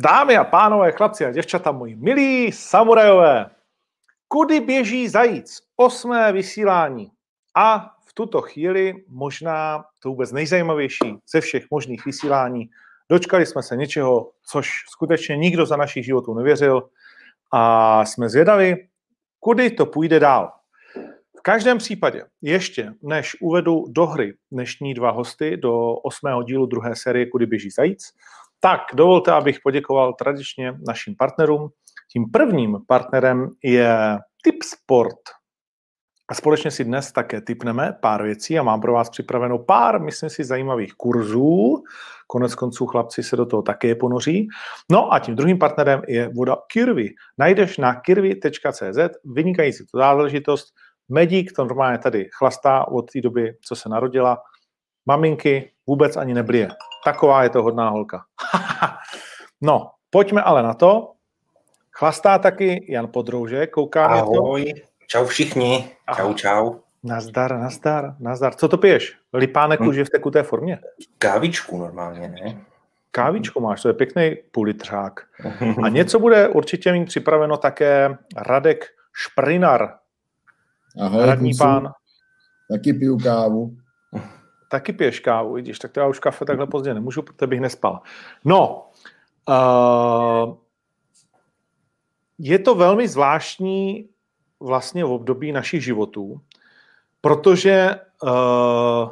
Dámy a pánové, chlapci a děvčata, moji milí samurajové, kudy běží zajíc? Osmé vysílání. A v tuto chvíli možná to vůbec nejzajímavější ze všech možných vysílání. Dočkali jsme se něčeho, což skutečně nikdo za našich životů nevěřil a jsme zvědaví, kudy to půjde dál. V každém případě, ještě než uvedu do hry dnešní dva hosty do osmého dílu druhé série Kudy běží zajíc, tak dovolte, abych poděkoval tradičně našim partnerům. Tím prvním partnerem je Tipsport. A společně si dnes také typneme pár věcí a mám pro vás připraveno pár, myslím si, zajímavých kurzů. Konec konců chlapci se do toho také ponoří. No a tím druhým partnerem je voda Kirvy. Najdeš na kirvy.cz vynikající to záležitost. Medík to normálně tady chlastá od té doby, co se narodila. Maminky vůbec ani neblije. Taková je to hodná holka. no, pojďme ale na to. Chlastá taky Jan Podrouže, koukám Ahoj, to. čau všichni, čau, čau. Nazdar, nazdar, nazdar. Co to piješ? Lipánek hm. už je v tekuté formě? Kávičku normálně, ne? Kávičku máš, to je pěkný půlitřák. A něco bude určitě mít připraveno také Radek Šprinar. Ahoj, Radní pán. Taky piju kávu. Taky piješ kávu, vidíš, tak to já už kafe takhle pozdě nemůžu, protože bych nespal. No, uh, je to velmi zvláštní vlastně v období našich životů, protože uh,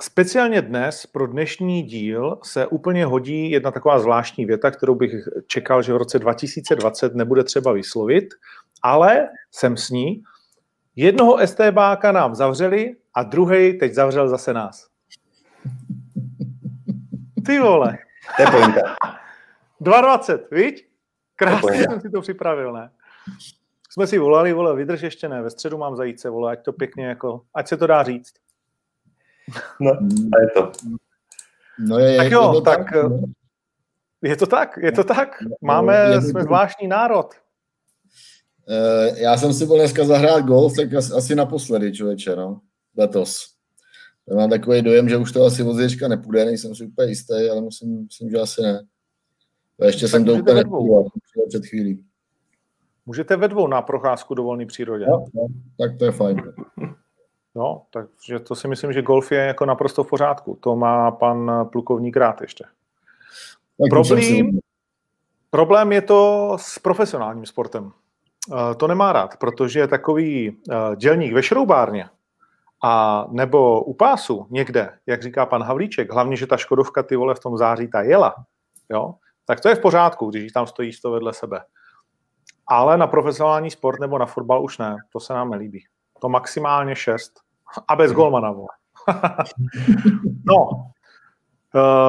speciálně dnes pro dnešní díl se úplně hodí jedna taková zvláštní věta, kterou bych čekal, že v roce 2020 nebude třeba vyslovit, ale jsem s ní. Jednoho STBáka nám zavřeli a druhý teď zavřel zase nás. Ty vole. To je pointa. 22, viď? Krásně jsem si to připravil, ne? Jsme si volali, vole, vydrž ještě ne, ve středu mám zajíce, vole, ať to pěkně jako, ať se to dá říct. No, a je to. No je, tak jo, je to tak, tak no. je to tak, je to tak. No, Máme, no, jsme zvláštní národ. Uh, já jsem si byl dneska zahrát golf, tak asi, asi naposledy, člověče, no letos. Já mám takový dojem, že už to asi od Zječka nepůjde, nejsem si úplně jistý, ale myslím, myslím že asi ne. A ještě tak jsem to úplně nepůjde, před chvílí. Můžete ve dvou na procházku do volné přírodě. No, no, tak to je fajn. No, takže to si myslím, že golf je jako naprosto v pořádku. To má pan plukovník rád ještě. Tak problém, problém je to s profesionálním sportem. Uh, to nemá rád, protože je takový uh, dělník ve šroubárně, a nebo u pásu někde, jak říká pan Havlíček, hlavně, že ta Škodovka ty vole v tom září ta jela, jo, tak to je v pořádku, když tam stojí to vedle sebe. Ale na profesionální sport nebo na fotbal už ne, to se nám nelíbí. To maximálně šest. A bez golmana, vole. no,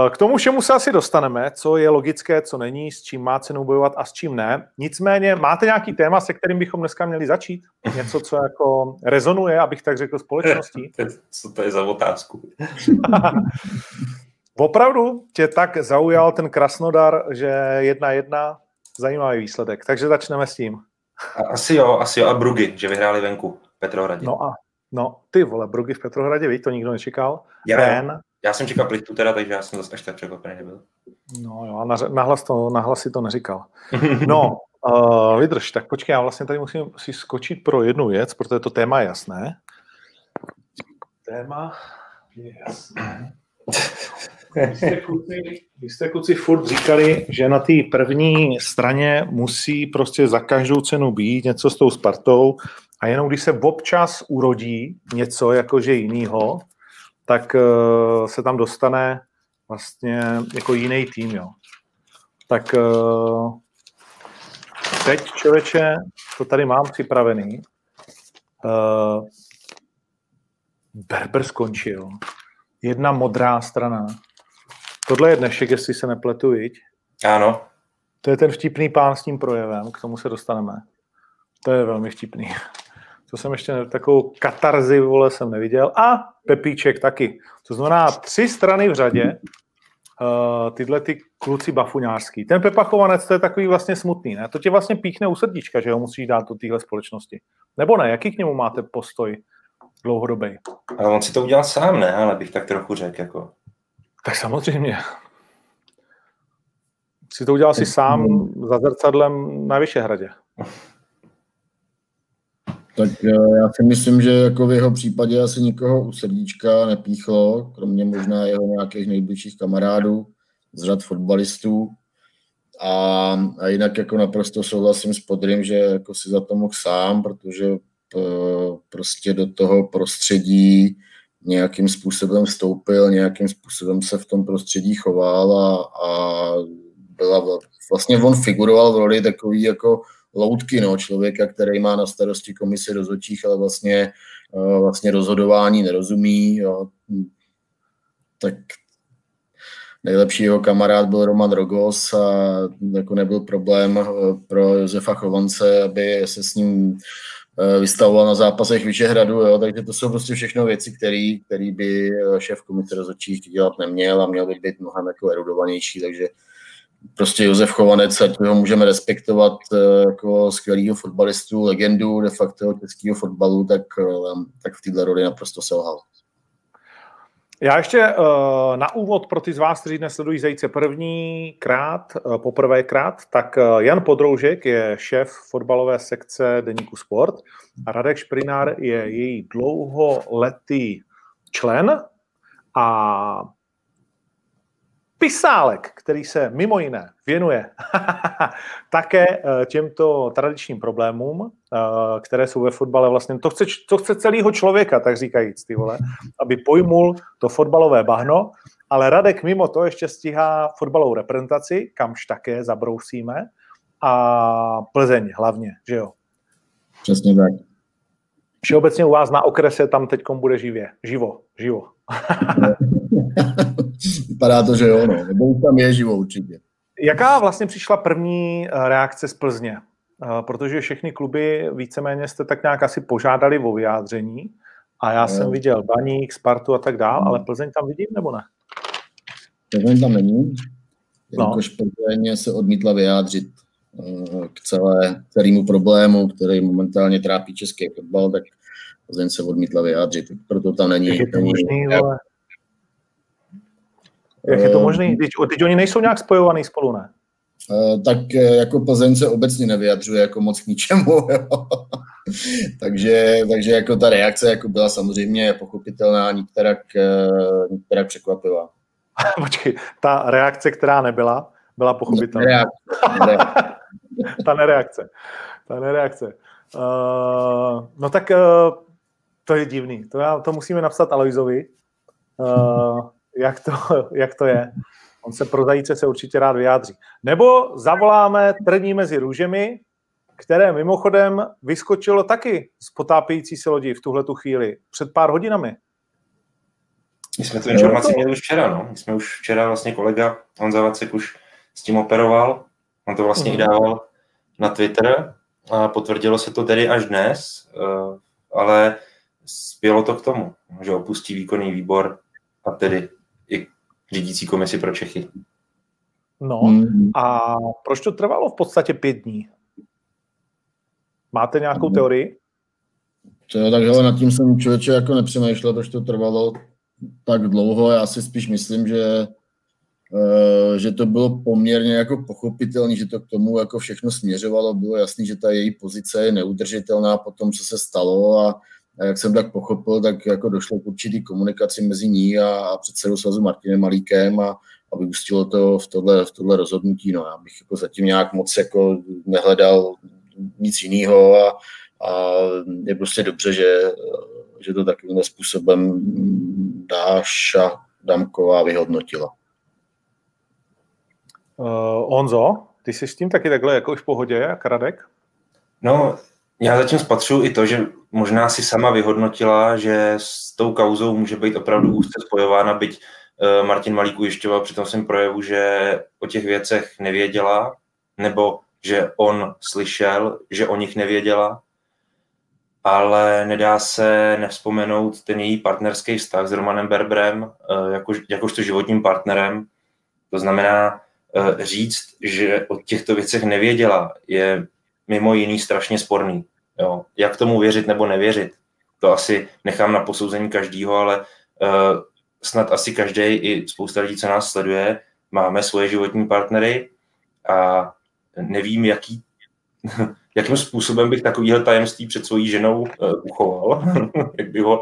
k tomu všemu se asi dostaneme, co je logické, co není, s čím má cenu bojovat a s čím ne. Nicméně, máte nějaký téma, se kterým bychom dneska měli začít? Něco, co jako rezonuje, abych tak řekl, společností? Co to je za otázku? Opravdu tě tak zaujal ten Krasnodar, že jedna jedna, zajímavý výsledek. Takže začneme s tím. Asi jo, asi jo. A Brugy, že vyhráli venku Petrohradě. No a no, ty vole, Brugy v Petrohradě, víš, to nikdo nečekal. Já, Ren, já jsem čekal plitu teda, takže já jsem zase až tak překvapený nebyl. No jo, a nahlas, to, nahlas si to neříkal. No, uh, vydrž, tak počkej, já vlastně tady musím si skočit pro jednu věc, protože to téma je jasné. Téma je jasné. Vy jste, kluci, vy jste kluci furt říkali, že na té první straně musí prostě za každou cenu být něco s tou Spartou a jenom když se občas urodí něco jakože jinýho, tak uh, se tam dostane vlastně jako jiný tým, jo. Tak uh, teď, člověče, to tady mám připravený. Uh, Berber skončil. Jedna modrá strana. Tohle je dnešek, jestli se nepletu, viď? Ano. To je ten vtipný pán s tím projevem, k tomu se dostaneme. To je velmi vtipný. To jsem ještě takovou katarzi, vole, jsem neviděl. A Pepíček taky. To znamená tři strany v řadě uh, tyhle ty kluci bafuňářský. Ten Pepa Chovanec, to je takový vlastně smutný, ne? To tě vlastně píchne u srdíčka, že ho musíš dát do téhle společnosti. Nebo ne? Jaký k němu máte postoj dlouhodobý? Ale on si to udělal sám, ne? Ale bych tak trochu řekl, jako. Tak samozřejmě. Si to udělal si sám za zrcadlem na Vyšehradě. Tak eh, já si myslím, že jako v jeho případě asi nikoho u srdíčka nepíchlo, kromě možná jeho nějakých nejbližších kamarádů z řad fotbalistů. A, a jinak jako naprosto souhlasím s Podrym, že jako si za to mohl sám, protože eh, prostě do toho prostředí nějakým způsobem vstoupil, nějakým způsobem se v tom prostředí choval a, a byla, vlastně on figuroval v roli takový jako loutky, no, člověka, který má na starosti komisi rozhodčích, ale vlastně, eh, vlastně rozhodování nerozumí. Jo. Tak nejlepší jeho kamarád byl Roman Rogos a jako nebyl problém eh, pro Josefa Chovance, aby se s ním eh, vystavoval na zápasech Vyšehradu, jo, takže to jsou prostě všechno věci, které by šéf komise rozhodčích dělat neměl a měl by být mnohem jako erudovanější, takže prostě Josef Chovanec, ať ho můžeme respektovat eh, jako skvělého fotbalistu, legendu de facto českého fotbalu, tak, eh, tak v této roli naprosto selhal. Já ještě uh, na úvod pro ty z vás, kteří dnes sledují Zajíce první krát, uh, poprvé krát, tak Jan Podroužek je šéf fotbalové sekce Deníku Sport a Radek Šprinár je její dlouholetý člen a Pisálek, který se mimo jiné věnuje také eh, těmto tradičním problémům, eh, které jsou ve fotbale vlastně, to chce, to chce celého člověka, tak říkajíc, ty vole, aby pojmul to fotbalové bahno, ale Radek mimo to ještě stíhá fotbalovou reprezentaci, kamž také zabrousíme, a Plzeň hlavně, že jo? Přesně tak. Všeobecně u vás na okrese tam teď bude živě, živo, živo. Vypadá to, že jo, no. Nebo tam je živo určitě. Jaká vlastně přišla první eh, reakce z Plzně? Eh, protože všechny kluby víceméně jste tak nějak asi požádali o vyjádření a já jsem viděl Baník, Spartu a tak dál, ale Plzeň tam vidím nebo ne? Plzeň tam není, jelikož no. Plzeň se odmítla vyjádřit eh, k celé, celému problému, který momentálně trápí český fotbal, tak Plzeň se odmítla vyjádřit, proto tam není. je to možný, ale... Jak je to eh, možné? Teď, teď oni nejsou nějak spojovaný spolu, ne? Eh, tak eh, jako Plzeň se obecně nevyjadřuje jako moc k ničemu. takže, takže jako ta reakce jako byla samozřejmě pochopitelná, některak, některak překvapivá. Počkej, ta reakce, která nebyla, byla pochopitelná. Nereakce. ta nereakce. Ta nereakce. Uh, no tak uh, to je divný. To, já, to musíme napsat Aloizovi. Uh, jak to, jak to je. On se pro zajíce se určitě rád vyjádří. Nebo zavoláme trní mezi růžemi, které mimochodem vyskočilo taky z potápějící se lodi v tuhle tu chvíli, před pár hodinami. My jsme tu informaci měli už včera, no. My jsme už včera vlastně kolega Honza Vacek už s tím operoval. On to vlastně mm. i dával na Twitter a potvrdilo se to tedy až dnes, eh, ale spělo to k tomu, že opustí výkonný výbor a tedy i řídící komisi pro Čechy. No hmm. a proč to trvalo v podstatě pět dní? Máte nějakou hmm. teorii? To, tak hele, nad tím jsem člověče jako nepřemýšlel, proč to trvalo tak dlouho. Já si spíš myslím, že, uh, že to bylo poměrně jako pochopitelné, že to k tomu jako všechno směřovalo. Bylo jasné, že ta její pozice je neudržitelná po tom, co se stalo a a jak jsem tak pochopil, tak jako došlo k určitý komunikaci mezi ní a, a předsedou svazu Martinem Malíkem a, a vyústilo to v tohle, v tohle rozhodnutí. No, já bych jako zatím nějak moc jako nehledal nic jiného a, a je prostě dobře, že, že to takovým způsobem Dáša Damková vyhodnotila. Uh, Onzo, ty jsi s tím taky takhle jako už v pohodě, jak Radek? No, já zatím spatřuji i to, že možná si sama vyhodnotila, že s tou kauzou může být opravdu úzce spojována, byť eh, Martin Malík ujišťoval při tom svém projevu, že o těch věcech nevěděla, nebo že on slyšel, že o nich nevěděla, ale nedá se nevzpomenout ten její partnerský vztah s Romanem Berbrem, eh, jako, jakožto životním partnerem. To znamená eh, říct, že o těchto věcech nevěděla, je mimo jiný strašně sporný. Jo. Jak tomu věřit nebo nevěřit, to asi nechám na posouzení každého, ale uh, snad asi každý i spousta lidí, co nás sleduje, máme svoje životní partnery a nevím, jaký, jakým způsobem bych takovýhle tajemství před svojí ženou uh, uchoval, jak by ho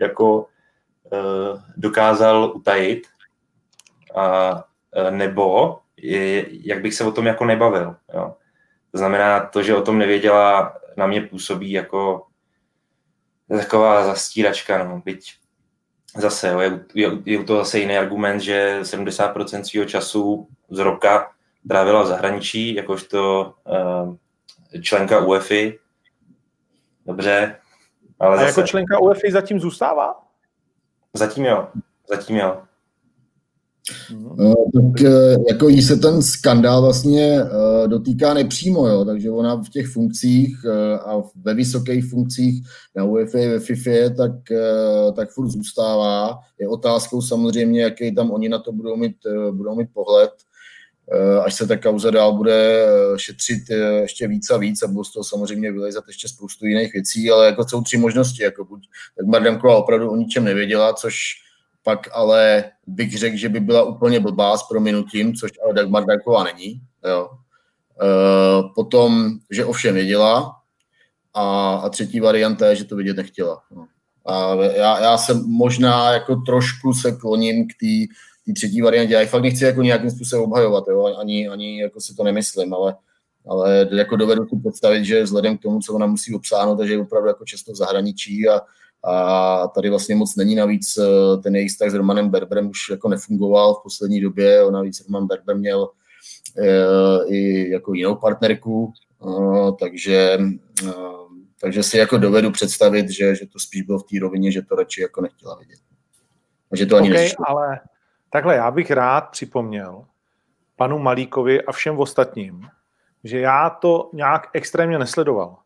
jako uh, dokázal utajit, a, uh, nebo je, jak bych se o tom jako nebavil. Jo. To znamená, to, že o tom nevěděla, na mě působí jako taková zastíračka, no. byť zase, jo, je, je, je to zase jiný argument, že 70% svého času z roka trávila v zahraničí, jakožto uh, členka UEFI. Dobře, ale A zase... jako členka UEFI zatím zůstává? Zatím jo, zatím jo. Uh, tak uh, jako jí se ten skandál vlastně uh, dotýká nepřímo, jo, takže ona v těch funkcích a ve vysokých funkcích na UEFA, ve FIFA, tak, tak furt zůstává. Je otázkou samozřejmě, jaký tam oni na to budou mít, budou mít pohled, až se ta kauza dál bude šetřit ještě víc a víc a budou z toho samozřejmě vylezat ještě spoustu jiných věcí, ale jako jsou tři možnosti, jako buď tak Mardamková opravdu o ničem nevěděla, což pak ale bych řekl, že by byla úplně blbá s prominutím, což ale Dagmar Darková není. Jo. E, potom, že ovšem věděla a, a třetí varianta je, že to vidět nechtěla. No. A já, já jsem možná jako trošku se kloním k té třetí variantě. Já fakt nechci jako nějakým způsobem obhajovat, jo? Ani, ani jako si to nemyslím, ale, ale jako dovedu si představit, že vzhledem k tomu, co ona musí obsáhnout, takže je opravdu jako často v zahraničí a, a tady vlastně moc není navíc eh, ten jejich vztah s Romanem Berberem už jako nefungoval v poslední době, on navíc Roman Berber měl e, i jako jinou partnerku, e, takže, takže si jako dovedu představit, že, že to spíš bylo v té rovině, že to radši jako nechtěla vidět. A že to ani okay, ale takhle já bych rád připomněl panu Malíkovi a všem ostatním, že já to nějak extrémně nesledoval.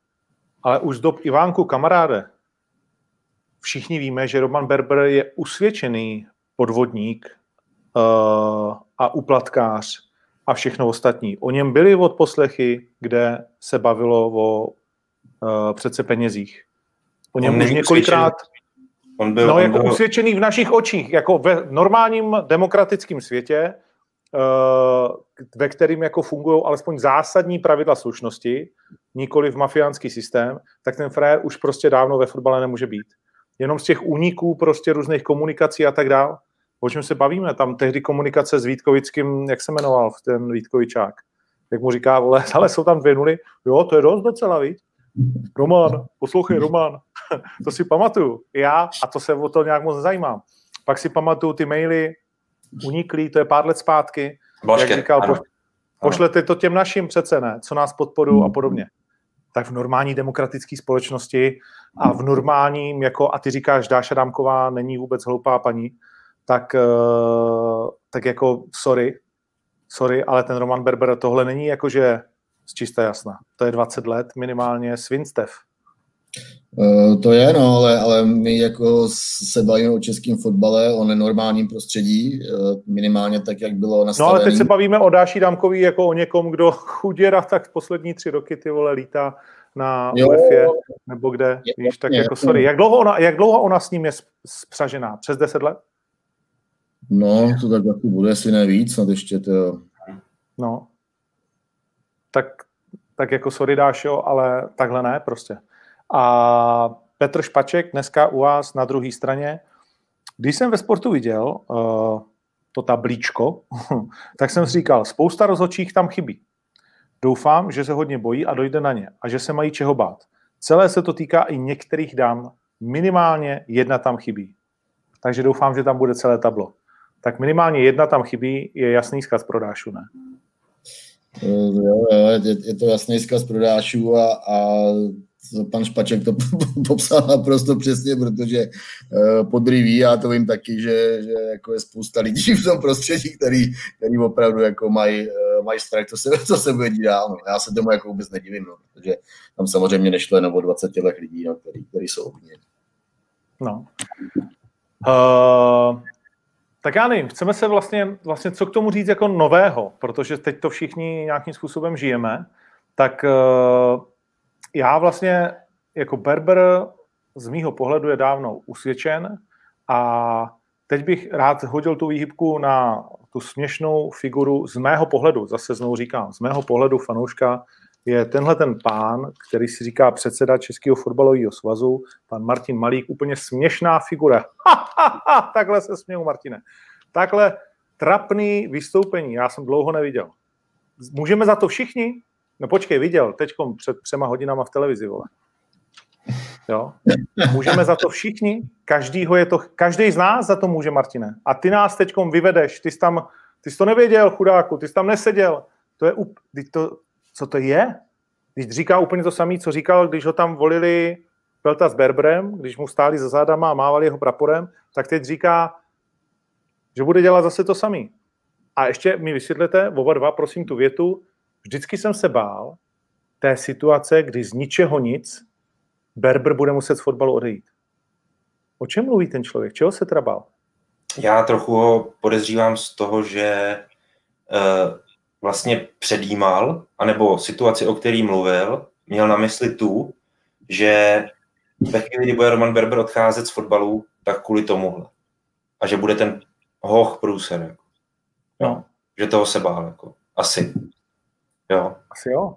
Ale už z dob Ivánku kamaráde všichni víme, že Roman Berber je usvědčený podvodník uh, a uplatkář a všechno ostatní. O něm byly odposlechy, kde se bavilo o uh, přece penězích. O něm už několikrát... On byl, no, on jako byl... usvědčený v našich očích, jako ve normálním demokratickém světě, uh, ve kterým jako fungují alespoň zásadní pravidla slušnosti, nikoli v mafiánský systém, tak ten frajer už prostě dávno ve fotbale nemůže být jenom z těch úniků prostě různých komunikací a tak dále. O čem se bavíme? Tam tehdy komunikace s Vítkovickým, jak se jmenoval ten Vítkovičák? Jak mu říká, vole, ale jsou tam dvě nuly. Jo, to je dost docela, víc. Roman, poslouchej, Roman, to si pamatuju. Já, a to se o to nějak moc nezajímám. Pak si pamatuju ty maily, uniklý, to je pár let zpátky, Božke, jak říkal, ano. pošlete to těm našim přece, ne, co nás podporují a podobně tak v normální demokratické společnosti a v normálním, jako, a ty říkáš, Dáša Dámková není vůbec hloupá paní, tak, eh, tak jako sorry, sorry, ale ten Roman Berber tohle není jakože z čisté jasna. To je 20 let minimálně svinstev. Uh, to je, no, ale, ale my jako se bavíme o českém fotbale, o nenormálním prostředí, uh, minimálně tak, jak bylo nastavené. No ale teď se bavíme o Dáši Dámkový jako o někom, kdo chuděra tak poslední tři roky ty vole lítá na UEFA, nebo kde, je, víš, tak je, jako sorry. Jak dlouho, ona, jak dlouho ona s ním je spřažená? Přes 10 let? No, to tak jako bude, asi nevíc, snad ještě to... No. Tak, tak jako sorry Dášo, ale takhle ne prostě. A Petr Špaček dneska u vás na druhé straně. Když jsem ve sportu viděl uh, to tablíčko, tak jsem říkal, spousta rozhodčích tam chybí. Doufám, že se hodně bojí a dojde na ně a že se mají čeho bát. Celé se to týká i některých dám, minimálně jedna tam chybí. Takže doufám, že tam bude celé tablo. Tak minimálně jedna tam chybí, je jasný zkaz prodášu, ne? Jo, jo, je, je to jasný zkaz prodášů a, a pan Špaček to popsal naprosto přesně, protože uh, podriví, já to vím taky, že, že jako je spousta lidí v tom prostředí, který, který opravdu jako mají, uh, mají strach, co se, co se bude dít dál. No. Já se tomu jako vůbec nedivím, no, protože tam samozřejmě nešlo jen o 20 těch lidí, no, který, který jsou obviněni. No. Uh, tak já nevím, chceme se vlastně, vlastně co k tomu říct jako nového, protože teď to všichni nějakým způsobem žijeme, tak uh, já vlastně jako Berber z mýho pohledu je dávno usvědčen a teď bych rád hodil tu výhybku na tu směšnou figuru z mého pohledu, zase znovu říkám, z mého pohledu fanouška je tenhle ten pán, který si říká předseda Českého fotbalového svazu, pan Martin Malík, úplně směšná figura. Ha, ha, ha, takhle se směju, Martine. Takhle trapný vystoupení, já jsem dlouho neviděl. Můžeme za to všichni? No počkej, viděl, teď před třema hodinama v televizi, vole. Jo? Můžeme za to všichni? Každýho je to, každý z nás za to může, Martine. A ty nás teď vyvedeš, ty jsi tam, ty jsi to nevěděl, chudáku, ty jsi tam neseděl. To je, up, to, co to je? Když říká úplně to samé, co říkal, když ho tam volili Pelta s Berbrem, když mu stáli za zádama a mávali jeho praporem, tak teď říká, že bude dělat zase to samý. A ještě mi vysvětlete, oba dva, prosím, tu větu. Vždycky jsem se bál té situace, kdy z ničeho nic Berber bude muset z fotbalu odejít. O čem mluví ten člověk? Čeho se teda bál? Já trochu ho podezřívám z toho, že uh, vlastně předjímal, anebo situaci, o který mluvil, měl na mysli tu, že ve chvíli, kdy bude Roman Berber odcházet z fotbalu, tak kvůli tomuhle. A že bude ten hoch průser. Jako. No. Že toho se bál. Jako. Asi. Jo. Asi jo.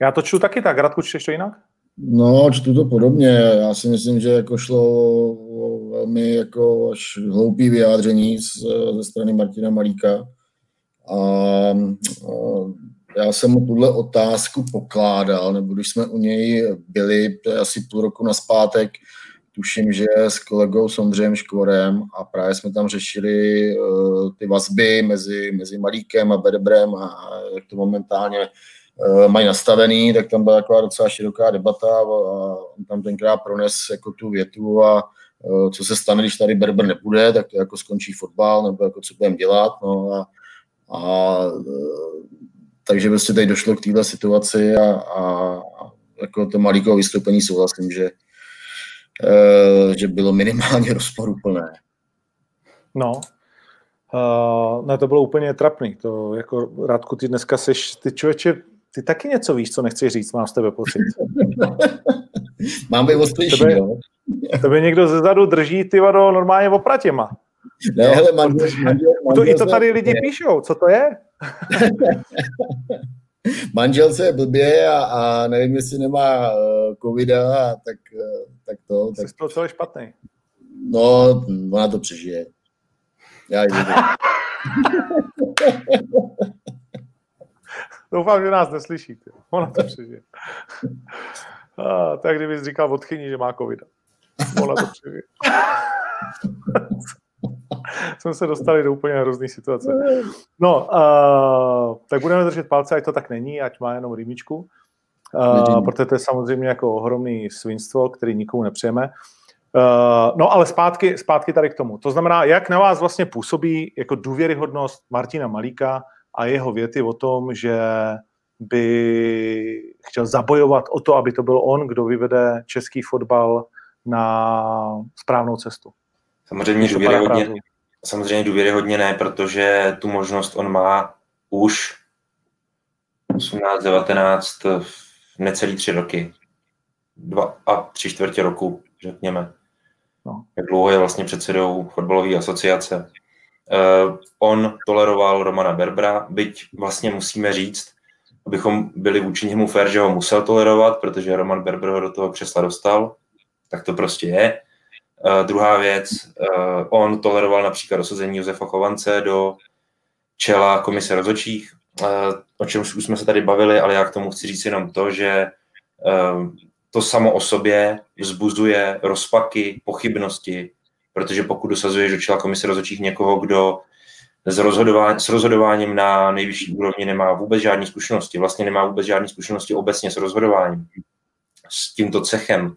Já to čtu taky tak. Radku, čteš to jinak? No, čtu to podobně. Já si myslím, že jako šlo o velmi jako až hloupý vyjádření z, ze strany Martina Malíka. A, a já jsem mu tuhle otázku pokládal, nebo když jsme u něj byli, to je asi půl roku na zpátek, tuším, že s kolegou Sondřejem Škvorem a právě jsme tam řešili uh, ty vazby mezi, mezi Malíkem a Bedebrem a, jak to momentálně uh, mají nastavený, tak tam byla taková docela široká debata a, a on tam tenkrát prones jako tu větu a uh, co se stane, když tady Berber nebude, tak to jako skončí fotbal, nebo jako co budeme dělat, no a, a takže vlastně tady došlo k této situaci a, a jako to Malíkovo vystoupení souhlasím, že že bylo minimálně rozporuplné. No, uh, ne, to bylo úplně trapný. To jako, Radku, ty dneska seš, ty člověče, ty taky něco víš, co nechci říct, mám z tebe pocit. mám být ostrější, tebe, no. tebe někdo ze zadu drží, ty vado, normálně opratěma. Ne, hele, manžel, manžel, manžel, to, I to tady lidi ne. píšou, co to je? manželce je blbě a, a nevím, jestli nemá uh, covida, a tak, uh, tak to. Jsi tak... to celý špatný. No, ona to přežije. Já ji Doufám, že nás neslyšíte. Ona to přežije. A, tak kdybys říkal odchyní, že má covid. Ona to přežije. jsme se dostali do úplně hrozný situace. No, uh, tak budeme držet palce, ať to tak není, ať má jenom rýmičku, uh, protože to je samozřejmě jako ohromný svinstvo, který nikomu nepřejeme. Uh, no ale zpátky, zpátky tady k tomu. To znamená, jak na vás vlastně působí jako důvěryhodnost Martina Malíka a jeho věty o tom, že by chtěl zabojovat o to, aby to byl on, kdo vyvede český fotbal na správnou cestu. Samozřejmě důvěryhodně, samozřejmě důvěryhodně ne, protože tu možnost on má už 18, 19, necelý tři roky. Dva a tři čtvrtě roku, řekněme. No. Jak dlouho je vlastně předsedou fotbalové asociace. Uh, on toleroval Romana Berbra, byť vlastně musíme říct, abychom byli vůči němu fér, že ho musel tolerovat, protože Roman Berber ho do toho křesla dostal. Tak to prostě je. Uh, druhá věc, uh, on toleroval například dosazení Josefa Chovance do čela komise rozhodčích, uh, o čem už jsme se tady bavili, ale já k tomu chci říct jenom to, že uh, to samo o sobě vzbuzuje rozpaky, pochybnosti, protože pokud dosazuješ do čela komise rozhodčích někoho, kdo s, rozhodování, s rozhodováním na nejvyšší úrovni nemá vůbec žádné zkušenosti, vlastně nemá vůbec žádné zkušenosti obecně s rozhodováním, s tímto cechem,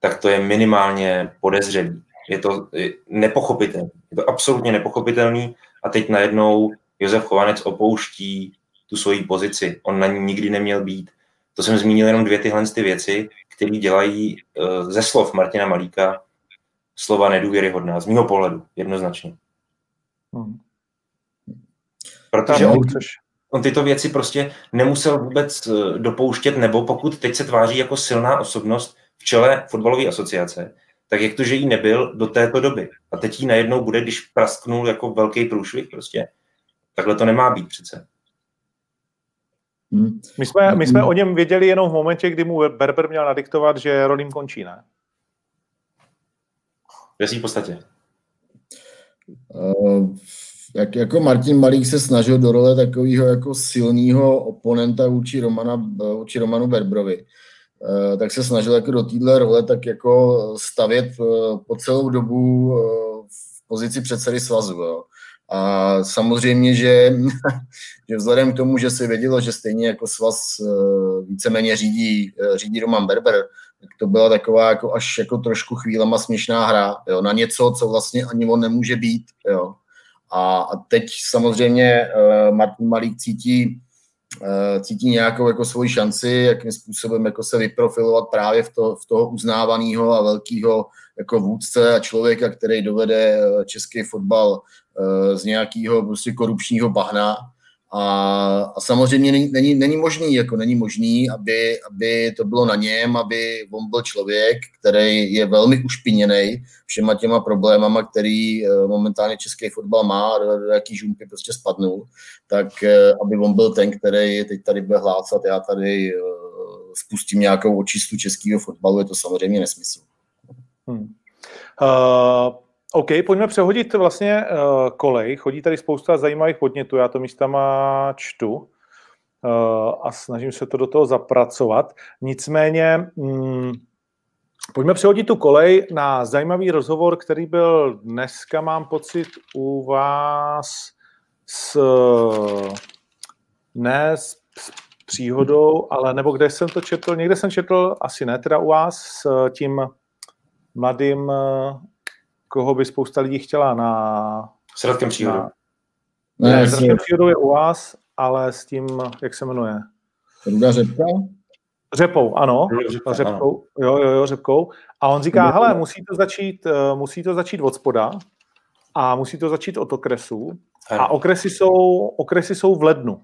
tak to je minimálně podezřelý. Je to nepochopitelný. Je to absolutně nepochopitelný a teď najednou Josef Chovanec opouští tu svoji pozici. On na ní nikdy neměl být. To jsem zmínil jenom dvě tyhle ty věci, které dělají uh, ze slov Martina Malíka slova nedůvěryhodná, z mého pohledu, jednoznačně. Hmm. Protože on, on tyto věci prostě nemusel vůbec uh, dopouštět, nebo pokud teď se tváří jako silná osobnost, v čele fotbalové asociace, tak jak to, že jí nebyl do této doby. A teď jí najednou bude, když prasknul jako velký průšvih prostě. Takhle to nemá být přece. Hmm. My jsme, my jsme o něm věděli jenom v momentě, kdy mu Berber měl nadiktovat, že Rolim končí, ne? V jasný podstatě. Uh, jak, jako Martin Malík se snažil do role takového jako silného oponenta vůči, Romana, vůči Romanu Berbrovi, tak se snažil jako do téhle role tak jako stavět uh, po celou dobu v pozici předsedy svazu. Jo. A samozřejmě, že, že vzhledem k tomu, že se vědělo, že stejně jako svaz víceméně řídí, řídí Roman Berber, tak to byla taková jako až jako trošku chvílema směšná hra, jo, na něco, co vlastně ani on nemůže být, jo. A, a teď samozřejmě Martin Malík cítí, cítí nějakou jako svoji šanci, jakým způsobem jako se vyprofilovat právě v, to, v toho uznávaného a velkého jako vůdce a člověka, který dovede český fotbal uh, z nějakého prostě korupčního bahna, a, a samozřejmě není, není, není možný, jako není možný, aby, aby to bylo na něm, aby on byl člověk, který je velmi ušpiněný všema těma problémama, který eh, momentálně český fotbal má, do, do jaký žumpy prostě spadnul, tak eh, aby on byl ten, který teď tady bude hlácat, já tady uh, spustím nějakou očistu českého fotbalu, je to samozřejmě nesmysl. Hmm. Uh... OK, pojďme přehodit vlastně uh, kolej. Chodí tady spousta zajímavých podnětů, já to místama čtu uh, a snažím se to do toho zapracovat. Nicméně, um, pojďme přehodit tu kolej na zajímavý rozhovor, který byl dneska, mám pocit, u vás s, ne s, s příhodou, ale nebo kde jsem to četl, někde jsem četl, asi ne teda u vás, s tím mladým koho by spousta lidí chtěla na... S Radkem Příhodou. Na, ne, ne s Radkem Příhodou je u vás, ale s tím, jak se jmenuje? Ruda Řepka? Řepou, ano. Řepka, řepkou, jo, jo, jo, řepkou. A on říká, hele, musí to začít, eh, musí to začít od spoda a musí to začít od okresu. A okresy jsou, okresy jsou v lednu.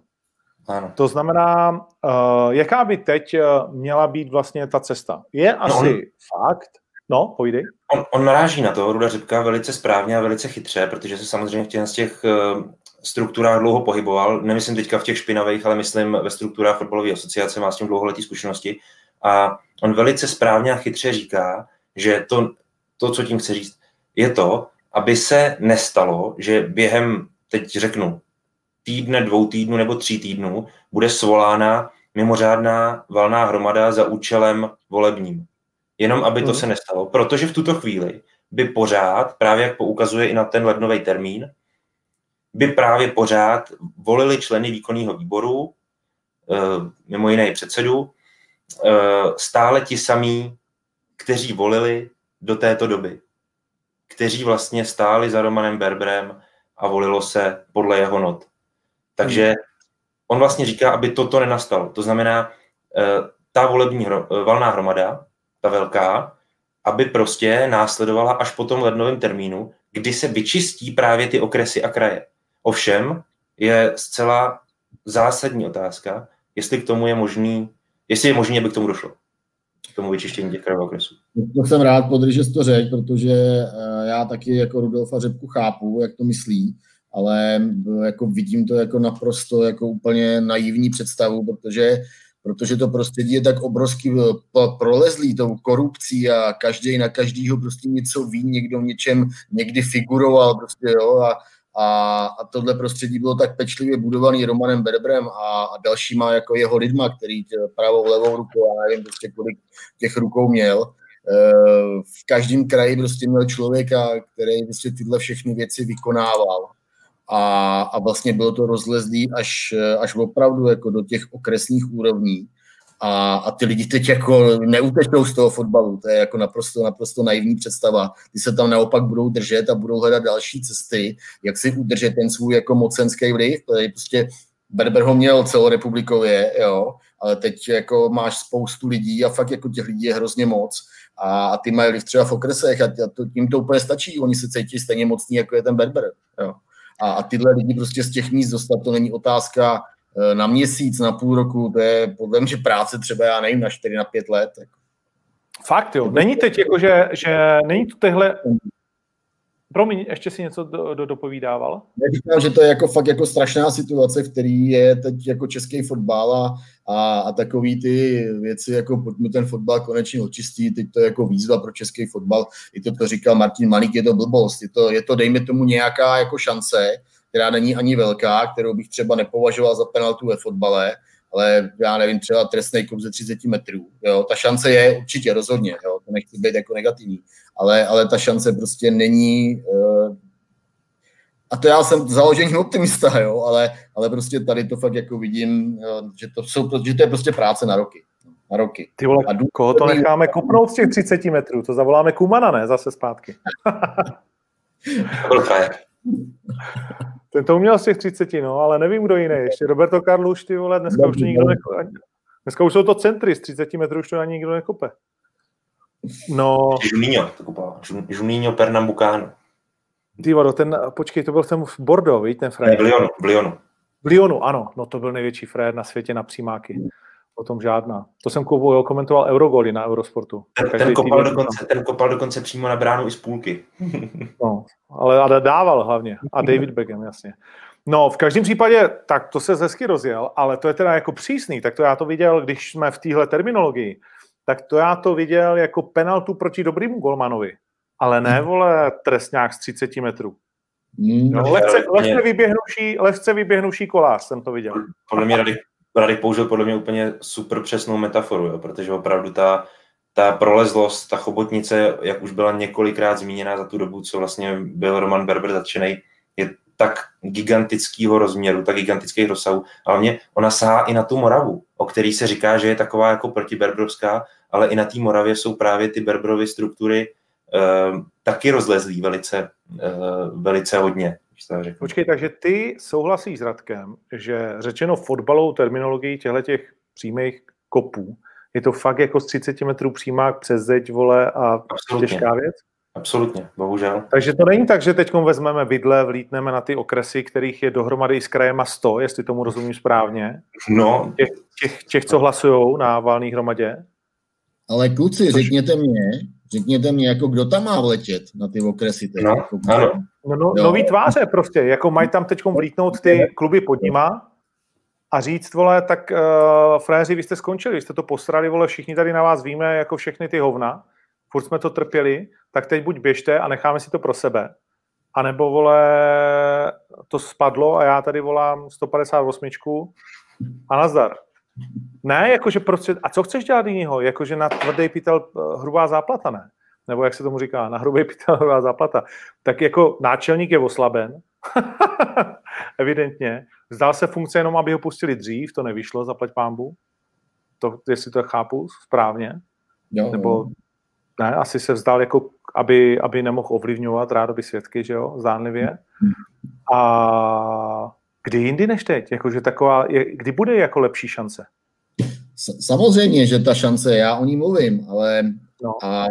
Ano. To znamená, uh, jaká by teď eh, měla být vlastně ta cesta? Je no, asi on... fakt, No, pojdi. On, on naráží na to, Ruda Řepka, velice správně a velice chytře, protože se samozřejmě v těch, z těch uh, strukturách dlouho pohyboval. Nemyslím teďka v těch špinavých, ale myslím ve strukturách fotbalové asociace, má s tím dlouholetí zkušenosti. A on velice správně a chytře říká, že to, to, co tím chce říct, je to, aby se nestalo, že během, teď řeknu, týdne, dvou týdnů nebo tří týdnů bude svolána mimořádná valná hromada za účelem volebním jenom aby to hmm. se nestalo, protože v tuto chvíli by pořád, právě jak poukazuje i na ten lednový termín, by právě pořád volili členy výkonného výboru, eh, mimo jiné předsedu, eh, stále ti samí, kteří volili do této doby, kteří vlastně stáli za Romanem Berberem a volilo se podle jeho not. Takže hmm. on vlastně říká, aby toto nenastalo. To znamená, eh, ta volební valná hromada ta velká, aby prostě následovala až po tom lednovém termínu, kdy se vyčistí právě ty okresy a kraje. Ovšem je zcela zásadní otázka, jestli k tomu je možný, jestli je možné, aby k tomu došlo k tomu vyčištění těch krajů okresů. To jsem rád, Podry, že jsi to řekl, protože eh, já taky jako Rudolfa Řepku chápu, jak to myslí, ale eh, jako vidím to jako naprosto jako úplně naivní představu, protože protože to prostředí je tak obrovsky eh, prolezlý tou korupcí a každý na každýho prostě něco ví, někdo něčem někdy figuroval prostě, jo, a, a, a tohle prostředí bylo tak pečlivě budovaný Romanem Berbrem a, a dalšíma jako jeho lidma, který pravou, levou rukou, já nevím prostě kolik těch rukou měl, eh, v každém kraji prostě měl člověka, který prostě tyhle všechny věci vykonával a, a vlastně bylo to rozlezlý až, až opravdu jako do těch okresních úrovní. A, a ty lidi teď jako neutečou z toho fotbalu, to je jako naprosto, naprosto naivní představa. Ty se tam naopak budou držet a budou hledat další cesty, jak si udržet ten svůj jako mocenský vliv, je prostě Berber ho měl celorepublikově, jo, ale teď jako máš spoustu lidí a fakt jako těch lidí je hrozně moc. A, a ty mají třeba v okresech a to, tím to úplně stačí, oni se cítí stejně mocní, jako je ten Berber, jo a, a tyhle lidi prostě z těch míst dostat, to není otázka e, na měsíc, na půl roku, to je podle mě práce třeba, já nevím, na 4, na 5 let. Fakt jo, není teď jako, že, že není to tehle... Promiň, ještě si něco do, do, dopovídával? Já říkám, že to je jako fakt jako strašná situace, v který je teď jako český fotbal a, a, a takový ty věci, jako pojďme ten fotbal konečně očistí, teď to je jako výzva pro český fotbal, i to, to říkal Martin Malík, je to blbost, je to, je to dejme tomu nějaká jako šance, která není ani velká, kterou bych třeba nepovažoval za penaltu ve fotbale, ale já nevím, třeba trestný kruh ze 30 metrů. Jo? Ta šance je určitě rozhodně, jo? to nechci být jako negativní, ale, ale ta šance prostě není uh, a to já jsem založený optimista, jo, ale, ale prostě tady to fakt jako vidím, že to, jsou, že to je prostě práce na roky. Na roky. Ty vole, a koho to necháme kopnout z těch 30 metrů? To zavoláme Kumana, ne? Zase zpátky. Ten to uměl z těch 30, no, ale nevím, kdo jiný. Ještě Roberto Carlos, ty vole, dneska už to nikdo nekope. Dneska už jsou to centry, z 30 metrů už to ani nikdo nekope. No. Juninho to kopal. Juninho Pernambucano. Ty vado, ten, počkej, to byl ten v Bordeaux, víš, ten Fred. v Lyonu, v Lyonu. V Lyonu, ano, no to byl největší Fred na světě na přímáky. O tom žádná. To jsem komentoval Eurogoly na Eurosportu. Ten, ten, kopal dokonce, ten kopal dokonce přímo na bránu i z půlky. No, ale a dával hlavně. A David Beckham, jasně. No, v každém případě, tak to se hezky rozjel, ale to je teda jako přísný, tak to já to viděl, když jsme v téhle terminologii, tak to já to viděl jako penaltu proti dobrému golmanovi, ale ne, hmm. vole, trestňák z 30 metrů. Hmm. No, lehce, lehce, vyběhnuvší, lehce vyběhnuvší kolář jsem to viděl. Podle mě Radek, Radek použil podle mě úplně super přesnou metaforu, jo, protože opravdu ta, ta prolezlost, ta chobotnice, jak už byla několikrát zmíněna za tu dobu, co vlastně byl Roman Berber zatčený, je tak gigantického rozměru, tak gigantických rozsahu. A hlavně ona sahá i na tu Moravu, o který se říká, že je taková jako protiberbrovská, ale i na té Moravě jsou právě ty Berberovy struktury uh, taky rozlezlý velice, uh, velice hodně. Počkej, takže ty souhlasíš s Radkem, že řečeno fotbalovou terminologií těchto těch přímých kopů, je to fakt jako z 30 metrů přímák přes zeď, vole, a Absolutně. těžká věc? Absolutně, bohužel. Takže to není tak, že teď vezmeme vidle, vlítneme na ty okresy, kterých je dohromady s krajema 100, jestli tomu rozumím správně. No. Těch, těch, těch co hlasují na valné hromadě. Ale kluci, Což... řekněte mě, řekněte mě, jako kdo tam má vletět na ty okresy. Teď, no, jako, ano. No, no, nový tváře prostě, jako mají tam teď vlítnout ty kluby pod nima a říct, vole, tak uh, fréři, vy jste skončili, vy jste to posrali, vole, všichni tady na vás víme, jako všechny ty hovna, furt jsme to trpěli, tak teď buď běžte a necháme si to pro sebe, anebo, vole, to spadlo a já tady volám 158 a nazdar. Ne, jakože prostě, a co chceš dělat jiného? Jakože na tvrdý pytel eh, hrubá záplata, ne? Nebo jak se tomu říká, na hrubý pytel hrubá záplata. Tak jako náčelník je oslaben, evidentně. Zdal se funkce jenom, aby ho pustili dřív, to nevyšlo, zaplať pámbu. To, jestli to chápu správně. Jo, Nebo ne, asi se vzdal, jako, aby, aby nemohl ovlivňovat rádoby svědky, že jo, zdánlivě. A kdy jindy než teď? Jakože taková, je, kdy bude jako lepší šance? Samozřejmě, že ta šance, já o ní mluvím, ale no. a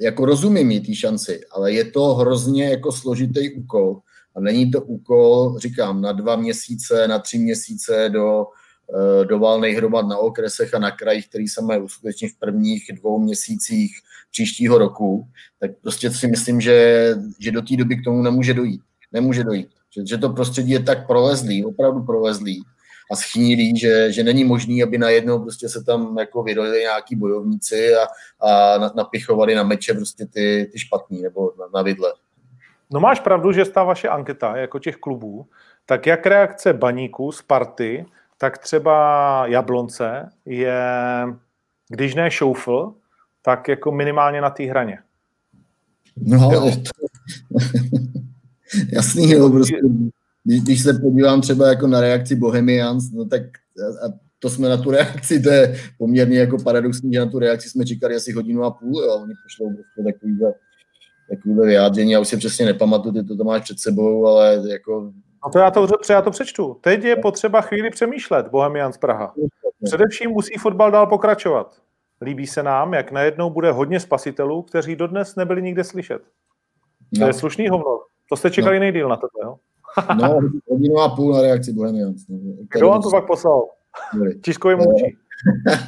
jako rozumím jí té šanci, ale je to hrozně jako složitý úkol a není to úkol, říkám, na dva měsíce, na tři měsíce do, eh, do valných hromad na okresech a na krajích, který se mají uskutečnit v prvních dvou měsících příštího roku, tak prostě si myslím, že, že do té doby k tomu nemůže dojít. Nemůže dojít. Že, že to prostředí je tak prolezlý, opravdu prolezlý a schnilý, že, že není možný, aby najednou prostě se tam jako vydali nějaký bojovníci a, a napichovali na meče prostě ty, ty špatný nebo na, na vidle. No máš pravdu, že ta vaše anketa jako těch klubů, tak jak reakce baníků, Sparty, tak třeba Jablonce je, když ne šoufl, tak jako minimálně na té hraně. No, jo. To... jasný, jo, prostě, když, když se podívám třeba jako na reakci Bohemians, no tak a to jsme na tu reakci, to je poměrně jako paradoxní, že na tu reakci jsme čekali asi hodinu a půl, jo, oni pošlou prostě takovýhle, takovýhle vyjádření, já už si přesně nepamatuju, ty to, to máš před sebou, ale jako... A to já to, já to přečtu. Teď je potřeba chvíli přemýšlet, Bohemians Praha. Především musí fotbal dál pokračovat. Líbí se nám, jak najednou bude hodně spasitelů, kteří dodnes nebyli nikde slyšet. To no. je slušný hovno. To jste čekali no. nejdíl na to, jo? no, hodinu a půl na reakci Bohemians. No. Kdo vám to pak poslal? Tiskový mluvčí.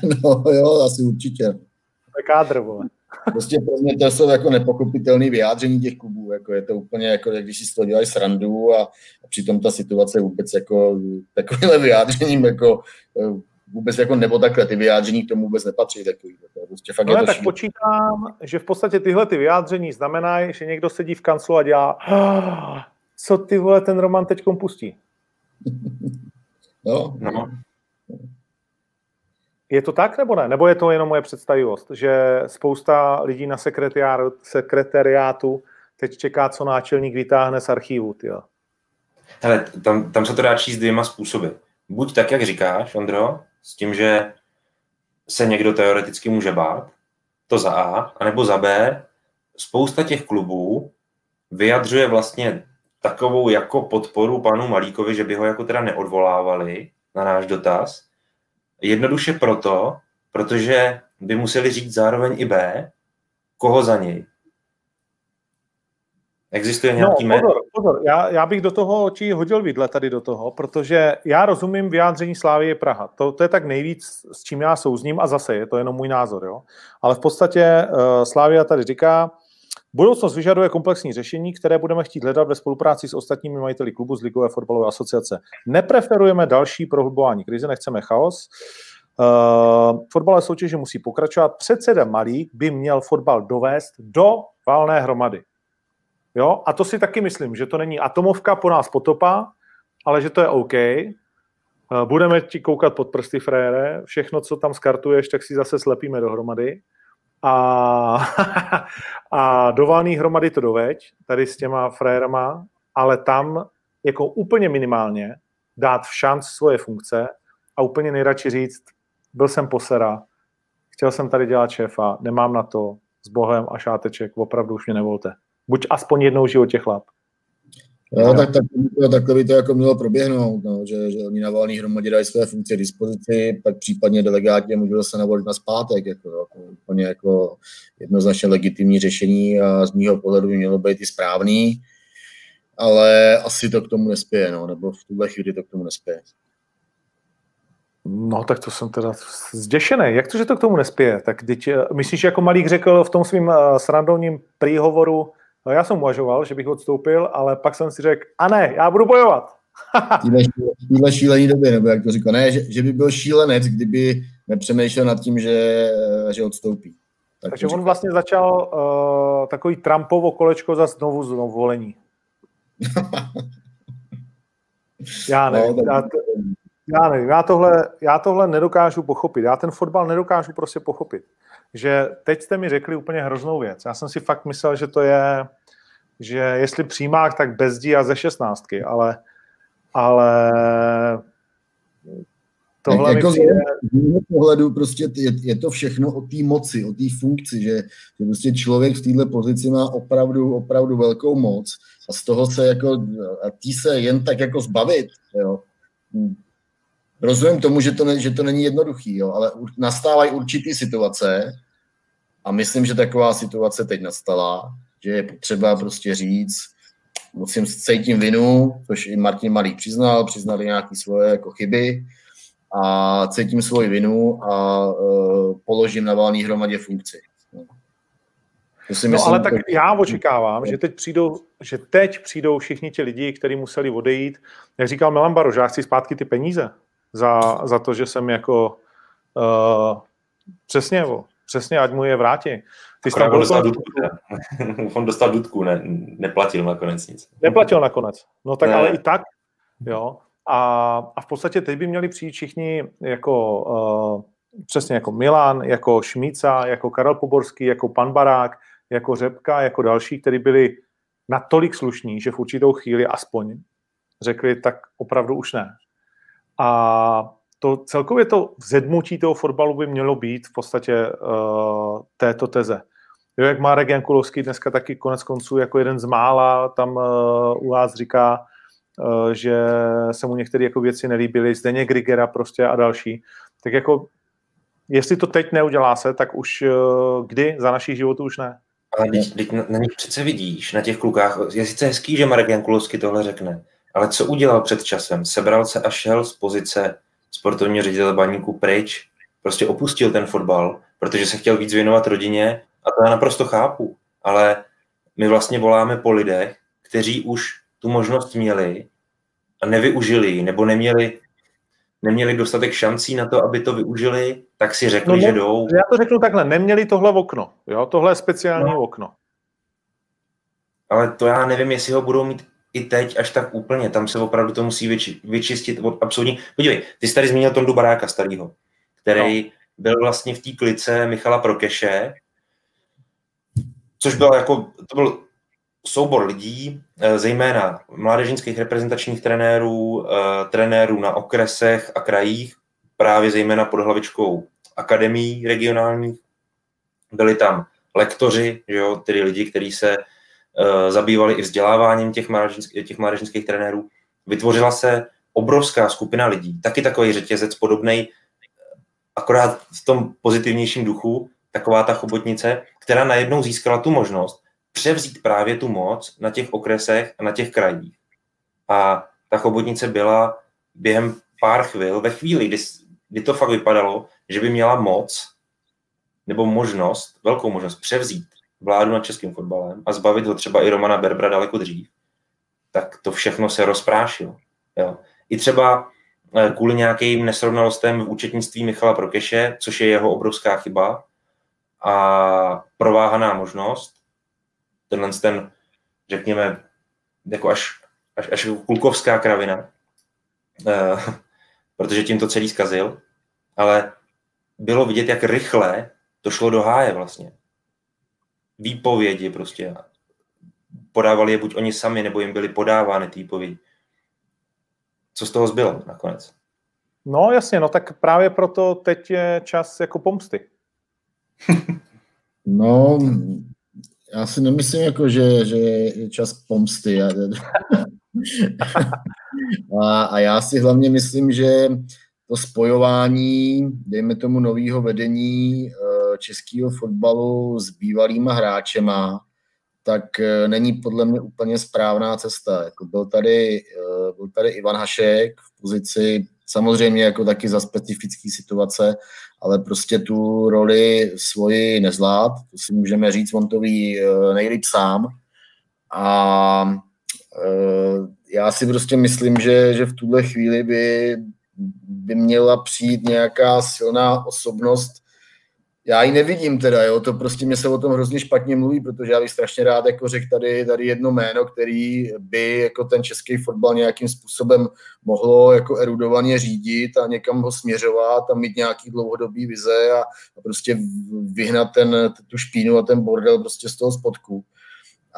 no jo, asi určitě. To je kádr, vole. Prostě pro mě to jsou jako nepochopitelné vyjádření těch klubů, jako je to úplně jako, když si z toho dělají srandu a, a přitom ta situace vůbec jako takovýhle vyjádřením jako vůbec jako nebo takhle, ty vyjádření k tomu vůbec nepatří takový. To prostě fakt no, je to tak šíle. počítám, že v podstatě tyhle ty vyjádření znamenají, že někdo sedí v kanclu a dělá ah, co ty vole ten Roman teď pustí. no. no. Je to tak nebo ne? Nebo je to jenom moje představivost, že spousta lidí na sekretariátu teď čeká, co náčelník vytáhne z archivu, tyjo. Hele, tam, tam se to dá číst dvěma způsoby. Buď tak, jak říkáš, Ondro, s tím, že se někdo teoreticky může bát, to za A, anebo za B, spousta těch klubů vyjadřuje vlastně takovou jako podporu panu Malíkovi, že by ho jako teda neodvolávali na náš dotaz. Jednoduše proto, protože by museli říct zároveň i B, koho za něj. Existuje nějaký no, pozor, pozor. Já, já bych do toho ti hodil vidle tady do toho, protože já rozumím vyjádření Slávy Praha. To, to je tak nejvíc, s čím já souzním a zase je to jenom můj názor. Jo? Ale v podstatě uh, Slávia tady říká, Budoucnost vyžaduje komplexní řešení, které budeme chtít hledat ve spolupráci s ostatními majiteli klubu z Ligové fotbalové asociace. Nepreferujeme další prohlubování krize, nechceme chaos. Uh, fotbalové soutěže musí pokračovat. Předseda Malík by měl fotbal dovést do válné hromady. Jo? A to si taky myslím, že to není atomovka po nás potopa, ale že to je OK. Uh, budeme ti koukat pod prsty, frére. Všechno, co tam skartuješ, tak si zase slepíme dohromady a, a do valný hromady to doveď, tady s těma frérama, ale tam jako úplně minimálně dát v šanc svoje funkce a úplně nejradši říct, byl jsem posera, chtěl jsem tady dělat šéfa, nemám na to, s Bohem a šáteček, opravdu už mě nevolte. Buď aspoň jednou v životě chlap. No, tak, tak, to, takhle by to jako mělo proběhnout, no, že, že oni na valný hromadě dají své funkce k dispozici, pak případně delegáti můžou se navolit na zpátek, jako, jo, to úplně jako jednoznačně legitimní řešení a z mýho pohledu by mělo být i správný, ale asi to k tomu nespěje, no, nebo v tuhle chvíli to k tomu nespěje. No, tak to jsem teda zděšený. Jak to, že to k tomu nespěje? Tak teď, eh, myslíš, jako Malík řekl v tom svým uh, srandovním příhovoru, No já jsem uvažoval, že bych odstoupil, ale pak jsem si řekl, a ne, já budu bojovat. v téhle šílený době, nebo jak to říkal, ne, že, že by byl šílenec, kdyby nepřemýšlel nad tím, že, že odstoupí. Tak Takže on vlastně začal uh, takový Trumpovo kolečko za znovu znovu volení. já nevím, no, já, to, já nevím, já tohle, já tohle nedokážu pochopit. Já ten fotbal nedokážu prostě pochopit. Že teď jste mi řekli úplně hroznou věc. Já jsem si fakt myslel, že to je že jestli přímák, tak bezdí a ze šestnáctky, ale, ale tohle jako mi přijde... Z mého pohledu prostě je, je to všechno o té moci, o té funkci, že, že prostě člověk v této pozici má opravdu, opravdu velkou moc a z toho se jako, a tí se jen tak jako zbavit, jo. Rozumím tomu, že to, ne, že to není jednoduchý, jo, ale nastávají určitý situace a myslím, že taková situace teď nastala, že je potřeba prostě říct, musím cítím vinu, což i Martin Malý přiznal, přiznali nějaké svoje jako chyby a cítím svoji vinu a uh, položím na válný hromadě funkci. No, myslím, no ale tak to... já očekávám, že teď, přijdou, že teď přijdou všichni ti lidi, kteří museli odejít. Jak říkal Milan Baroš, já chci zpátky ty peníze za, za to, že jsem jako uh, přesně, přesně, ať mu je vrátí. Ty jsi on, dostal dudku, on dostal dudku, ne, neplatil nakonec nic. Neplatil nakonec. No tak ne. ale i tak, jo. A, a v podstatě teď by měli přijít všichni jako uh, přesně jako Milan, jako Šmíca, jako Karel Poborský, jako Pan Barák, jako Řepka, jako další, kteří byli natolik slušní, že v určitou chvíli aspoň řekli, tak opravdu už ne. A to celkově to vzedmutí toho fotbalu by mělo být v podstatě uh, této teze. Jo, jak Marek Jankulovský dneska taky konec konců jako jeden z mála tam uh, u vás říká, uh, že se mu některé jako věci nelíbily, Zdeně Grigera prostě a další. Tak jako, jestli to teď neudělá se, tak už uh, kdy za našich životů už ne. Ale teď, teď na, na nich přece vidíš, na těch klukách, je sice hezký, že Marek Jankulovský tohle řekne, ale co udělal před časem? Sebral se a šel z pozice sportovní ředitel baníku pryč, prostě opustil ten fotbal, protože se chtěl víc věnovat rodině A to já naprosto chápu, ale my vlastně voláme po lidech, kteří už tu možnost měli a nevyužili nebo neměli, neměli dostatek šancí na to, aby to využili, tak si řekli, no, že jdou. Já to řeknu takhle, neměli tohle okno, jo? tohle je speciální no. okno. Ale to já nevím, jestli ho budou mít i teď až tak úplně, tam se opravdu to musí vyči, vyčistit od absolutní. Podívej, ty jsi tady zmínil Tondu Baráka starýho, který no. byl vlastně v té klice Michala Prokeše, což byl jako, to byl soubor lidí, eh, zejména mládežnických reprezentačních trenérů, eh, trenérů na okresech a krajích, právě zejména pod hlavičkou akademií regionálních. Byli tam lektoři, že jo, tedy lidi, kteří se zabývali i vzděláváním těch, mládežnických, těch mládežnických trenérů. Vytvořila se obrovská skupina lidí, taky takový řetězec podobný, akorát v tom pozitivnějším duchu, taková ta chobotnice, která najednou získala tu možnost převzít právě tu moc na těch okresech a na těch krajích. A ta chobotnice byla během pár chvil, ve chvíli, kdy, kdy to fakt vypadalo, že by měla moc nebo možnost, velkou možnost převzít vládu nad českým fotbalem a zbavit ho třeba i Romana Berbra daleko dřív, tak to všechno se rozprášilo. Jo. I třeba eh, kvůli nějakým nesrovnalostem v účetnictví Michala Prokeše, což je jeho obrovská chyba a prováhaná možnost, tenhle ten, řekněme, jako až, až, až kulkovská kravina, uh, protože tím to celý zkazil, ale bylo vidět, jak rychle to šlo do háje vlastně. Výpovědi prostě. Podávali je buď oni sami, nebo jim byly podávány ty výpovědi. Co z toho zbylo nakonec? No jasně, no tak právě proto teď je čas jako pomsty. no, já si nemyslím, jako, že, že je čas pomsty. a, a já si hlavně myslím, že to spojování, dejme tomu, nového vedení eh, českého fotbalu s bývalýma hráčema, tak eh, není podle mě úplně správná cesta. Jako byl, tady, eh, byl tady Ivan Hašek v pozici samozřejmě jako taky za specifické situace, ale prostě tu roli svoji nezvlád, to si můžeme říct, on to ví nejlíp sám. A já si prostě myslím, že, že v tuhle chvíli by by měla přijít nějaká silná osobnost. Já ji nevidím teda, jo, to prostě mě se o tom hrozně špatně mluví, protože já bych strašně rád jako řekl tady, tady jedno jméno, který by jako ten český fotbal nějakým způsobem mohlo jako erudovaně řídit a někam ho směřovat a mít nějaký dlouhodobý vize a, a prostě vyhnat ten, tu špínu a ten bordel prostě z toho spodku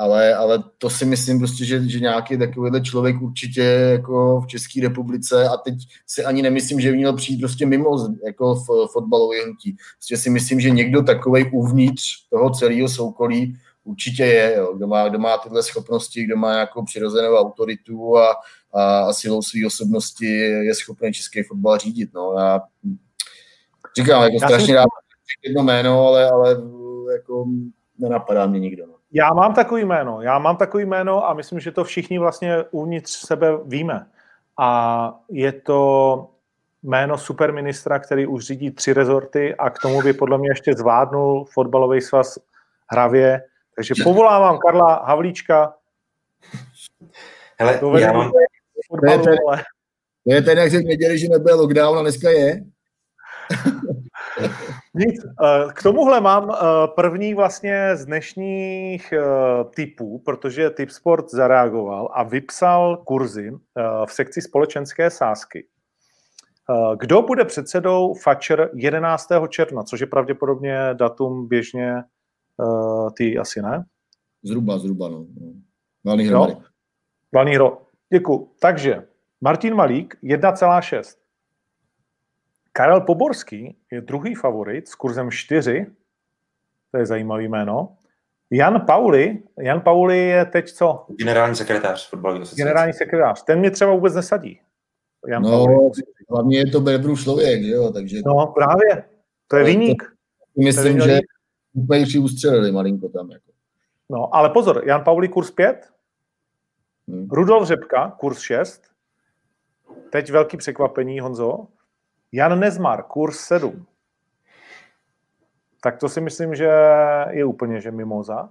ale, ale to si myslím prostě, že, že nějaký takovýhle člověk určitě jako v České republice a teď si ani nemyslím, že by měl přijít prostě mimo jako v fotbalové hnutí. Prostě si myslím, že někdo takový uvnitř toho celého soukolí určitě je, jo. Kdo, má, kdo má tyhle schopnosti, kdo má nějakou přirozenou autoritu a, a, a silou své osobnosti je schopný český fotbal řídit. No. Já říkám, jako Já strašně rád jedno jméno, ale, ale jako nenapadá mě nikdo. No. Já mám takový jméno, já mám takový jméno a myslím, že to všichni vlastně uvnitř sebe víme. A je to jméno superministra, který už řídí tři rezorty a k tomu by podle mě ještě zvládnul fotbalový svaz hravě. Takže povolávám Karla Havlíčka. Hele, já mám... Fotbalu, to je ten, ale... to je ten, jak řekl neděli, že nebude lockdown a dneska je. Nic. Eh, k tomuhle mám eh, první vlastně z dnešních eh, typů, protože Tipsport zareagoval a vypsal kurzy v sekci společenské sázky. Kdo bude předsedou Fatcher 11. června, což je pravděpodobně datum běžně ty asi ne? Zhruba, zhruba, no. Valný hro. No. Valný hro. Děkuji. Takže Martin Malík 1,6. Karel Poborský je druhý favorit s kurzem 4, to je zajímavý jméno. Jan Pauli, Jan Pauli je teď co? Generální sekretář fotbalového Generální sekretář, ten mě třeba vůbec nesadí. Jan no, Pauli. hlavně je to Bebru člověk, že jo, takže... No, právě, to je výnik. Myslím, to že úplně ustřelili malinko tam. Jako. No, ale pozor, Jan Pauli kurz 5, hmm. Rudolf Řepka kurz 6, teď velký překvapení, Honzo, Jan Nezmar, kurz 7. tak to si myslím, že je úplně že mimoza.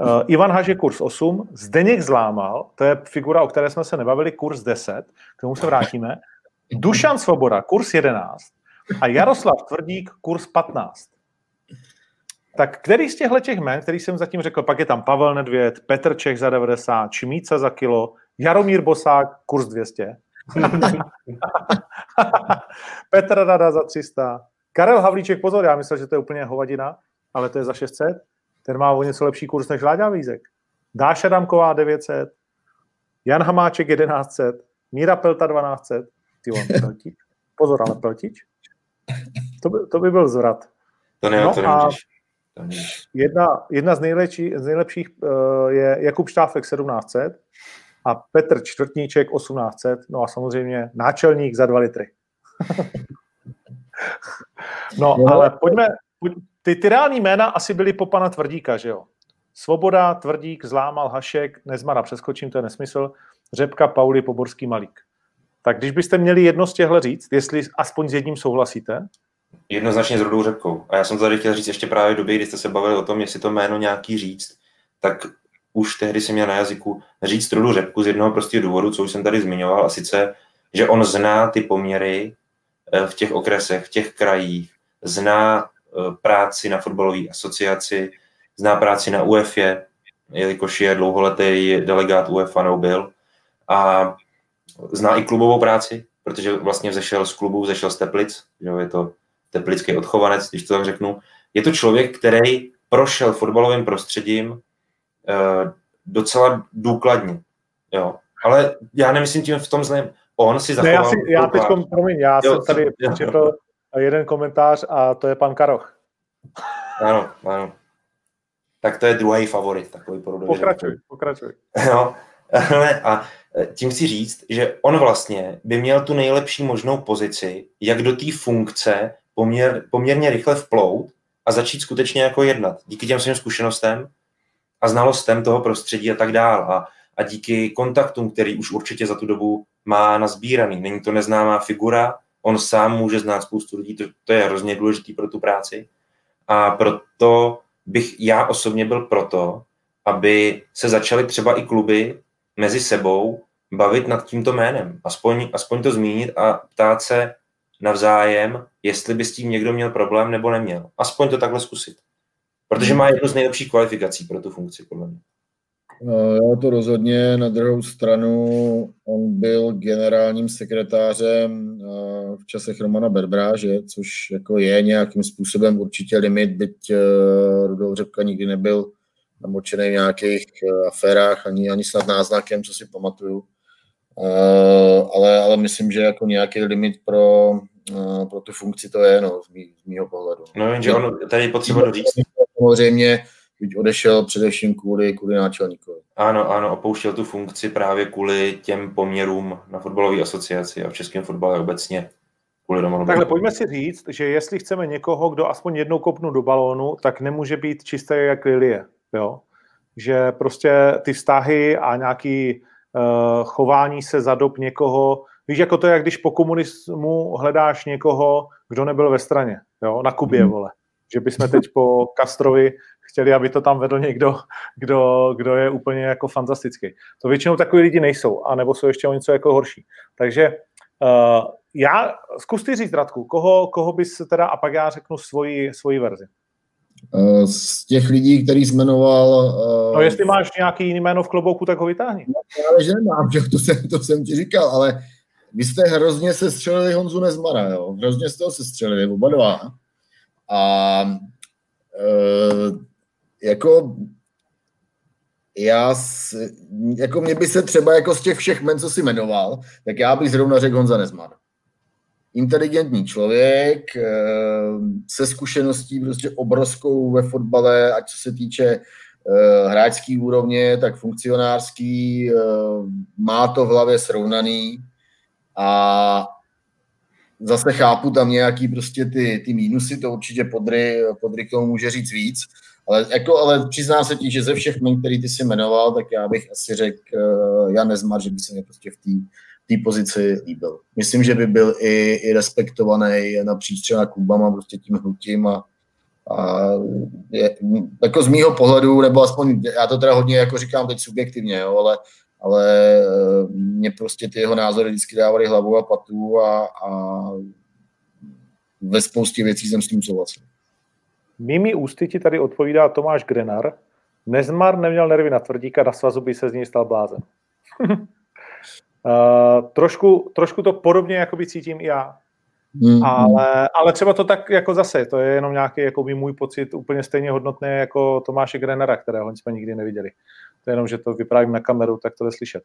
Uh, Ivan Haže kurz 8, Zdeněk zlámal, to je figura, o které jsme se nebavili, kurz 10, k tomu se vrátíme. Dušan Svoboda, kurz 11 a Jaroslav Tvrdík, kurz 15. Tak který z těchto těch men, který jsem zatím řekl, pak je tam Pavel Nedvěd, Petr Čech za 90, Čmíca za kilo, Jaromír Bosák, kurz 200, Petr Rada za 300, Karel Havlíček, pozor, já myslel, že to je úplně hovadina, ale to je za 600, ten má o něco lepší kurz než Láďa Vízek. Dáša Damková 900, Jan Hamáček 1100, Míra Pelta 1200, ty on, Peltič. Pozor, ale Peltič. To by, to by byl zvrat. To ne, no to. Jedna, jedna z, nejlepší, z nejlepších uh, je Jakub Štáfek 1700 a Petr Čtvrtníček 1800, no a samozřejmě náčelník za 2 litry. no, ale pojďme, ty, ty reální jména asi byly po pana Tvrdíka, že jo? Svoboda, Tvrdík, Zlámal, Hašek, Nezmara, přeskočím, to je nesmysl, Řepka, Pauli, Poborský, Malík. Tak když byste měli jedno z těchto říct, jestli aspoň s jedním souhlasíte? Jednoznačně s Rudou Řepkou. A já jsem tady chtěl říct ještě právě v době, kdy jste se bavili o tom, jestli to jméno nějaký říct, tak už tehdy jsem měl na jazyku říct Rudu Řepku z jednoho prostého důvodu, co už jsem tady zmiňoval, a sice, že on zná ty poměry eh, v těch okresech, v těch krajích, zná Eh, práci na fotbalové asociaci, zná práci na UEFA, jelikož je dlouholetý delegát UEFA nebo byl. A zná i klubovou práci, protože vlastně vzešel z klubu, vzešel z Teplic, že je to teplický odchovanec, když to tak řeknu. Je to člověk, který prošel fotbalovým prostředím docela důkladně. Jo. Ale já nemyslím tím v tom zlém. On si zachoval... Ne, já, si, já teď, promiň, já jo, jsem tady četl jeden komentář a to je pan Karoch. Ano, ano. Tak to je druhý favorit, takový podobný. Pokračuj, pokračuj. No, a tím chci říct, že on vlastně by měl tu nejlepší možnou pozici, jak do té funkce poměr, poměrně rychle vplout a začít skutečně jako jednat. Díky těm svým zkušenostem a znalostem toho prostředí a tak dál. A, a díky kontaktům, který už určitě za tu dobu má nazbíraný. Není to neznámá figura, on sám může znát spoustu lidí, to, to je hrozně důležité pro tu práci. A proto bych já osobně byl proto, aby se začaly třeba i kluby mezi sebou bavit nad tímto jménem. Aspoň, aspoň to zmínit a ptát se navzájem, jestli by s tím někdo měl problém nebo neměl. Aspoň to takhle zkusit. Protože má jednu z nejlepších kvalifikací pro tu funkci, podle mě. No, jo, to rozhodně. Na druhou stranu on byl generálním sekretářem eh, v časech Romana Berbráže, což jako je nějakým způsobem určitě limit, byť eh, Rudolf Řepka nikdy nebyl namočený v nějakých eh, aférách, ani, ani snad náznakem, co si pamatuju. Ale, ale myslím, že jako nějaký limit pro, pro tu funkci to je, no, z, mý, z mýho pohledu. No, jenže on tady potřeba říct. Samozřejmě byť odešel především kvůli, kvůli náčelníkovi. Ano, ano, opouštěl tu funkci právě kvůli těm poměrům na fotbalové asociaci a v českém fotbale obecně. Kvůli Romanu Takhle pojďme si říct, že jestli chceme někoho, kdo aspoň jednou kopnu do balónu, tak nemůže být čisté jak lilie. Jo? Že prostě ty vztahy a nějaký uh, chování se za dob někoho, víš, jako to je, jak když po komunismu hledáš někoho, kdo nebyl ve straně, jo? na Kubě, hmm. vole. Že bychom teď po Kastrovi chtěli, aby to tam vedl někdo, kdo, kdo je úplně jako fantastický. To většinou takový lidi nejsou, anebo jsou ještě o něco jako horší. Takže uh, já, zkus ty říct, Radku, koho, koho bys teda, a pak já řeknu svoji, svoji verzi. Eh, z těch lidí, který jmenoval... Uh, no jestli máš nějaký jiný jméno v klobouku, tak ho vytáhni. No, ale že nemám, že to jsem, to jsem ti říkal, ale vy jste hrozně se střelili Honzu Nezmara, jo? hrozně jste ho se střelili, oba dva. A uh, jako já, jako mě by se třeba jako z těch všech men, co si jmenoval, tak já bych zrovna řekl Honza Nezmar. Inteligentní člověk, eh, se zkušeností prostě obrovskou ve fotbale, ať co se týče eh, hráčský úrovně, tak funkcionářský, má to v hlavě srovnaný a zase chápu tam nějaký prostě ty, ty mínusy, to určitě Podry, Podry k tomu může říct víc, ale, jako, ale přiznám se ti, že ze všech men, který ty si jmenoval, tak já bych asi řekl uh, Nezmar, že by se mě prostě v té pozici líbil. Myslím, že by byl i, i respektovaný napříč třeba klubama, prostě tím hnutím a, A je, jako z mýho pohledu, nebo aspoň, já to teda hodně jako říkám teď subjektivně, jo, ale, ale eh, mě prostě ty jeho názory vždycky dávaly hlavu a patu a, a ve spoustě věcí jsem s tím souhlasil. Mými ústy ti tady odpovídá Tomáš Grenar. Nezmar neměl nervy na tvrdíka, na svazu by se z něj stal blázen. uh, trošku, trošku to podobně jakoby cítím i já. Mm. Ale, ale třeba to tak jako zase, to je jenom nějaký jako můj pocit úplně stejně hodnotný jako Tomáše Grenera, kterého jsme nikdy neviděli. To je jenom, že to vyprávím na kameru, tak to jde slyšet.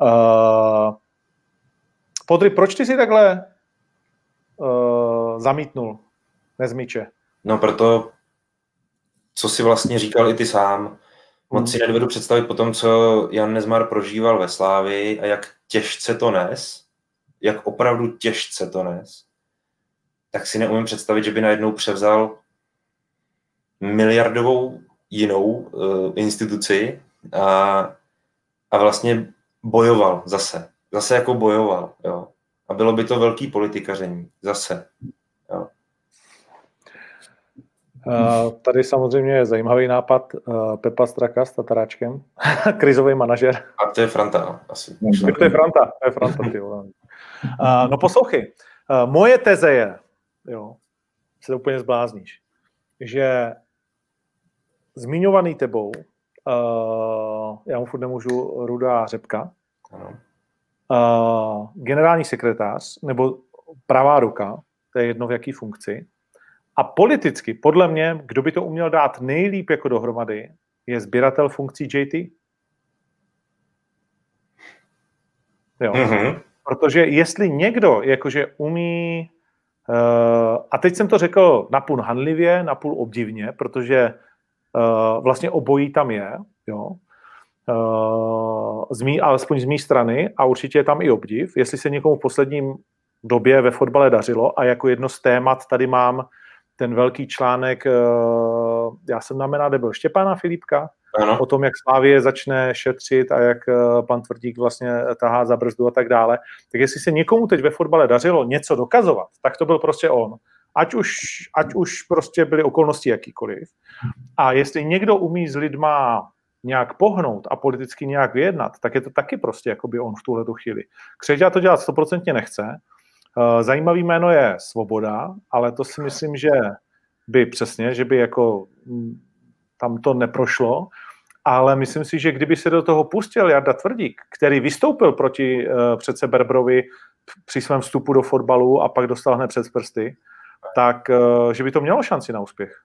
Uh, Podry, proč ty si takhle uh, zamítnul nezmíče? No proto, co si vlastně říkal i ty sám, moc si hmm. nedovedu představit po tom, co Jan Nezmar prožíval ve Slávi a jak těžce to nes, jak opravdu těžce to nes, tak si neumím představit, že by najednou převzal miliardovou jinou uh, instituci a, a vlastně bojoval zase. Zase jako bojoval, jo. A bylo by to velký politikaření. Zase. Jo. Uh, tady samozřejmě je zajímavý nápad uh, Pepa Straka s Tataráčkem, krizový manažer. A to je Franta, no, asi. To je Franta, to je Franta, ty uh, No poslouchej, uh, moje teze je, jo, se úplně zblázníš, že zmiňovaný tebou, uh, já mu furt nemůžu Ruda Řepka, uh, generální sekretář, nebo pravá ruka, to je jedno v jaký funkci, a politicky, podle mě, kdo by to uměl dát nejlíp jako dohromady, je sběratel funkcí JT. Jo. Mm-hmm. Protože jestli někdo jakože umí, uh, a teď jsem to řekl napůl hanlivě, napůl obdivně, protože uh, vlastně obojí tam je, jo, uh, z mý, alespoň z mé strany a určitě je tam i obdiv. Jestli se někomu v posledním době ve fotbale dařilo a jako jedno z témat tady mám ten velký článek, eh, já jsem na jména byl Štěpána Filipka, ano. o tom, jak Slávě začne šetřit a jak eh, pan Tvrdík vlastně tahá za brzdu a tak dále. Tak jestli se někomu teď ve fotbale dařilo něco dokazovat, tak to byl prostě on. Ať už, ať už prostě byly okolnosti jakýkoliv. A jestli někdo umí s lidma nějak pohnout a politicky nějak vyjednat, tak je to taky prostě jako by on v tuhle chvíli. Křeťa to dělat stoprocentně nechce, Eh, zajímavý jméno je Svoboda, ale to si myslím, že by přesně, že by jako mm, tam to neprošlo, ale myslím si, že kdyby se do toho pustil Jarda Tvrdík, který vystoupil proti uh, přece Berbrovi při svém vstupu do fotbalu a pak dostal hned přes prsty, tak uh, že by to mělo šanci na úspěch.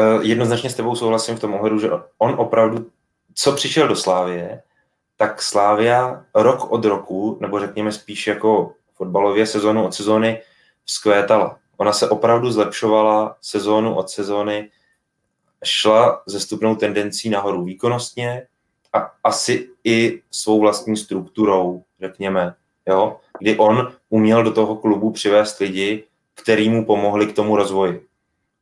Uh, jednoznačně s tebou souhlasím v tom ohledu, že on opravdu, co přišel do Slávie, tak Slávia rok od roku, nebo řekněme spíš jako fotbalově sezónu od sezóny vzkvétala. Ona se opravdu zlepšovala sezónu od sezóny, šla ze stupnou tendencí nahoru výkonnostně a asi i svou vlastní strukturou, řekněme, jo? kdy on uměl do toho klubu přivést lidi, který mu pomohli k tomu rozvoji.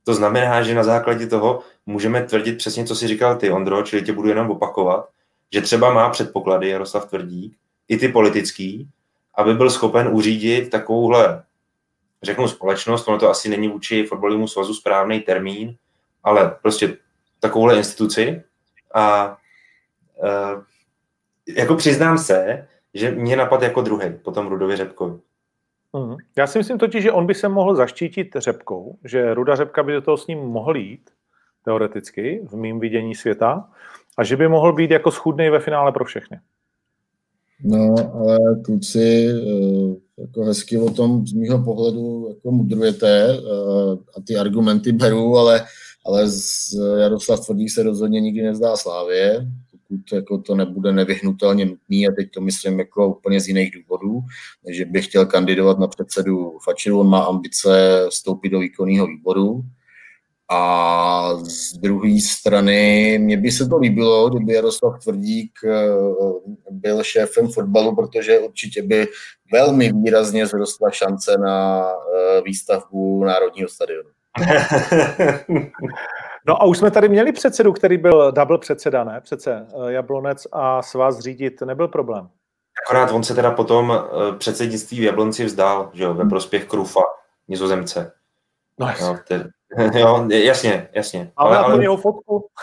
To znamená, že na základě toho můžeme tvrdit přesně, co si říkal ty, Ondro, čili tě budu jenom opakovat, že třeba má předpoklady Jaroslav Tvrdík, i ty politický, aby byl schopen uřídit takovouhle, řeknu společnost, ono to asi není vůči fotbalovému svazu správný termín, ale prostě takovouhle instituci a uh, jako přiznám se, že mě napad jako druhý, potom Rudovi Řepkovi. Hmm. Já si myslím totiž, že on by se mohl zaštítit Řepkou, že Ruda Řepka by do toho s ním mohl jít, teoreticky, v mým vidění světa, a že by mohl být jako schudný ve finále pro všechny. No, ale kluci eh, jako hezky o tom z mýho pohledu jako mudrujete eh, a ty argumenty beru, ale, ale z Jaroslav Tvrdý se rozhodně nikdy nezdá Slávě, pokud jako to nebude nevyhnutelně nutný a teď to myslím jako úplně z jiných důvodů, že bych chtěl kandidovat na předsedu Fačilu, on má ambice vstoupit do výkonného výboru, a z druhé strany, mně by se to líbilo, kdyby Jaroslav Tvrdík eh, byl šéfem fotbalu, protože určitě by velmi výrazně zrostla šance na eh, výstavbu Národního stadionu. No a už jsme tady měli předsedu, který byl double předseda, ne? Přece eh, Jablonec a svaz řídit nebyl problém. Akorát on se teda potom předsednictví v Jablonci vzdál, že jo, ve prospěch Krufa, nizozemce. No, no, jo, jasně, jasně. Ale, ale, ale... jeho fotku.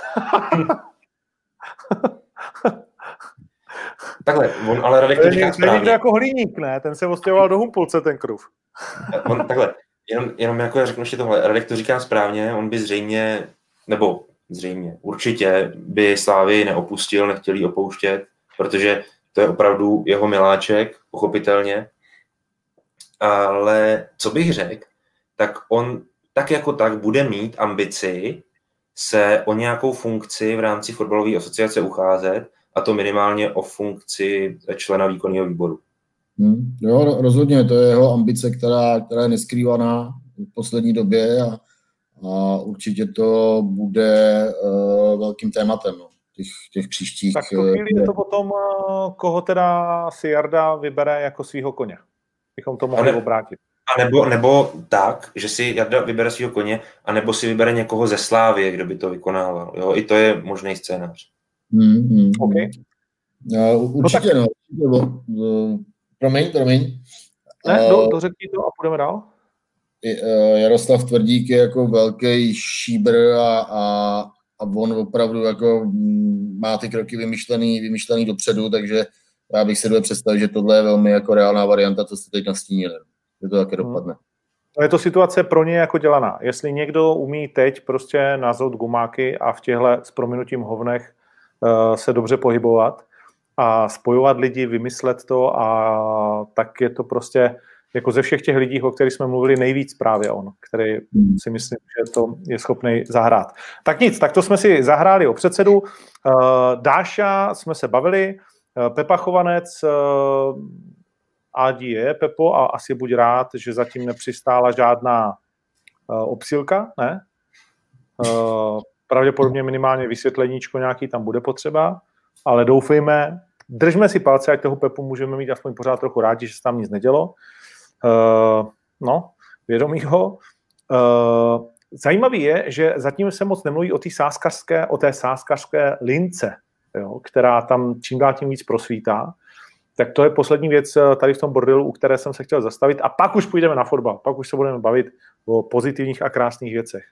Takhle, on ale Radek to říká správně. To je jako hliník, ne? Ten se ostěhoval do Humpolce, ten kruv. on, takhle, jenom, jenom jako já řeknu ještě tohle, Radek to říká správně, on by zřejmě, nebo zřejmě, určitě by Slávy neopustil, nechtěl ji opouštět, protože to je opravdu jeho miláček, pochopitelně. Ale co bych řekl, tak on tak jako tak bude mít ambici se o nějakou funkci v rámci fotbalové asociace ucházet, a to minimálně o funkci člena výkonného výboru. Hmm, jo, rozhodně, to je jeho ambice, která, která je neskrývaná v poslední době a, a určitě to bude uh, velkým tématem no, těch, těch příštích... Tak to chvíli je to potom, uh, koho teda si Jarda vybere jako svého koně. Bychom to mohli ne, obrátit. A nebo, nebo tak, že si Jarda vybere svého koně, a nebo si vybere někoho ze Slávy, kdo by to vykonával. Jo? I to je možný scénář. Hmm, hmm. Okay. Uh, určitě, no. no. Uh, promiň, promiň. Ne, do, dořekni to a půjdeme dál. Jaroslav Tvrdík je jako velký šíbr a, a, a on opravdu jako mm, má ty kroky vymyšlený, vymyšlený dopředu, takže já bych si dovedl představit, že tohle je velmi jako reálná varianta, co jste teď nastínili. Že to také hmm. dopadne. No je to situace pro ně jako dělaná. Jestli někdo umí teď prostě nazvat gumáky a v těchto s prominutím hovnech uh, se dobře pohybovat a spojovat lidi, vymyslet to a tak je to prostě jako ze všech těch lidí, o kterých jsme mluvili, nejvíc právě on, který si myslím, že to je schopný zahrát. Tak nic, tak to jsme si zahráli o předsedu. Uh, Dáša jsme se bavili, uh, Pepa Chovanec, uh, Adi je Pepo a asi buď rád, že zatím nepřistála žádná obsilka, ne? Pravděpodobně minimálně vysvětleníčko nějaký tam bude potřeba, ale doufejme, držme si palce, jak toho Pepu můžeme mít aspoň pořád trochu rádi, že se tam nic nedělo. Uh, no, vědomí ho. Uh, zajímavý je, že zatím se moc nemluví o té sáskařské, o té sáskařské lince, jo, která tam čím dál tím víc prosvítá. Tak to je poslední věc eh, tady v tom bordelu, u které jsem se chtěl zastavit. A pak už půjdeme na fotbal. Pak už se budeme bavit o pozitivních a krásných věcech.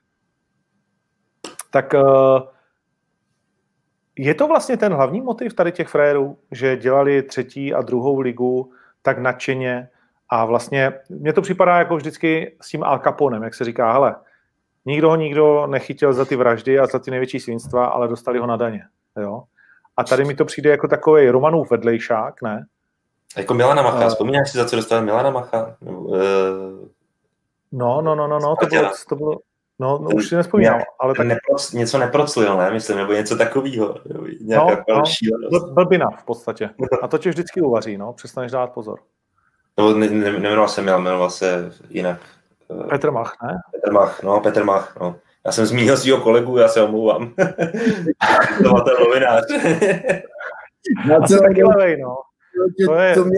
Tak je to vlastně ten hlavní motiv tady těch frérů, že dělali třetí a druhou ligu tak nadšeně a vlastně mně to připadá jako vždycky s tím Al Caponem, jak se říká, hele, nikdo ho nikdo nechytil za ty vraždy a za ty největší svinstva, ale dostali ho na daně. Jo? A tady mi to přijde jako takový Romanův vedlejšák, ne? Jako Milana Macha, uh, vzpomínáš si, za co dostal Milana Macha? Uh, no, no, no, no, no, to bylo, to bylo, No, no už si nespomínám, ale tak... Neproc, něco neproclil, ne, myslím, nebo něco takového. Nějaká no, no, blbina v podstatě. A to tě vždycky uvaří, no, přestaneš dát pozor. No, ne, ne, nemenoval se Mil, jmenoval se jinak. Eh, Petr Mach, ne? Petr Mach, no, Petr Mach, no. Já jsem zmínil svého kolegu, já se omlouvám. to ten novinář. Já jsem taky levej, no. To je... To mě,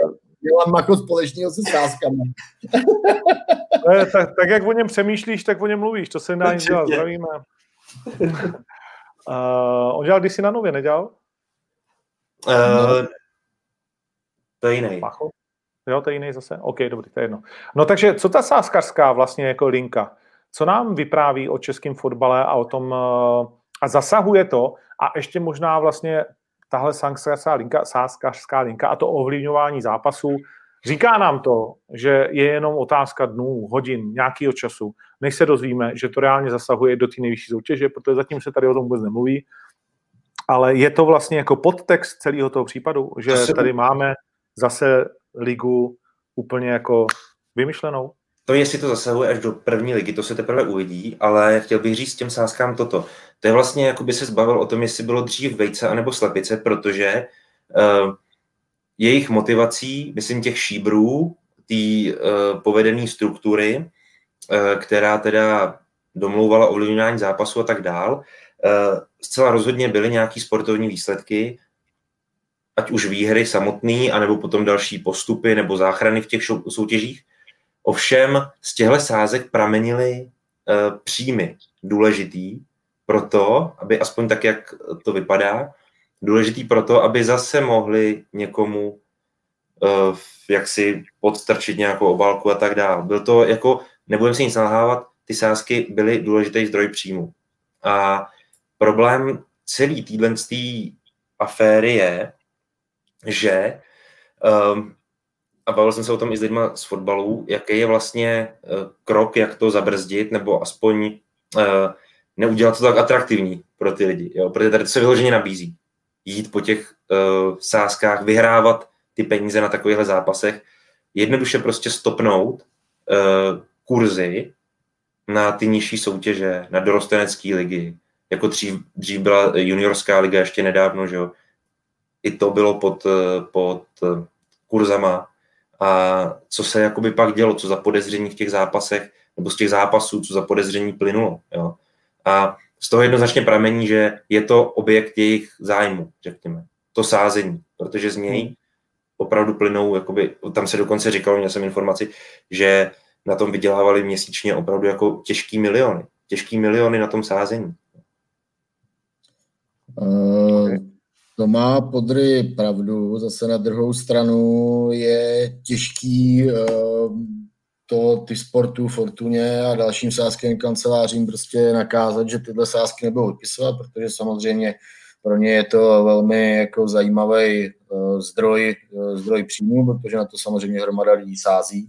jako společného se sázkami. je, tak, tak, jak o něm přemýšlíš, tak o něm mluvíš, to se nedá nic dělat, zdravíme. uh, on dělal kdysi na nově, nedělal? Uh, to je jiný. Pacho? Jo, to je jiný zase? OK, dobrý, to je jedno. No takže, co ta sáskařská vlastně jako linka? Co nám vypráví o českém fotbale a o tom, uh, a zasahuje to, a ještě možná vlastně tahle sáskařská linka, sáskařská linka a to ovlivňování zápasů, říká nám to, že je jenom otázka dnů, hodin, nějakého času, než se dozvíme, že to reálně zasahuje do té nejvyšší soutěže, protože zatím se tady o tom vůbec nemluví, ale je to vlastně jako podtext celého toho případu, že tady máme zase ligu úplně jako vymyšlenou. To, jestli to zasahuje až do první ligy, to se teprve uvidí, ale chtěl bych říct těm sázkám toto. To je vlastně, jako by se zbavil o tom, jestli bylo dřív vejce anebo slepice, protože uh, jejich motivací, myslím těch šíbrů, té uh, povedené struktury, uh, která teda domlouvala ovlivňování zápasu a tak dál, uh, zcela rozhodně byly nějaký sportovní výsledky, ať už výhry samotný, anebo potom další postupy nebo záchrany v těch soutěžích. Ovšem z těchto sázek pramenily uh, příjmy důležitý pro to, aby aspoň tak, jak to vypadá, důležitý pro to, aby zase mohli někomu uh, jak si podstrčit nějakou obálku a tak dále. Byl to jako, nebudem si nic nalhávat, ty sázky byly důležitý zdroj příjmu. A problém celý téhle aféry je, že um, a bavil jsem se o tom i s lidmi z fotbalu, jaký je vlastně uh, krok, jak to zabrzdit, nebo aspoň uh, neudělat to tak atraktivní pro ty lidi. Jo? Protože tady to se vyloženě nabízí. Jít po těch uh, sázkách, vyhrávat ty peníze na takovýchhle zápasech, jednoduše prostě stopnout kurzy na ty nižší soutěže, na dorostenecké ligy, jako dřív, dřív byla juniorská liga ještě nedávno, že jo. I to bylo pod, pod kurzama. A co se jakoby pak dělo, co za podezření v těch zápasech, nebo z těch zápasů, co za podezření plynulo, jo. A z toho jednoznačně pramení, že je to objekt jejich zájmu, řekněme. To sázení, protože z něj hmm. opravdu plynou, jakoby, tam se dokonce říkalo, měl jsem informaci, že na tom vydělávali měsíčně opravdu jako těžký miliony. Těžký miliony na tom sázení. Uh, to má Podry pravdu. Zase na druhou stranu je těžký uh, to ty sportu, Fortuně a dalším sázkovým kancelářím prostě nakázat, že tyhle sázky nebudou vypisovat, protože samozřejmě pro ně je to velmi jako zajímavý uh, zdroj, uh, zdroj příjmu, protože na to samozřejmě hromada lidí sází.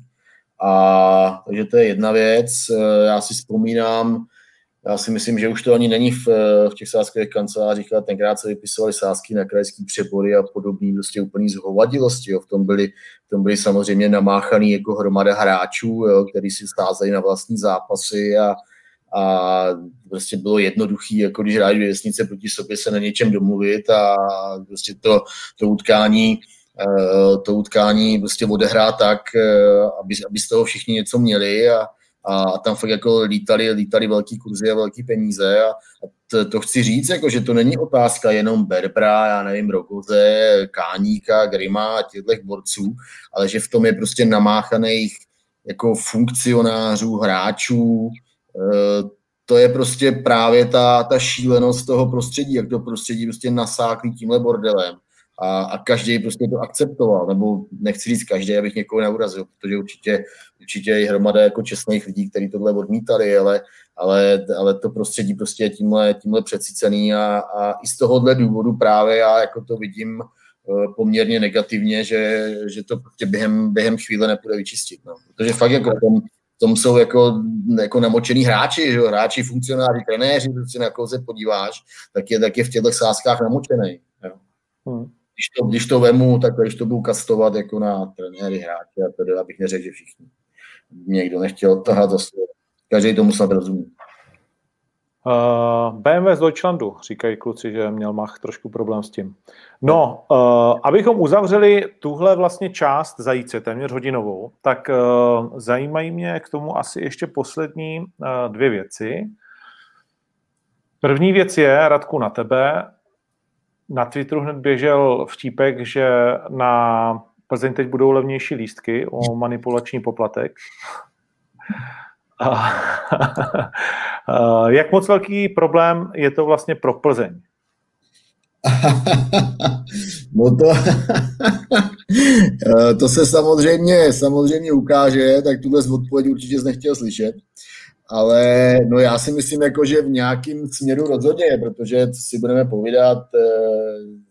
A takže to je jedna věc. Já si vzpomínám, já si myslím, že už to ani není v, v těch sázkových kancelářích, ale tenkrát se vypisovaly sázky na krajský přebory a podobný prostě úplný zhovadilosti. Jo. V, tom byly, v tom byly samozřejmě namáchaný jako hromada hráčů, jo, který si sázejí na vlastní zápasy a, a prostě bylo jednoduchý, jako když hráči vesnice proti sobě se na něčem domluvit a prostě to, to utkání eh, to utkání prostě odehrát tak, eh, aby, aby z toho všichni něco měli a, a tam fakt jako lítali, lítali velký kurzy a velký peníze a, a to, to chci říct, jako, že to není otázka jenom Berbra, já nevím, Rogoze, Káníka, Grima a těchto borců, ale že v tom je prostě namáchaných jako funkcionářů, hráčů, e, to je prostě právě ta, ta šílenost toho prostředí, jak to prostředí prostě nasáklý tímhle bordelem a, a každý prostě to akceptoval, nebo nechci říct každý, abych někoho neurazil, protože určitě, určitě je hromada jako čestných lidí, kteří tohle odmítali, ale, ale, ale to prostředí prostě je tímhle, tímhle přecícený a, a i z tohohle důvodu právě já jako to vidím eh, poměrně negativně, že, že to prostě během, během chvíle nepůjde vyčistit. No. Protože fakt jako tom, tom jsou jako, jako namočený hráči, že? hráči, funkcionáři, trenéři, když se na koho podíváš, tak je, tak je v těchto sázkách namočený. Jo. Hmm když to, když to vemu, tak když to budu kastovat jako na trenéry, hráče a tedy, abych neřekl, že všichni. Někdo nechtěl tahat za slovo. Každý tomu snad rozumí. Uh, BMW z Deutschlandu, říkají kluci, že měl Mach trošku problém s tím. No, uh, abychom uzavřeli tuhle vlastně část zajíce, téměř hodinovou, tak uh, zajímají mě k tomu asi ještě poslední uh, dvě věci. První věc je, Radku, na tebe na Twitteru hned běžel vtípek, že na Plzeň teď budou levnější lístky o manipulační poplatek. Jak moc velký problém je to vlastně pro Plzeň? No to, to se samozřejmě, samozřejmě ukáže, tak tuhle odpověď určitě nechtěl slyšet ale no já si myslím, jako, že v nějakým směru rozhodně, protože si budeme povídat, eh,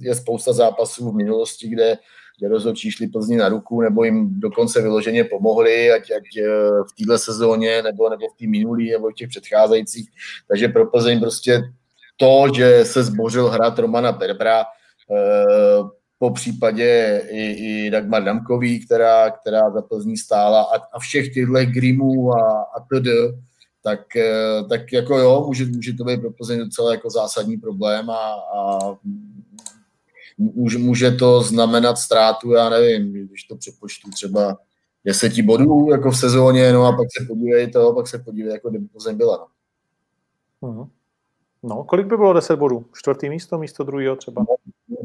je spousta zápasů v minulosti, kde, kde rozhodčí šli Plzni na ruku, nebo jim dokonce vyloženě pomohli, ať, ať eh, v této sezóně, nebo, nebo v té minulý, nebo v těch předcházejících. Takže pro Plzeň prostě to, že se zbořil hrát Romana Berbra, eh, po případě i, i Dagmar Damkový, která, která za Plzní stála a, a všech těchto Grimů a, a td., tak, eh, tak jako jo, může, může to být pro Plzeň docela jako zásadní problém a, a může, může to znamenat ztrátu, já nevím, když to přepočtu třeba deseti bodů jako v sezóně, no a pak se podívej to, pak se podívej, jako kdyby Plzeň byla. No. Uh-huh. No, kolik by bylo 10 bodů? Čtvrtý místo, místo druhého třeba?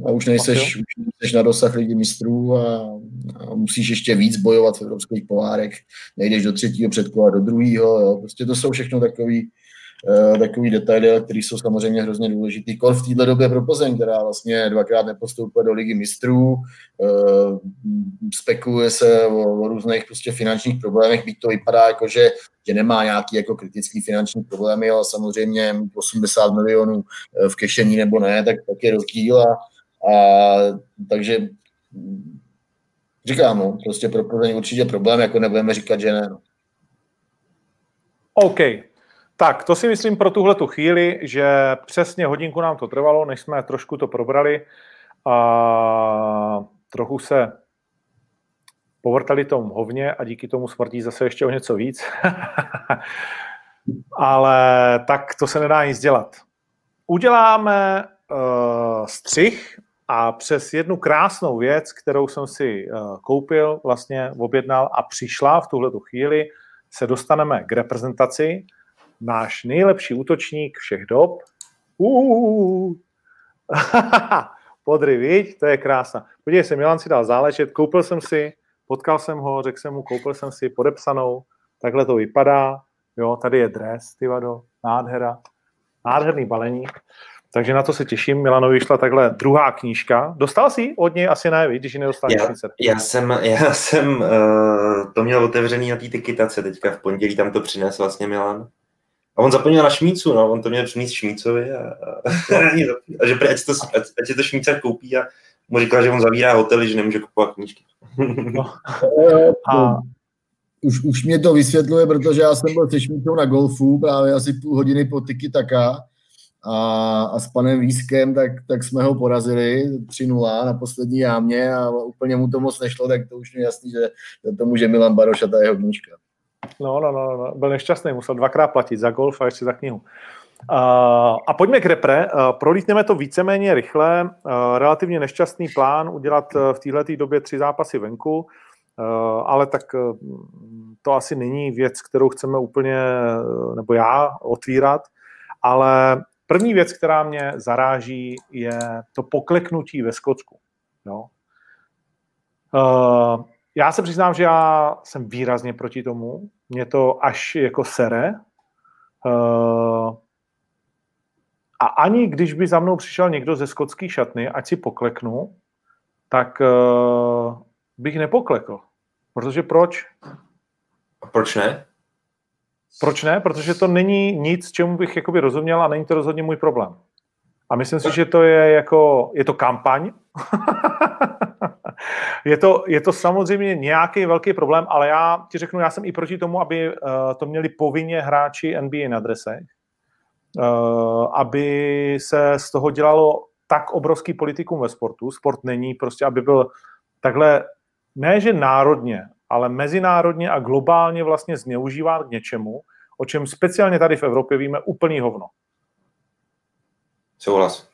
A už nejseš, už nejseš na dosah lidí mistrů a, a, musíš ještě víc bojovat v evropských pohárech. Nejdeš do třetího předkola, do druhého. Prostě to jsou všechno takové uh, takový detaily, které jsou samozřejmě hrozně důležitý. Kor v této době pro Plzeň, která vlastně dvakrát nepostoupila do ligy mistrů, uh, spekuluje se o, o různých prostě finančních problémech, byť to vypadá jako, že, že nemá nějaký jako kritický finanční problémy, ale samozřejmě 80 milionů v kešení nebo ne, tak, tak je rozdíl a, a takže říkám, no, prostě pro Plzeň určitě problém, jako nebudeme říkat, že ne. No. OK. Tak, to si myslím pro tuhle tu chvíli, že přesně hodinku nám to trvalo, než jsme trošku to probrali a trochu se povrtali tomu hovně a díky tomu smrtí zase ještě o něco víc. Ale tak to se nedá nic dělat. Uděláme uh, střih a přes jednu krásnou věc, kterou jsem si uh, koupil, vlastně objednal a přišla v tuhle chvíli, se dostaneme k reprezentaci. Náš nejlepší útočník všech dob. Podry, viď? To je krása. Podívej se, Milan si dal záležet, koupil jsem si, potkal jsem ho, řekl jsem mu, koupil jsem si podepsanou, takhle to vypadá, jo, tady je dres, ty vado, nádhera, nádherný balení. Takže na to se těším. Milanovi vyšla takhle druhá knížka. Dostal jsi od něj? Asi ne, když ji nedostal já, já jsem, já jsem uh, to měl otevřený na té tikitace teďka v pondělí, tam to přines vlastně Milan. A on zapomněl na šmícu, no, on to měl přinést šmícovi a, a, a že ať, to, ať, ať si to šmíce koupí a mu říkal, že on zavírá hotely, že nemůže kupovat knížky. no. a... Už, už mě to vysvětluje, protože já jsem byl se šmícou na golfu právě asi půl hodiny po tiki taka a, a s panem Výskem, tak, tak jsme ho porazili 3-0 na poslední jámě a úplně mu to moc nešlo, tak to už je jasný, že to může Milan Baroš a ta jeho knížka. No, no, no, no, byl nešťastný, musel dvakrát platit za golf a ještě za knihu. Uh, a pojďme k repre. Uh, prolítneme to víceméně rychle. Uh, relativně nešťastný plán udělat v této době tři zápasy venku, ale tak to asi není věc, kterou chceme úplně, nebo já, otvírat. Ale První věc, která mě zaráží, je to pokleknutí ve Skotsku. Jo? Uh, já se přiznám, že já jsem výrazně proti tomu. Mě to až jako sere. Uh, a ani když by za mnou přišel někdo ze skotské šatny, ať si pokleknu, tak uh, bych nepoklekl. Protože proč? A proč ne? Proč ne? Protože to není nic, čemu bych jakoby rozuměl a není to rozhodně můj problém. A myslím si, že to je jako, je to kampaň. je, to, je to samozřejmě nějaký velký problém, ale já ti řeknu, já jsem i proti tomu, aby uh, to měli povinně hráči NBA na dresech, uh, aby se z toho dělalo tak obrovský politikum ve sportu. Sport není prostě, aby byl takhle, ne že národně, ale mezinárodně a globálně vlastně zneužíván k něčemu, o čem speciálně tady v Evropě víme úplný hovno. Souhlas.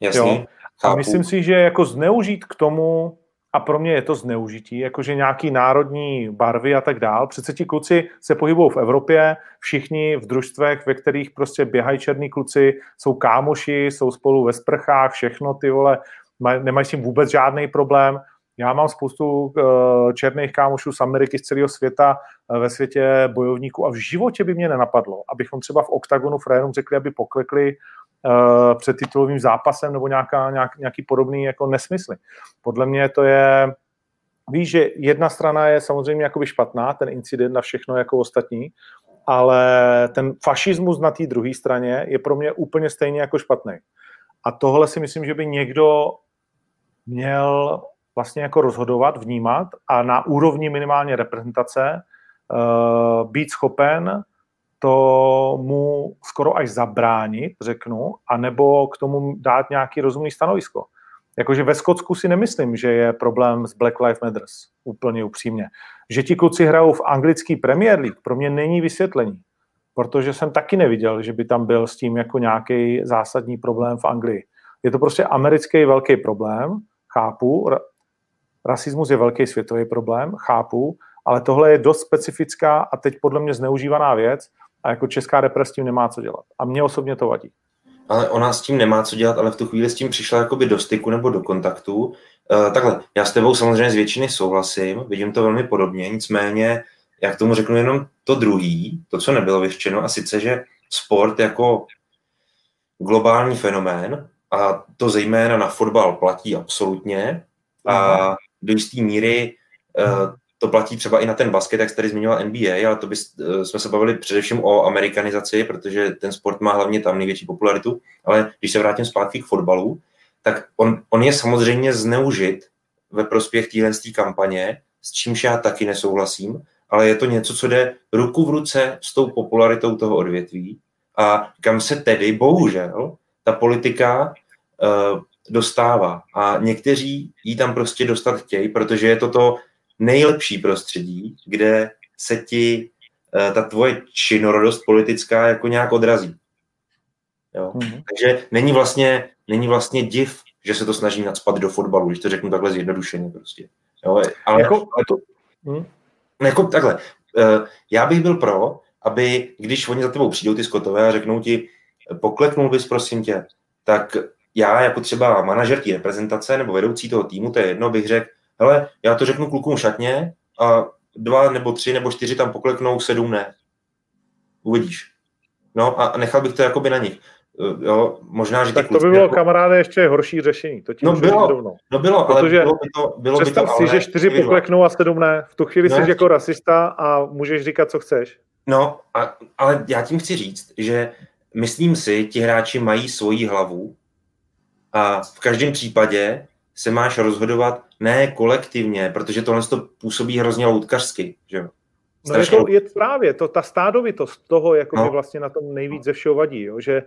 Jasný. Jo. A myslím si, že jako zneužít k tomu, a pro mě je to zneužití, jakože nějaký národní barvy a tak dál. Přece ti kluci se pohybují v Evropě, všichni v družstvech, ve kterých prostě běhají černí kluci, jsou kámoši, jsou spolu ve sprchách, všechno ty vole, nemají s tím vůbec žádný problém já mám spoustu uh, černých kámošů z Ameriky, z celého světa, uh, ve světě bojovníků a v životě by mě nenapadlo, abychom třeba v oktagonu frajerům řekli, aby poklekli uh, před titulovým zápasem nebo nějaká, nějak, nějaký podobný jako nesmysly. Podle mě to je, víš, že jedna strana je samozřejmě jakoby špatná, ten incident na všechno jako ostatní, ale ten fašismus na té druhé straně je pro mě úplně stejně jako špatný. A tohle si myslím, že by někdo měl vlastně jako rozhodovat, vnímat a na úrovni minimálně reprezentace uh, být schopen to mu skoro až zabránit, řeknu, anebo k tomu dát nějaký rozumný stanovisko. Jakože ve Skotsku si nemyslím, že je problém s Black Lives Matter, úplně upřímně. Že ti kluci hrajou v anglický Premier League, pro mě není vysvětlení, protože jsem taky neviděl, že by tam byl s tím jako nějaký zásadní problém v Anglii. Je to prostě americký velký problém, chápu, rasismus je velký světový problém, chápu, ale tohle je dost specifická a teď podle mě zneužívaná věc a jako česká repres s tím nemá co dělat. A mně osobně to vadí. Ale ona s tím nemá co dělat, ale v tu chvíli s tím přišla jakoby do styku nebo do kontaktu. Uh, takhle, já s tebou samozřejmě z většiny souhlasím, vidím to velmi podobně, nicméně, jak tomu řeknu jenom to druhý, to, co nebylo vyřčeno, a sice, že sport jako globální fenomén a to zejména na fotbal platí absolutně a. do jisté míry uh, to platí třeba i na ten basket, jak jste tady zmiňoval NBA, ale to by, uh, jsme se bavili především o amerikanizaci, protože ten sport má hlavně tam největší popularitu, ale když se vrátím zpátky k fotbalu, tak on, on je samozřejmě zneužit ve prospěch téhle kampaně, s čímž já taky nesouhlasím, ale je to něco, co jde ruku v ruce s tou popularitou toho odvětví. A kam se tedy, bohužel, ta politika uh, dostává. A někteří ji tam prostě dostat chtějí, protože je to to nejlepší prostředí, kde se ti uh, ta tvoje činorodost politická jako nějak odrazí. Jo? Mm-hmm. Takže není vlastně, není vlastně div, že se to snaží nadspat do fotbalu, když to řeknu takhle zjednodušeně prostě. Jo? Ale, jako, ale to, hm? jako takhle, uh, já bych byl pro, aby když oni za tebou přijdou ty skotové a řeknou ti, pokleknul bys prosím tě, tak já jako třeba manažer té reprezentace nebo vedoucí toho týmu, to je jedno, bych řekl, hele, já to řeknu klukům šatně a dva nebo tři nebo čtyři tam pokleknou, sedm ne. Uvidíš. No a nechal bych to jakoby na nich. Jo, možná, že tak to by bylo, jako... kamaráde, ještě horší řešení. To no bylo, no bylo, Protože ale bylo by to, bylo by to, si, že čtyři pokleknou a sedm ne. V tu chvíli no, jsi jako rasista a můžeš říkat, co chceš. No, a, ale já tím chci říct, že myslím si, ti hráči mají svoji hlavu a v každém případě se máš rozhodovat ne kolektivně, protože tohle to působí hrozně loutkařsky, že? No je to, je právě to, ta stádovitost toho, jako no. vlastně na tom nejvíc ze všeho vadí, jo? Že,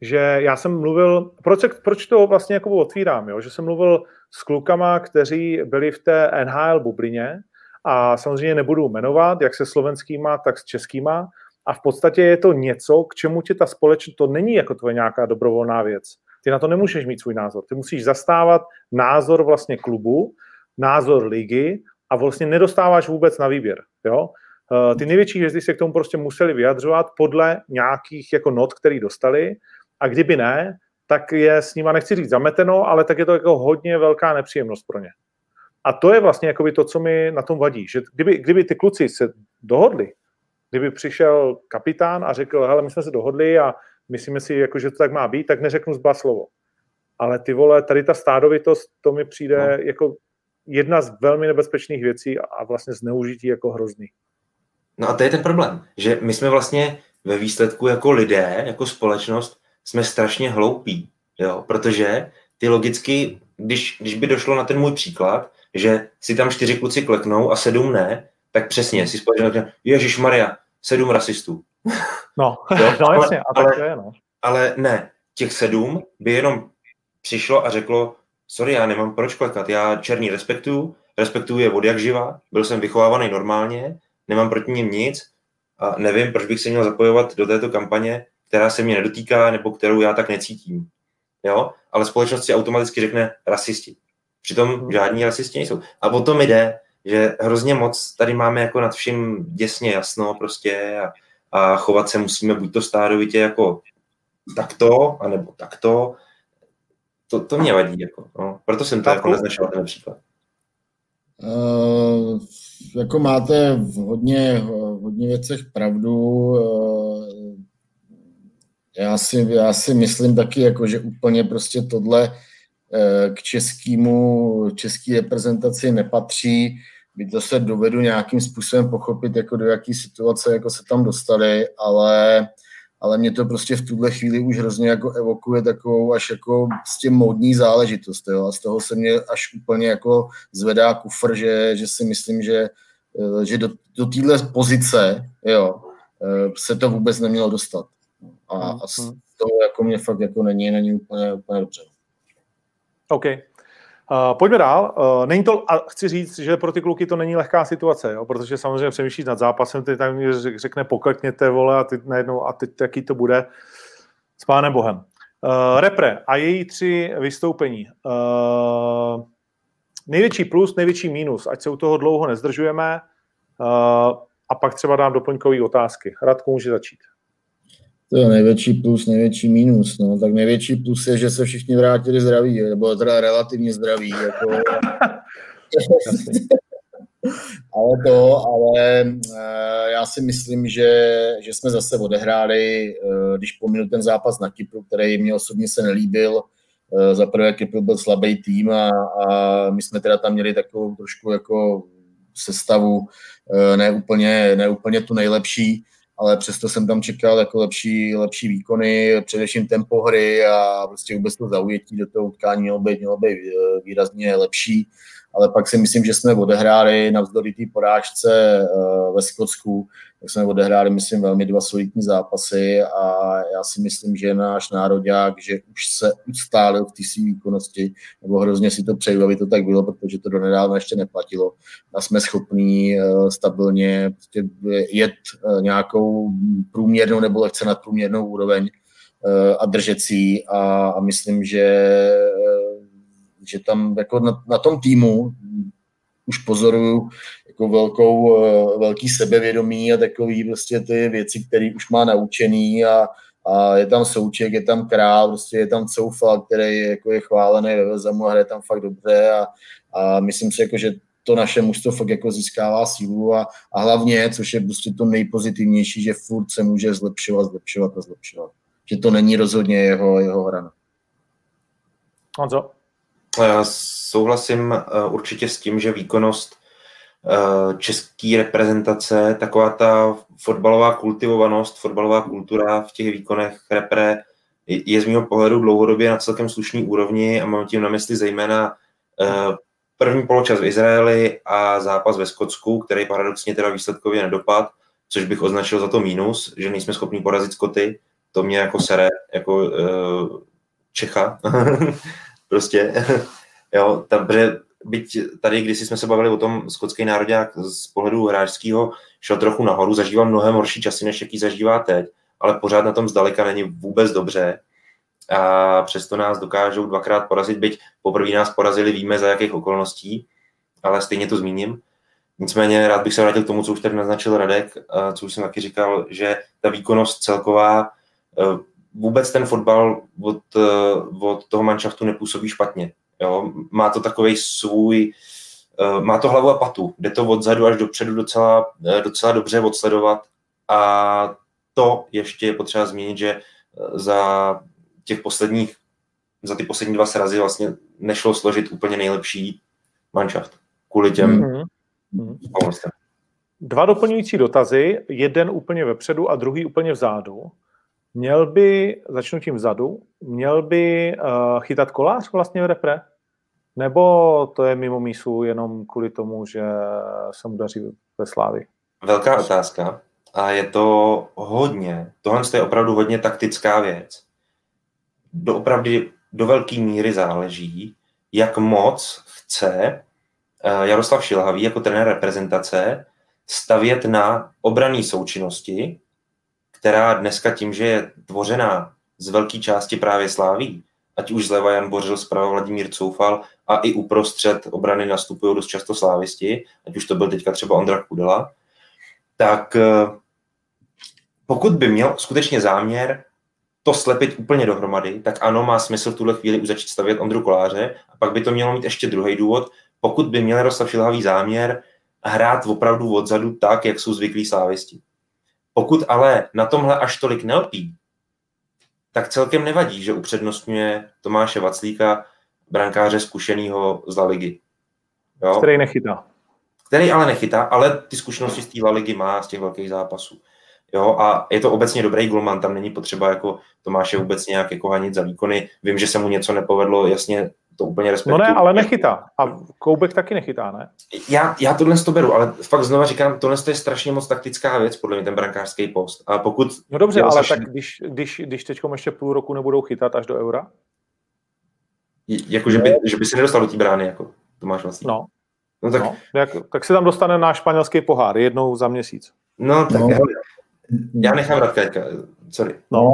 že já jsem mluvil, proč, proč to vlastně jako otvírám, jo? že jsem mluvil s klukama, kteří byli v té NHL bublině a samozřejmě nebudu jmenovat, jak se slovenskýma, tak s českýma, a v podstatě je to něco, k čemu ti ta společnost, to není jako tvoje nějaká dobrovolná věc. Ty na to nemůžeš mít svůj názor. Ty musíš zastávat názor vlastně klubu, názor ligy a vlastně nedostáváš vůbec na výběr. Jo? Eh, ty největší hvězdy se k tomu prostě museli vyjadřovat podle nějakých jako not, který dostali a kdyby ne, tak je s nima, nechci říct zameteno, ale tak je to jako hodně velká nepříjemnost pro ně. A to je vlastně jako to, co mi na tom vadí, že kdyby, kdyby ty kluci se dohodli, kdyby přišel kapitán a řekl, hele, my jsme se dohodli a myslíme si, jako, že to tak má být, tak neřeknu zba slovo. Ale ty vole, tady ta stádovitost, to mi přijde no. jako jedna z velmi nebezpečných věcí a vlastně zneužití jako hrozný. No a to je ten problém, že my jsme vlastně ve výsledku jako lidé, jako společnost, jsme strašně hloupí, jo, protože ty logicky, když, když by došlo na ten můj příklad, že si tam čtyři kluci kleknou a sedm ne, tak přesně si společnost Ježíš Maria, sedm rasistů. No, jo? no jasně, a tak ale, to je, no. Ale ne, těch sedm by jenom přišlo a řeklo, sorry, já nemám proč klekat, já černý respektuju, respektuju je od jak živa, byl jsem vychovávaný normálně, nemám proti ním nic a nevím, proč bych se měl zapojovat do této kampaně, která se mě nedotýká nebo kterou já tak necítím. Jo? Ale společnost si automaticky řekne rasisti. Přitom hmm. žádní rasisti nejsou. A o tom jde, že hrozně moc tady máme jako nad vším děsně jasno prostě a, a chovat se musíme buď to stádovitě jako takto, anebo takto. To, to mě vadí. Jako, no. Proto jsem to jako neznašel ten příklad. Uh, jako máte v hodně, v hodně věcech pravdu. Uh, já si, já si myslím taky, jako, že úplně prostě tohle uh, k českému, české reprezentaci nepatří. Byť to se dovedu nějakým způsobem pochopit, jako do jaký situace jako se tam dostali, ale ale mě to prostě v tuhle chvíli už hrozně jako evokuje takovou až jako s tím módní záležitost, jo, a z toho se mě až úplně jako zvedá kufr, že, že si myslím, že, eh, že do, do téhle pozice, jo, eh, se to vůbec nemělo dostat. A, a z mhm. toho jako mě fakt jako není, není úplně, úplně dobře. OK. Uh, pojďme dál. Uh, není to, a chci říct, že pro ty kluky to není lehká situace, jo, protože samozřejmě přemýšlíš nad zápasem, ty tam řekne poklekněte, vole, a teď najednou, a teď jaký to bude s pánem Bohem. Uh, repre a její tři vystoupení. Uh, největší plus, největší mínus, ať se u toho dlouho nezdržujeme, uh, a pak třeba dám doplňkové otázky. Radku může začít. To je největší plus, největší mínus. No. Tak největší plus je, že se všichni vrátili zdraví, nebo teda relativně zdraví. Jako... ale to, ale uh, já si myslím, že, že jsme zase odehráli, uh, když pominu ten zápas na Kypru, který mě osobně se nelíbil, uh, za prvé Kypru byl slabý tým a, a my jsme teda tam měli takovou trošku jako sestavu uh, ne úplně, ne úplně tu nejlepší, ale přesto jsem tam čekal jako lepší, lepší výkony, především tempo hry a prostě vůbec to zaujetí do toho utkání mělo být, mělo být výrazně lepší ale pak si myslím, že jsme odehráli navzdory té porážce eh, ve Skotsku, tak jsme odehráli, myslím, velmi dva solidní zápasy a já si myslím, že náš národák, že už se ustálil v té své výkonnosti, nebo hrozně si to přeju, aby to tak bylo, protože to donedávna ještě neplatilo. A jsme schopní eh, stabilně prostě jet eh, nějakou průměrnou nebo lehce nadprůměrnou úroveň a držet si a myslím, že že tam jako na, na tom týmu už pozoruju jako velkou, eh, velký sebevědomí a takový prostě ty věci, které už má naučený a, a je tam Souček, je tam Král, prostě je tam Coufal, který jako je chválený ve Vezamu a hraje tam fakt dobře a, a myslím si, jako, že to naše mužstvo fakt jako získává sílu a, a hlavně, což je prostě to nejpozitivnější, že furt se může zlepšovat, zlepšovat a zlepšovat. Že to není rozhodně jeho, jeho hrana. Honzo? Souhlasím eh, určitě s tím, že výkonnost eh, české reprezentace, taková ta fotbalová kultivovanost, fotbalová kultura v těch výkonech repre je z mého pohledu dlouhodobě na celkem slušný úrovni a mám tím na mysli zejména eh, první poločas v Izraeli a zápas ve Skotsku, který paradoxně teda výsledkově nedopad, což bych označil za to mínus, že nejsme schopni porazit Skoty. To mě jako sere, jako Čecha. prostě, jo, tam, byť tady, když jsme se bavili o tom skotský národák z pohledu hráčského, šel trochu nahoru, zažíval mnohem horší časy, než jaký zažívá teď, ale pořád na tom zdaleka není vůbec dobře a přesto nás dokážou dvakrát porazit, byť poprvé nás porazili, víme za jakých okolností, ale stejně to zmíním. Nicméně rád bych se vrátil k tomu, co už tady naznačil Radek, co už jsem taky říkal, že ta výkonnost celková eh, vůbec ten fotbal od, eh, od toho manšaftu nepůsobí špatně. Jo? Má to takový svůj, eh, má to hlavu a patu, jde to odzadu až dopředu docela, eh, docela dobře odsledovat a to ještě je potřeba zmínit, že za těch posledních, za ty poslední dva srazy vlastně nešlo složit úplně nejlepší manšaft kvůli těm mm-hmm. Dva doplňující dotazy, jeden úplně vepředu a druhý úplně vzadu. Měl by, začnu tím vzadu, měl by uh, chytat kolář vlastně v repre? Nebo to je mimo mísu jenom kvůli tomu, že se mu daří ve Slávi? Velká otázka a je to hodně, tohle je opravdu hodně taktická věc. Do opravdu do velké míry záleží, jak moc chce uh, Jaroslav Šilhavý jako trenér reprezentace stavět na obraný součinnosti, která dneska tím, že je tvořená z velké části právě sláví, ať už zleva Jan Bořil, zprava Vladimír Coufal a i uprostřed obrany nastupují dost často slávisti, ať už to byl teďka třeba Ondra Kudela, tak eh, pokud by měl skutečně záměr to slepit úplně dohromady, tak ano, má smysl v tuhle chvíli už začít stavět Ondru Koláře a pak by to mělo mít ještě druhý důvod, pokud by měl Jaroslav Šilhavý záměr hrát opravdu odzadu tak, jak jsou zvyklí slávisti. Pokud ale na tomhle až tolik nelpí, tak celkem nevadí, že upřednostňuje Tomáše Vaclíka, brankáře zkušeného z La Ligy. Jo? Který nechytá. Který ale nechytá, ale ty zkušenosti z té La Ligy má z těch velkých zápasů. Jo, a je to obecně dobrý golman, tam není potřeba jako Tomáše vůbec nějak jako hanit za výkony. Vím, že se mu něco nepovedlo, jasně to úplně respektuju. No ne, ale nechytá. A Koubek taky nechytá, ne? Já, já tohle to beru, ale fakt znova říkám, tohle je strašně moc taktická věc, podle mě ten brankářský post. A pokud... No dobře, ale strašně... tak když, když, když teď ještě půl roku nebudou chytat až do eura? Jako, že by, že by se nedostal do té brány, jako Tomáš vlastně. No. No tak... No, jak, tak se tam dostane náš španělský pohár jednou za měsíc. No tak no. já nechám Radka, sorry. No, to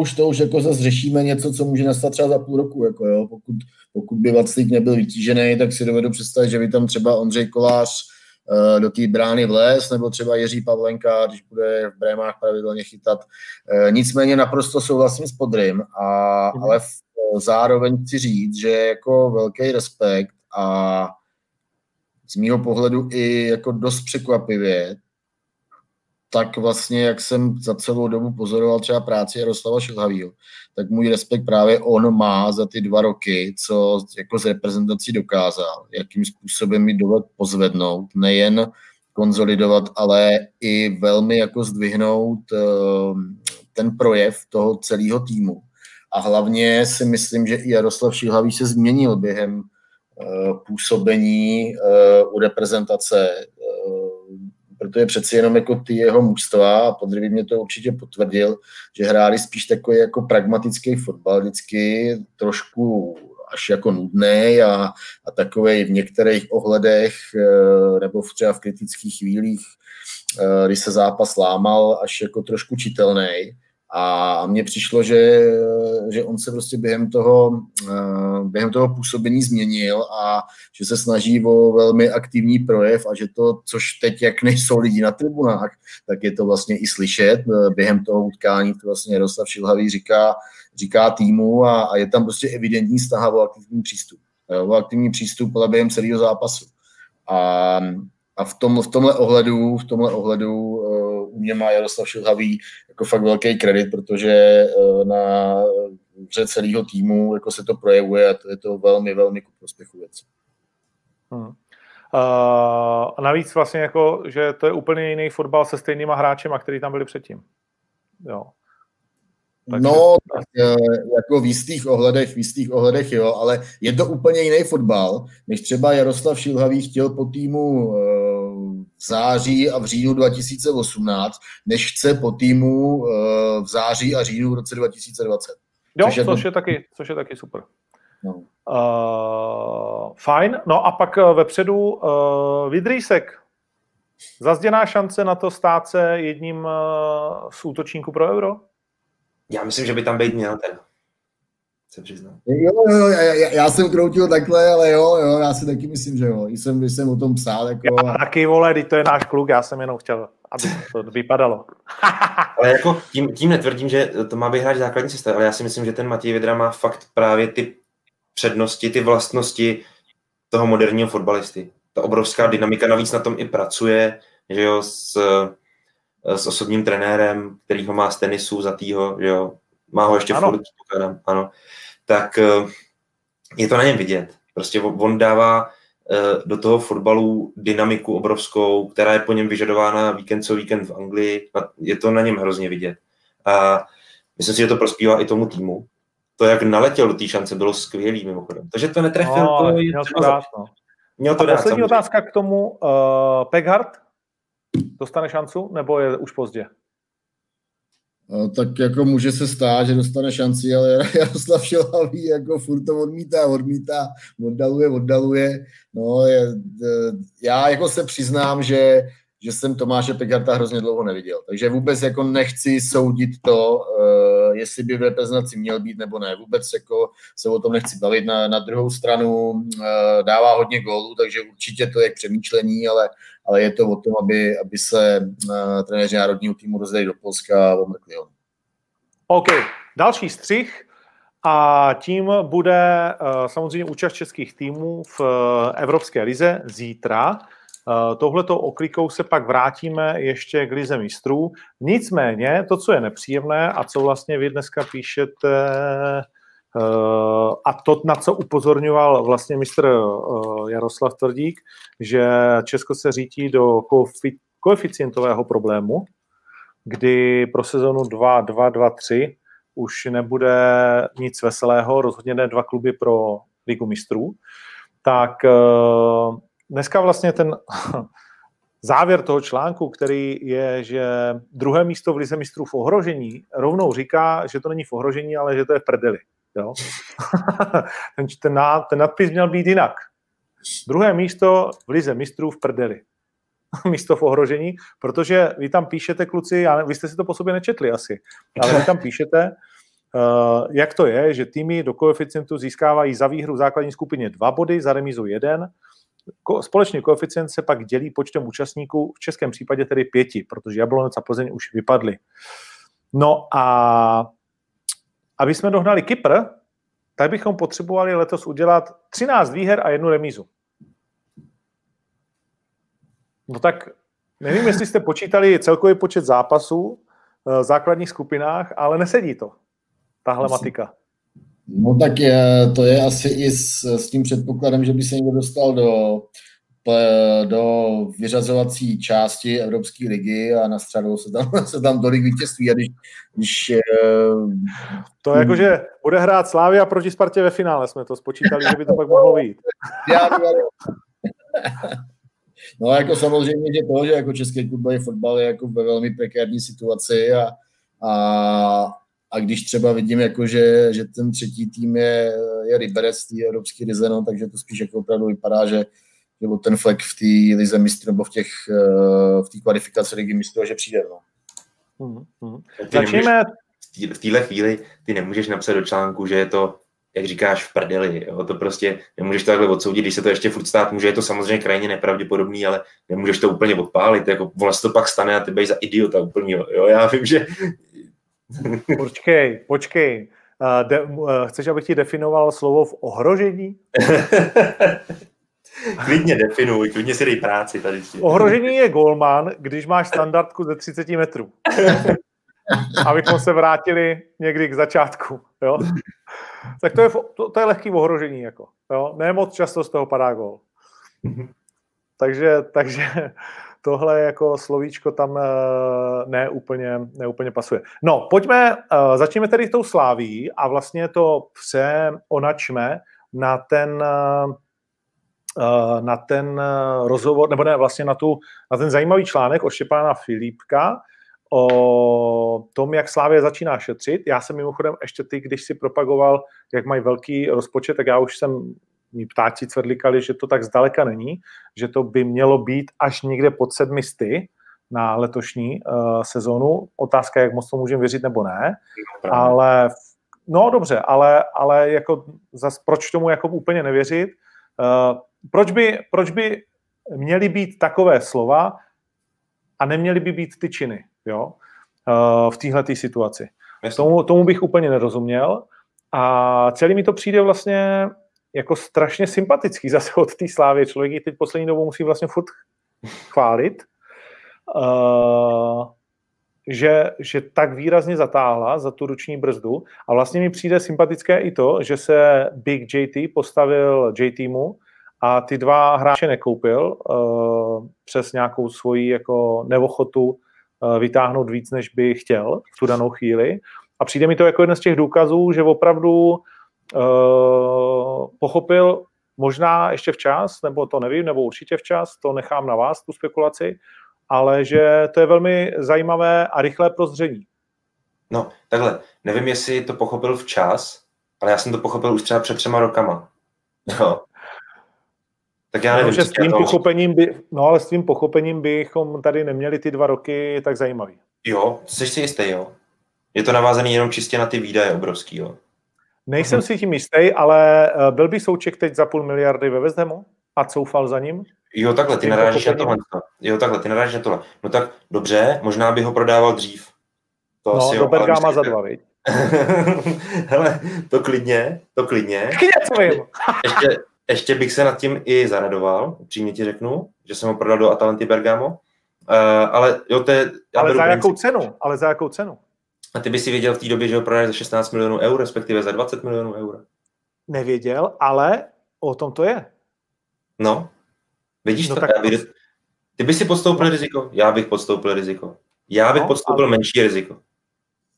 už, to už jako zase řešíme něco, co může nastat třeba za půl roku, jako jo, pokud pokud by Vaclík nebyl vytížený, tak si dovedu představit, že by tam třeba Ondřej Kolář uh, do té brány vles, nebo třeba Jiří Pavlenka, když bude v Brémách pravidelně chytat. Uh, nicméně naprosto souhlasím s Podrym, a, mm. ale v, zároveň chci říct, že jako velký respekt a z mýho pohledu i jako dost překvapivě, tak vlastně, jak jsem za celou dobu pozoroval třeba práci Jaroslava Šilhavýho, tak můj respekt právě on má za ty dva roky, co jako z reprezentací dokázal, jakým způsobem mi doved pozvednout, nejen konzolidovat, ale i velmi jako zdvihnout eh, ten projev toho celého týmu. A hlavně si myslím, že i Jaroslav Šilhavý se změnil během eh, působení eh, u reprezentace protože přeci jenom jako ty jeho mužstva, a Podrybí mě to určitě potvrdil, že hráli spíš takový jako pragmatický fotbal, vždycky trošku až jako nudný a, a takový v některých ohledech eh, nebo třeba v kritických chvílích, eh, kdy se zápas lámal, až jako trošku čitelný. A mně přišlo, že, že on se prostě během toho, eh, během toho působení změnil a že se snaží o velmi aktivní projev a že to, což teď, jak nejsou lidi na tribunách, tak je to vlastně i slyšet. Eh, během toho utkání to vlastně Jaroslav Šilhavý říká, říká týmu a, a je tam prostě evidentní snaha o aktivní přístup. Eh, o aktivní přístup, ale během celého zápasu. A a v, tom, v tomhle ohledu, v tomhle ohledu u mě má Jaroslav Šilhavý jako fakt velký kredit, protože uh, na hře celého týmu jako se to projevuje a to je to velmi, velmi ku prospěchu věci. Hmm. Uh, navíc vlastně jako, že to je úplně jiný fotbal se stejnýma hráčema, který tam byli předtím. Jo. Takže... No, tak, jako v jistých ohledech, v jistých ohledech, jo, ale je to úplně jiný fotbal, než třeba Jaroslav Šilhavý chtěl po týmu v září a v říjnu 2018, než chce po týmu v září a říjnu v roce 2020. Jo, což je, což je, taky, což je taky super. No. Uh, fajn. No a pak vepředu uh, Vidrýsek. Zazděná šance na to stát se jedním uh, z útočníků pro euro? Já myslím, že by tam být měl teda. Se přiznám. Jo, jo, já, já, jsem kroutil takhle, ale jo, jo, já si taky myslím, že jo. Jsem, jsem o tom psal. Jako... Já taky, vole, teď to je náš kluk, já jsem jenom chtěl, aby to vypadalo. ale jako tím, tím netvrdím, že to má být hráč základní systém, ale já si myslím, že ten Matěj Vidra má fakt právě ty přednosti, ty vlastnosti toho moderního fotbalisty. Ta obrovská dynamika, navíc na tom i pracuje, že jo, s, s osobním trenérem, který ho má z tenisu za týho, že jo, má ho ještě ano. furt, ano, tak eh, je to na něm vidět. Prostě on dává eh, do toho fotbalu dynamiku obrovskou, která je po něm vyžadována víkend co víkend v Anglii. Je to na něm hrozně vidět. A myslím si, že to prospívá i tomu týmu. To, jak naletěl do té šance, bylo skvělý mimochodem. To, že to netrefil, no, to je měl to dát, no. Měl to A dát, poslední samozřejmě. otázka k tomu. Uh, Peghart, Dostane šancu, nebo je už pozdě? Tak jako může se stát, že dostane šanci, ale Jaroslav Šilhavý jako furt to odmítá, odmítá, oddaluje, oddaluje. No, je, já jako se přiznám, že že jsem Tomáše Pegarta hrozně dlouho neviděl. Takže vůbec jako nechci soudit to, uh, jestli by v reprezentaci měl být nebo ne. Vůbec jako se o tom nechci bavit. Na, na druhou stranu uh, dává hodně gólů, takže určitě to je k přemýšlení, ale, ale je to o tom, aby, aby se uh, trenéři národního týmu rozdali do Polska a omrkli ho. OK, další střih. A tím bude uh, samozřejmě účast českých týmů v uh, Evropské lize zítra. Touhletou oklikou se pak vrátíme ještě k Lize mistrů. Nicméně to, co je nepříjemné a co vlastně vy dneska píšete, a to, na co upozorňoval vlastně mistr eh, Jaroslav Tvrdík, že Česko se řítí do koeficientového problému, kdy pro sezonu 2-2-2-3 už nebude nic veselého, rozhodně ne dva kluby pro Ligu mistrů, tak dneska vlastně ten závěr toho článku, který je, že druhé místo v Lize mistrů v ohrožení, rovnou říká, že to není v ohrožení, ale že to je v prdeli. Jo? ten, ten, ten nadpis měl být jinak. Druhé místo v Lize mistrů v prdeli. místo v ohrožení, protože vy tam píšete, kluci, já ne, vy jste si to po sobě nečetli asi, ale vy tam píšete, uh, jak to je, že týmy do koeficientu získávají za výhru v základní skupině dva body, za remízu jeden, Společný koeficient se pak dělí počtem účastníků, v českém případě tedy pěti, protože Jablonec a Plzeň už vypadly. No a aby jsme dohnali Kypr, tak bychom potřebovali letos udělat 13 výher a jednu remízu. No tak nevím, jestli jste počítali celkový počet zápasů v základních skupinách, ale nesedí to, tahle matika. No tak je, to je asi i s, s tím předpokladem, že by se někdo dostal do, do vyřazovací části Evropské ligy a nastřadilo se tam, se tam tolik vítězství. A když, když, to je jako, že bude hrát Slávia proti Spartě ve finále, jsme to spočítali, že by to pak mohlo být. No jako samozřejmě, že to, že jako český klubový fotbal je jako ve velmi prekární situaci a, a, a když třeba vidím, jako že, že ten třetí tým je, je Liberec z té evropské lize, no, takže to spíš jako opravdu vypadá, že, že ten flek v té lize mistrů nebo v těch eh, v té kvalifikaci ligy mistrů, že přijde. No. Hmm, hmm. Začneme... V téhle chvíli ty nemůžeš napsat do článku, že je to jak říkáš, v prdeli. Jo? To prostě nemůžeš to takhle odsoudit, když se to ještě furt stát může, je to samozřejmě krajně nepravděpodobný, ale nemůžeš to úplně odpálit. Jako, ono se to pak stane a ty bej za idiota úplně. Jo? Já vím, že Počkej, počkej. Uh, de, uh, chceš, abych ti definoval slovo v ohrožení? klidně definuj, klidně si dej práci tady. Ohrožení je golman, když máš standardku ze 30 metrů. Abychom se vrátili někdy k začátku. Jo? Tak to je, to, to je lehký ohrožení. Jako, jo? Ne moc často z toho padá gol. takže, takže tohle jako slovíčko tam uh, neúplně, neúplně pasuje. No, pojďme, uh, začněme tedy tou sláví a vlastně to přeonačme na ten uh, na ten rozhovor, nebo ne, vlastně na, tu, na ten zajímavý článek od Štěpána Filipka o tom, jak Slávě začíná šetřit. Já jsem mimochodem ještě ty, když si propagoval, jak mají velký rozpočet, tak já už jsem mý ptáci cvrlikali, že to tak zdaleka není, že to by mělo být až někde pod sedmisty na letošní uh, sezonu. Otázka, jak moc to můžeme věřit nebo ne, no, ale no dobře, ale, ale jako zas, proč tomu jako úplně nevěřit? Uh, proč, by, proč by měly být takové slova a neměly by být ty činy jo? Uh, v téhle situaci. Tomu, tomu bych úplně nerozuměl a celý mi to přijde vlastně jako strašně sympatický zase od té slávy. Člověk ji teď poslední dobou musí vlastně furt chválit, uh, že, že tak výrazně zatáhla za tu ruční brzdu a vlastně mi přijde sympatické i to, že se Big JT postavil JTmu a ty dva hráče nekoupil uh, přes nějakou svoji jako neochotu uh, vytáhnout víc, než by chtěl v tu danou chvíli. A přijde mi to jako jeden z těch důkazů, že opravdu Eh, pochopil možná ještě včas, nebo to nevím, nebo určitě včas, to nechám na vás, tu spekulaci, ale že to je velmi zajímavé a rychlé prozření. No, takhle, nevím, jestli to pochopil včas, ale já jsem to pochopil už třeba před třema rokama. No. Tak já nevím, no, s tvým pochopením by, no ale s tvým pochopením bychom tady neměli ty dva roky tak zajímavý. Jo, jsi si jistý, jo. Je to navázaný jenom čistě na ty výdaje obrovský, jo. Nejsem mhm. si tím jistý, ale eh, byl by Souček teď za půl miliardy ve Hamu a coufal za ním? Jo, takhle, ty narážíš na tohle. Jo, takhle, ty narážíš na tohle. No tak dobře, možná by ho prodával dřív. To no, asi do Bergama za dva, viď? Hele, to klidně, to klidně. co vím. ještě, ještě bych se nad tím i zaradoval, přímě ti řeknu, že jsem ho prodal do Atalanty Bergamo. Uh, ale jo, to je... Ale za jakou cenu? Ale za jakou cenu? A ty by si věděl v té době, že ho prodáš za 16 milionů eur, respektive za 20 milionů eur? Nevěděl, ale o tom to je. No, vidíš no to? Tak... Bych, ty by si podstoupil no. riziko? Já bych podstoupil riziko. Já bych no, podstoupil ale... menší riziko.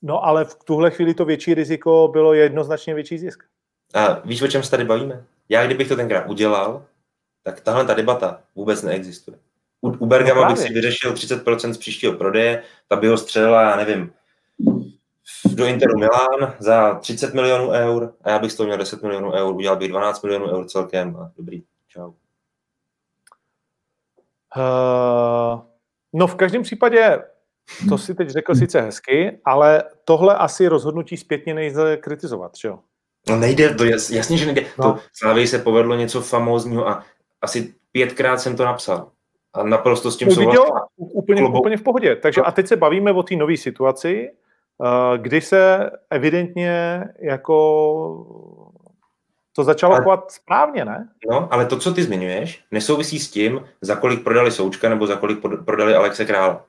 No, ale v tuhle chvíli to větší riziko bylo jednoznačně větší zisk. A víš, o čem se tady bavíme? Já, kdybych to tenkrát udělal, tak tahle ta debata vůbec neexistuje. U, u Bergama no bych si vyřešil 30% z příštího prodeje, ta by ho střelila, já nevím, do Interu Milán za 30 milionů eur a já bych z toho měl 10 milionů eur, udělal bych 12 milionů eur celkem a dobrý, čau. Uh, no v každém případě, to si teď řekl sice hezky, ale tohle asi rozhodnutí zpětně nejde kritizovat, že jo? No nejde, to jas, jasně, že nejde. No. To se povedlo něco famózního a asi pětkrát jsem to napsal. A naprosto s tím souhlasím. Úplně, úplně v pohodě. Takže a teď se bavíme o té nové situaci, Eh, kdy se evidentně jako to začalo ale, chovat správně, ne? No, ale to, co ty zmiňuješ, nesouvisí s tím, za kolik prodali Součka nebo za kolik prodali Alexe Krála.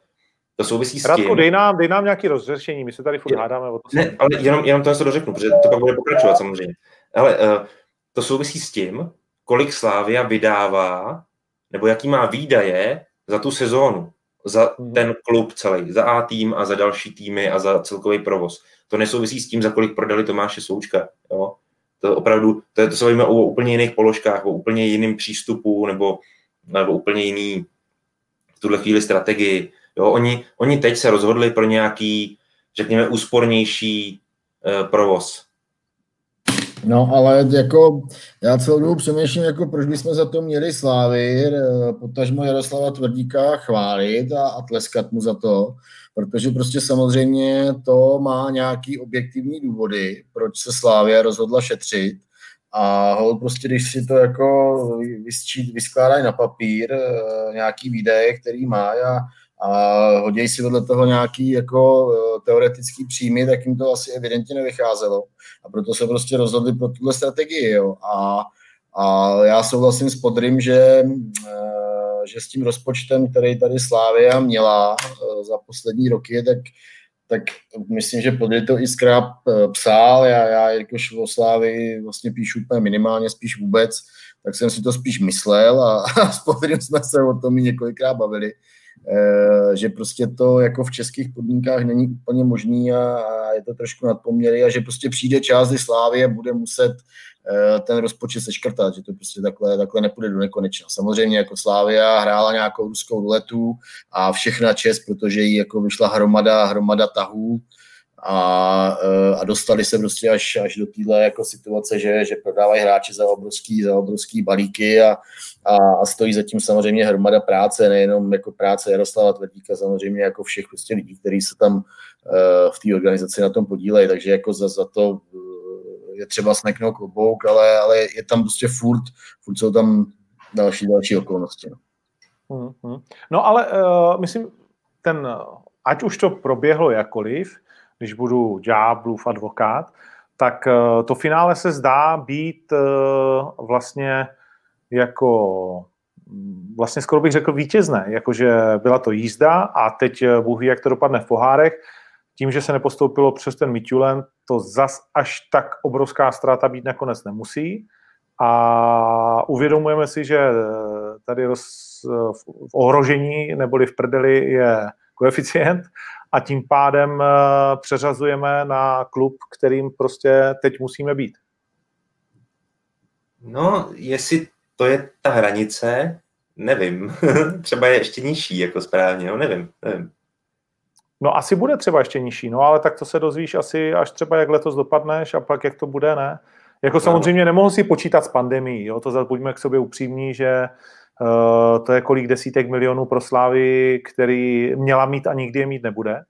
To souvisí s Radku, tím... dej nám, dej nám nějaký rozřešení, my se tady furt hádáme o to. Ne, ale jenom, jenom to se dořeknu, protože to pak bude pokračovat samozřejmě. Ale uh, to souvisí s tím, kolik Slávia vydává, nebo jaký má výdaje za tu sezónu, za mm. ten klub celý, za A tým a za další týmy a za celkový provoz. To nesouvisí s tím, za kolik prodali Tomáše Součka. Jo? To opravdu, to, je, to se bavíme o úplně jiných položkách, o úplně jiným přístupu nebo, nebo úplně jiný v tuhle chvíli strategii. Jo? Oni, oni teď se rozhodli pro nějaký, řekněme, úspornější eh, provoz. No, ale jako já celou dobu přemýšlím, jako proč bychom za to měli Slávy, eh, potažmo Jaroslava Tvrdíka chválit a, a tleskat mu za to, protože prostě samozřejmě to má nějaký objektivní důvody, proč se Slávě rozhodla šetřit a hol prostě, když si to jako vyskládají na papír, eh, nějaký výdaje, který má a, a hodí si vedle toho nějaký jako eh, teoretický příjmy, tak jim to asi evidentně nevycházelo. A proto se prostě rozhodli pro tuhle strategii. Jo. A, a já souhlasím s Podrym, že eh, že s tím rozpočtem, který tady Slávia měla eh, za poslední roky, tak, tak myslím, že podle to i Skráp psal, já, já jakož o Slávii vlastně píšu úplně minimálně, spíš vůbec, tak jsem si to spíš myslel a, a s Podrym jsme se o tom i několikrát bavili, že prostě to jako v českých podmínkách není úplně možný a, je to trošku nadpoměry a že prostě přijde část, kdy Slávie bude muset Eh, ten rozpočet seškrtat, že to prostě takhle, takhle nepůjde do nekonečna. Samozřejmě jako Slávia hrála nějakou ruskou ruletu a všechna čest, protože jí jako vyšla hromada, hromada tahů a, eh, a dostali se prostě až, až do téhle jako situace, že, že prodávají hráči za obrovský, za obrovský balíky a, a, a stojí zatím samozřejmě hromada práce, nejenom jako práce Jaroslava Tvrdíka, samozřejmě jako všech prostě lidí, kteří se tam uh, v té organizaci na tom podílejí, takže jako za, za to je třeba smeknout klobouk, ale, ale je tam prostě furt, furt jsou tam další, další okolnosti. No, mm-hmm. no ale uh, myslím, ten, ať už to proběhlo jakoliv, když budu ďáblův advokát, tak uh, to finále se zdá být uh, vlastně jako vlastně skoro bych řekl vítězné, jakože byla to jízda a teď Bůh ví, jak to dopadne v pohárech, tím, že se nepostoupilo přes ten Mitulen, to zas až tak obrovská ztráta být nakonec nemusí. A uvědomujeme si, že tady roz, v ohrožení neboli v prdeli je koeficient a tím pádem eh, přeřazujeme na klub, kterým prostě teď musíme být. No, jestli to je ta hranice, nevím. Třeba je ještě nižší, jako správně, no nevím, nevím. No asi bude třeba ještě nižší, no ale tak to se dozvíš asi až třeba jak letos dopadneš a pak jak to bude, ne? Jako no. samozřejmě nemohl si počítat s pandemí, jo, to zase buďme k sobě upřímní, že uh, to je kolik desítek milionů pro Slávy, který měla mít a nikdy je mít nebude.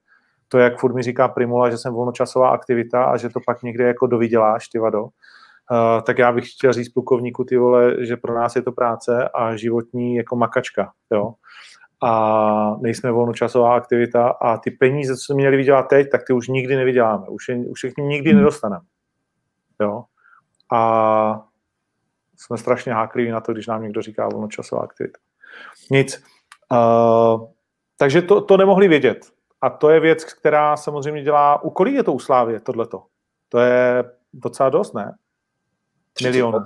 To je, jak furt mi říká Primula, že jsem volnočasová aktivita a že to pak někde jako dovyděláš, ty vado. Uh, tak já bych chtěl říct plukovníku, ty vole, že pro nás je to práce a životní jako makačka, jo a nejsme volnočasová aktivita a ty peníze, co jsme měli vydělat teď, tak ty už nikdy nevyděláme. Už, je, už je k ním nikdy hmm. nedostaneme. Jo? A jsme strašně hákliví na to, když nám někdo říká volnočasová aktivita. Nic. Uh, takže to, to nemohli vědět. A to je věc, která samozřejmě dělá... U kolik je to u Slávě, tohleto? To je docela dost, ne? Milionů.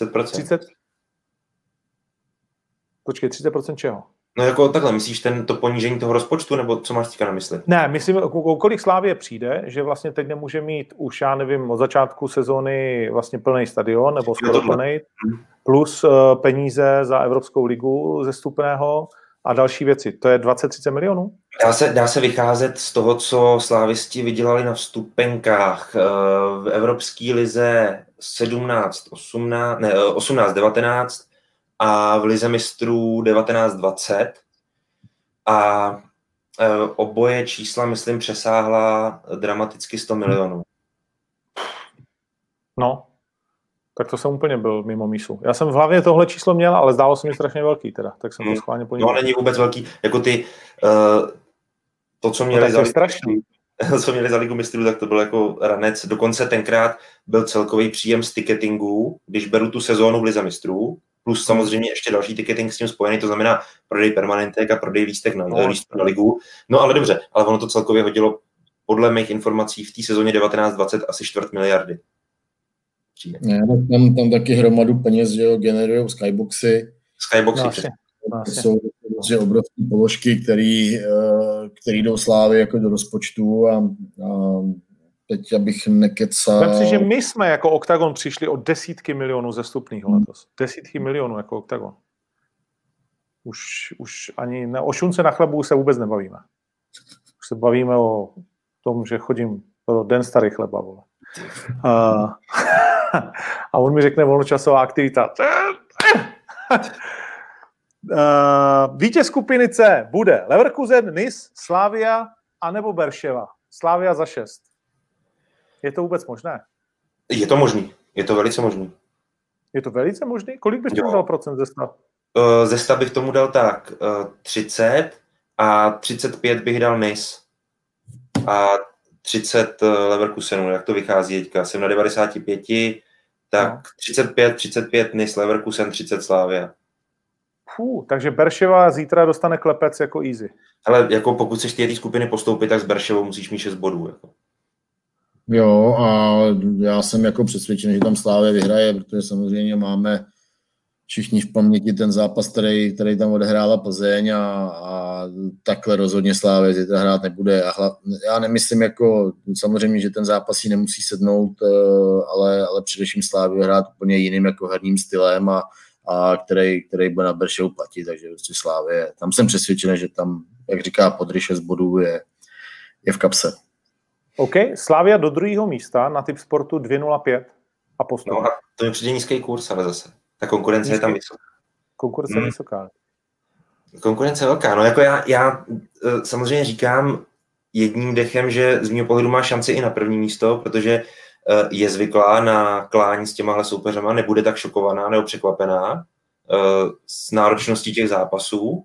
30%. 30, Počkej, 30% čeho? No jako takhle, myslíš ten, to ponížení toho rozpočtu, nebo co máš teďka na mysli? Ne, myslím, kolik Slávě přijde, že vlastně teď nemůže mít už, já nevím, od začátku sezóny vlastně plný stadion, nebo skoro plný, mhm. plus uh, peníze za Evropskou ligu ze stupného a další věci. To je 20-30 milionů? Dá se, dá se vycházet z toho, co slávisti vydělali na vstupenkách uh, v Evropské lize 17, 18, ne, 18, 19, a v Lize mistrů 1920 a e, oboje čísla, myslím, přesáhla dramaticky 100 milionů. No, tak to jsem úplně byl mimo mísu. Já jsem v hlavě tohle číslo měl, ale zdálo se mi strašně velký teda, tak jsem hmm. to schválně plnil. No, není vůbec velký, jako ty, uh, to, co měli no, za strašný. co měli za ligu mistrů, tak to byl jako ranec. Dokonce tenkrát byl celkový příjem z ticketingu, když beru tu sezónu v lize mistrů, plus samozřejmě ještě další ticketing s tím spojený, to znamená prodej permanentek a prodej lístek na, no. lístek na ligu. No ale dobře, ale ono to celkově hodilo podle mých informací v té sezóně 1920 asi čtvrt miliardy. Ne, tam, tam taky hromadu peněz, že jo, generují skyboxy. Skyboxy, no, no, to jsou prostě obrovské položky, které eh, který jdou slávy jako do rozpočtu a, a teď abych nekecal. Vem si, že my jsme jako Octagon přišli o desítky milionů zestupných letos. Desítky milionů jako Octagon. Už, už ani ne, o šunce na chlebu se vůbec nebavíme. Už se bavíme o tom, že chodím do den starý chleba, vole. A, a on mi řekne volnočasová aktivita. Uh, vítěz skupiny C bude Leverkusen, Nis, Slavia anebo Berševa. Slavia za 6. Je to vůbec možné? Je to možný. Je to velice možný. Je to velice možný? Kolik bys tomu dal procent ze 100? Uh, ze 100 bych tomu dal tak uh, 30 a 35 bych dal Nis. A 30 Leverkusenu, jak to vychází teďka? Jsem na 95, tak no. 35, 35 Nis, Leverkusen, 30 Slavia. Fů, takže Berševa zítra dostane klepec jako easy. Ale jako pokud chceš ty skupiny postoupit, tak s Berševou musíš mít 6 bodů. Jako. Jo, a já jsem jako přesvědčen, že tam Slávě vyhraje, protože samozřejmě máme všichni v paměti ten zápas, který, který tam odehrála Plzeň a, a takhle rozhodně Slávě zítra hrát nebude. A hla, já nemyslím jako, samozřejmě, že ten zápas si nemusí sednout, eh, ale, ale především Slávě hrát úplně jiným jako herním stylem a, a který, který bude na Berševu platit, takže prostě Slávě, tam jsem přesvědčený, že tam, jak říká Podry, z bodů je, je v kapse. OK, Slávia do druhého místa na typ sportu 2.05 a postup. No a to je přijde nízký kurz, ale zase. Ta konkurence nízký. je tam vysoká. Konkurence hmm. je vysoká. Konkurence je velká. No jako já, já eh, samozřejmě říkám jedním dechem, že z mého pohledu má šanci i na první místo, protože Eh, je zvyklá na klání s těmahle soupeřema, nebude tak šokovaná nebo překvapená s eh, náročností těch zápasů,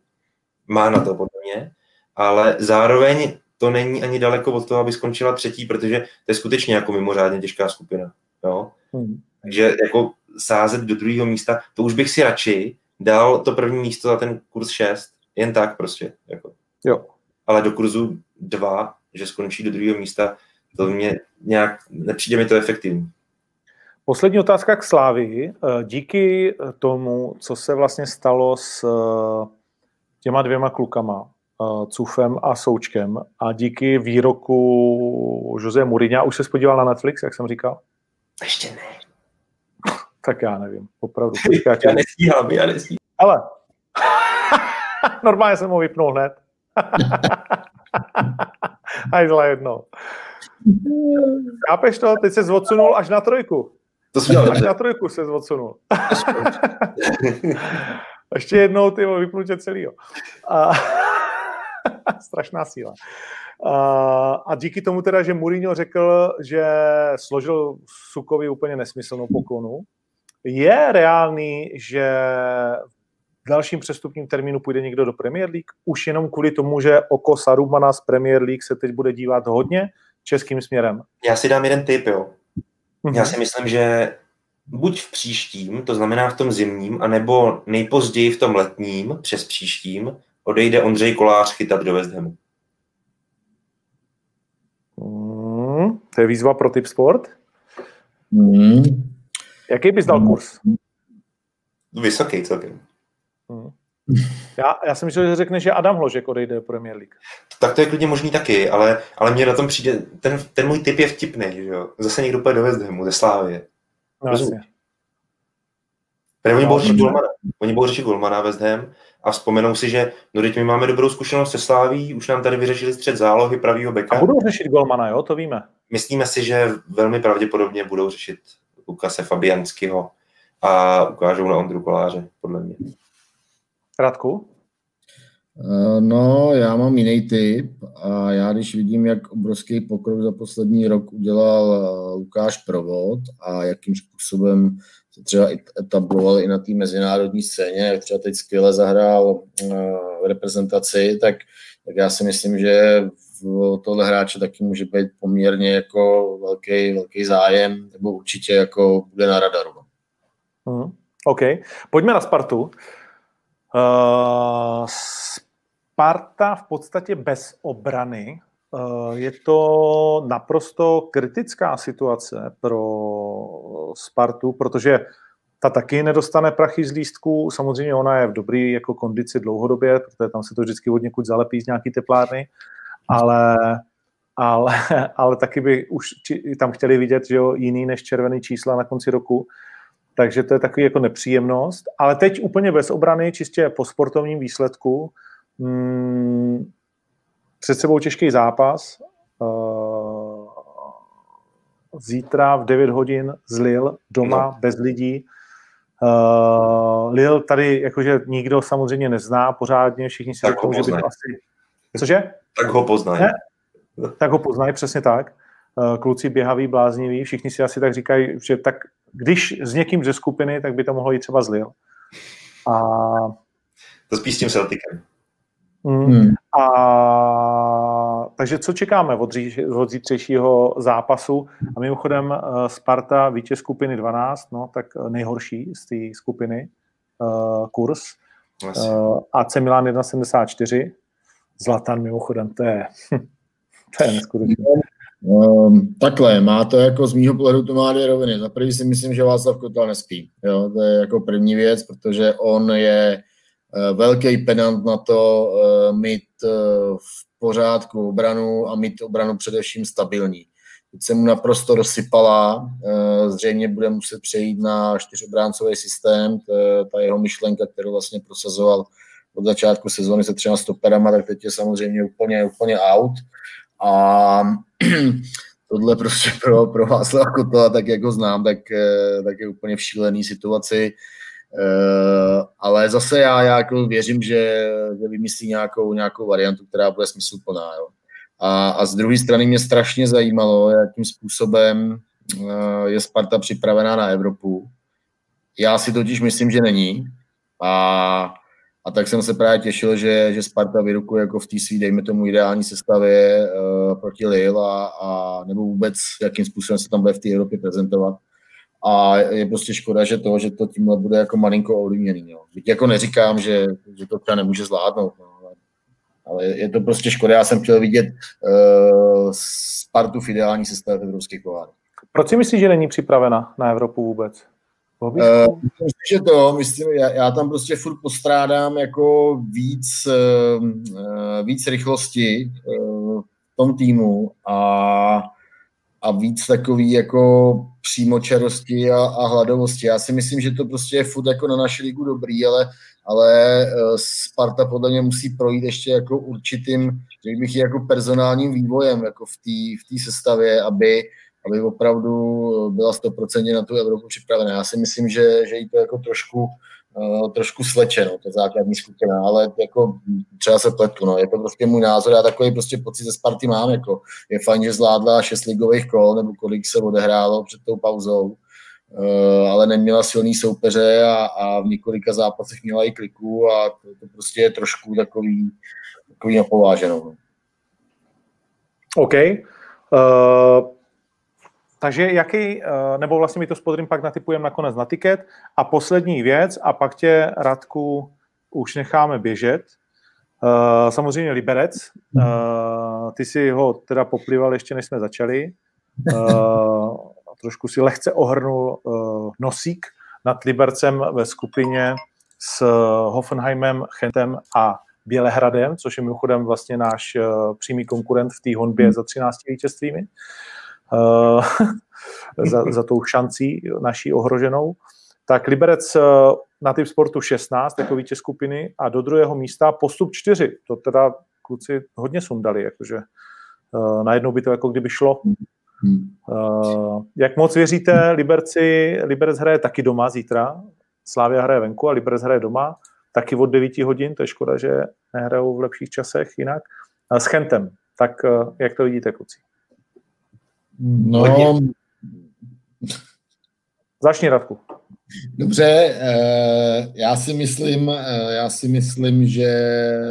má na to podle mě, ale zároveň to není ani daleko od toho, aby skončila třetí, protože to je skutečně jako mimořádně těžká skupina. Jo? Hmm. Takže jako sázet do druhého místa, to už bych si radši dal to první místo za ten kurz 6, jen tak prostě. Jako. Jo. Ale do kurzu 2, že skončí do druhého místa, to mě nějak, nepřijde mi to efektivní. Poslední otázka k Slávii. Eh, díky tomu, co se vlastně stalo s eh, těma dvěma klukama, eh, Cufem a Součkem, a díky výroku Jose Mourinho, už se spodíval na Netflix, jak jsem říkal? Ještě ne. Tak já nevím, opravdu. Já, já nestíhám, já nestíhám. Ale normálně jsem ho vypnul hned. A zle jednou. Chápeš to? Teď se odsunul až na trojku. To dělal. Až na trojku se odsunul. Ještě jednou ty vypnutě celýho. A... Strašná síla. A, a díky tomu teda, že Mourinho řekl, že složil Sukovi úplně nesmyslnou poklonu, je reálný, že v dalším přestupním termínu půjde někdo do Premier League? Už jenom kvůli tomu, že oko Sarumana z Premier League se teď bude dívat hodně českým směrem? Já si dám jeden tip, jo. Mm-hmm. Já si myslím, že buď v příštím, to znamená v tom zimním, anebo nejpozději v tom letním, přes příštím, odejde Ondřej Kolář chytat do West Hamu. Mm, to je výzva pro typ sport? Mm. Jaký bys dal kurz? Vysoký celkem. Mm. Já, já jsem myslel, že řekne, že Adam Hložek odejde do Premier League. Tak to je klidně možný taky, ale, ale mě na tom přijde, ten, ten můj typ je vtipný, že jo. Zase někdo půjde do West Hamu, ze Slávy. No, jasně. oni budou řešit Golmana. Oni budou řešit Golmana West Ham a vzpomenou si, že no teď my máme dobrou zkušenost se Sláví, už nám tady vyřešili střed zálohy pravýho beka. A budou řešit Golmana, jo, to víme. Myslíme si, že velmi pravděpodobně budou řešit Lukase Fabianského a ukážou na Ondru Koláře, podle mě. Radku? Eh, no, já mám jiný typ a já když vidím, jak obrovský pokrok za poslední rok udělal eh, Lukáš Provod a jakým způsobem se třeba etabloval i na té mezinárodní scéně, jak třeba teď skvěle zahrál eh, v reprezentaci, tak, tak já si myslím, že v tohle hráče taky může být poměrně jako velký, velký zájem, nebo určitě jako bude na radaru. Hmm. OK. Pojďme na Spartu. Uh, Sparta v podstatě bez obrany. Uh, je to naprosto kritická situace pro Spartu, protože ta taky nedostane prachy z lístků. Samozřejmě ona je v dobré jako kondici dlouhodobě, protože tam se to vždycky od někud zalepí z nějaký teplárny, ale, ale, ale taky by už tam chtěli vidět že jo, jiný než červený čísla na konci roku. Takže to je takový jako nepříjemnost. Ale teď úplně bez obrany, čistě po sportovním výsledku, hmm, před sebou těžký zápas. Uh, zítra v 9 hodin z Lille, doma, no. bez lidí. Uh, Lil tady jakože nikdo samozřejmě nezná pořádně, všichni si řeknou, že by to asi... Cože? Tak ho poznají. Tak ho poznají, přesně tak. Kluci běhaví, blázniví, všichni si asi tak říkají, že tak když s někým ze skupiny, tak by to mohlo jít třeba z Lil. A... To spíš s tím Celticem. Mm, hmm. A takže co čekáme od, od zítřejšího zápasu? A mimochodem eh, Sparta vítěz skupiny 12, no tak nejhorší z té skupiny uh, kurz. Uh, AC Milan 1,74. Zlatan mimochodem, to je, to je neskutečné. Um, takhle, má to jako z mýho pohledu to má dvě roviny. Za první si myslím, že Václav Kotal nespí. Jo? To je jako první věc, protože on je velký penant na to uh, mít uh, v pořádku obranu a mít obranu především stabilní. Teď se mu naprosto rozsypala, zřejmě bude muset přejít na čtyřobráncový systém, ta jeho myšlenka, kterou vlastně prosazoval od začátku sezóny se třeba stoperama, tak teď je samozřejmě úplně, úplně out. A tohle prostě pro, pro Václava Kotola, tak jako znám, tak, eh, tak je úplně v šílený situaci. Uh, ale zase já, já jako věřím, že, že vymyslí nějakou, nějakou variantu, která bude smysluplná. Jo. A, a z druhé strany mě strašně zajímalo, jakým způsobem uh, je Sparta připravená na Evropu. Já si totiž myslím, že není. A a tak jsem se právě těšil, že, že Sparta vyrukuje jako v té svý, dejme tomu, ideální sestavě uh, proti Lille a, a, nebo vůbec, jakým způsobem se tam bude v té Evropě prezentovat. A je prostě škoda, že to, že to tímhle bude jako malinko ovlivněný. Jo. Byť jako neříkám, že, že to třeba nemůže zvládnout, no, ale, ale je to prostě škoda. Já jsem chtěl vidět uh, Spartu v ideální sestavě v evropských pohárech. Proč si myslíš, že není připravena na Evropu vůbec? Uh, myslím, že to, myslím, já, já tam prostě furt postrádám jako víc, uh, víc rychlosti uh, v tom týmu a, a víc takový jako přímočarosti a, a hladovosti. Já si myslím, že to prostě je furt jako na naši ligu dobrý, ale, ale Sparta podle mě musí projít ještě jako určitým, řekl bych, jako personálním vývojem jako v té v sestavě, aby, aby opravdu byla stoprocentně na tu Evropu připravená. Já si myslím, že, že jí to jako trošku, uh, trošku slečeno, to základní skupina, ale jako třeba se pletu, no. je to prostě můj názor, já takový prostě pocit ze Sparty mám, jako je fajn, že zvládla šest ligových kol, nebo kolik se odehrálo před tou pauzou, uh, ale neměla silný soupeře a, a v několika zápasech měla i kliku a to, to prostě je trošku takový, takový napováženou. No. OK. Uh, takže jaký, eh, nebo vlastně my to s Podrým pak natypujeme nakonec na tiket. A poslední věc, a pak tě, Radku, už necháme běžet. Eh, samozřejmě Liberec. Eh, ty si ho teda poplival ještě, než jsme začali. Trošku si lehce ohrnul nosík nad Libercem ve skupině s Hoffenheimem, Chentem a Bělehradem, což je mimochodem vlastně náš přímý konkurent v té honbě za 13 vítězstvími. za, za tou šancí naší ohroženou. Tak Liberec eh, na typ sportu 16 jako vítěz skupiny a do druhého místa postup 4. To teda kluci hodně sundali, jakože uh, najednou by to jako kdyby šlo. Jak moc věříte Liberci? Liberec hraje taky doma zítra. Slávia hraje venku a Liberec hraje doma. Taky od 9 hodin, to je škoda, že nehrajou v lepších časech jinak. S Chentem, tak jak to vidíte, kluci? No, Hodně. Začni, Radku. Dobře, eh, já si myslím, eh, já si myslím, že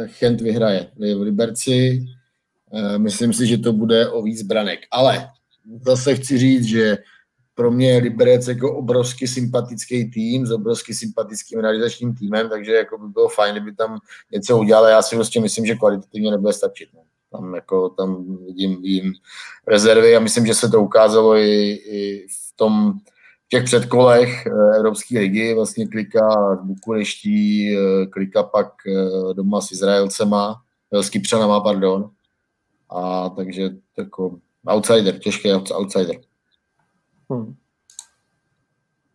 Chent vyhraje v Liberci. Eh, myslím si, že to bude o víc branek. Ale zase chci říct, že pro mě je Liberec jako obrovsky sympatický tým s obrovsky sympatickým realizačním týmem, takže jako by bylo fajn, kdyby tam něco udělal. Já si prostě myslím, že kvalitativně nebude stačit. No. Tam, jako, tam vidím, vidím rezervy a myslím, že se to ukázalo i, i v tom v těch předkolech eh, Evropské ligy, vlastně klika Bukureští, eh, klika pak doma s Izraelcema, s Kypřanama, pardon. A takže jako outsider, těžký outsider. Hmm.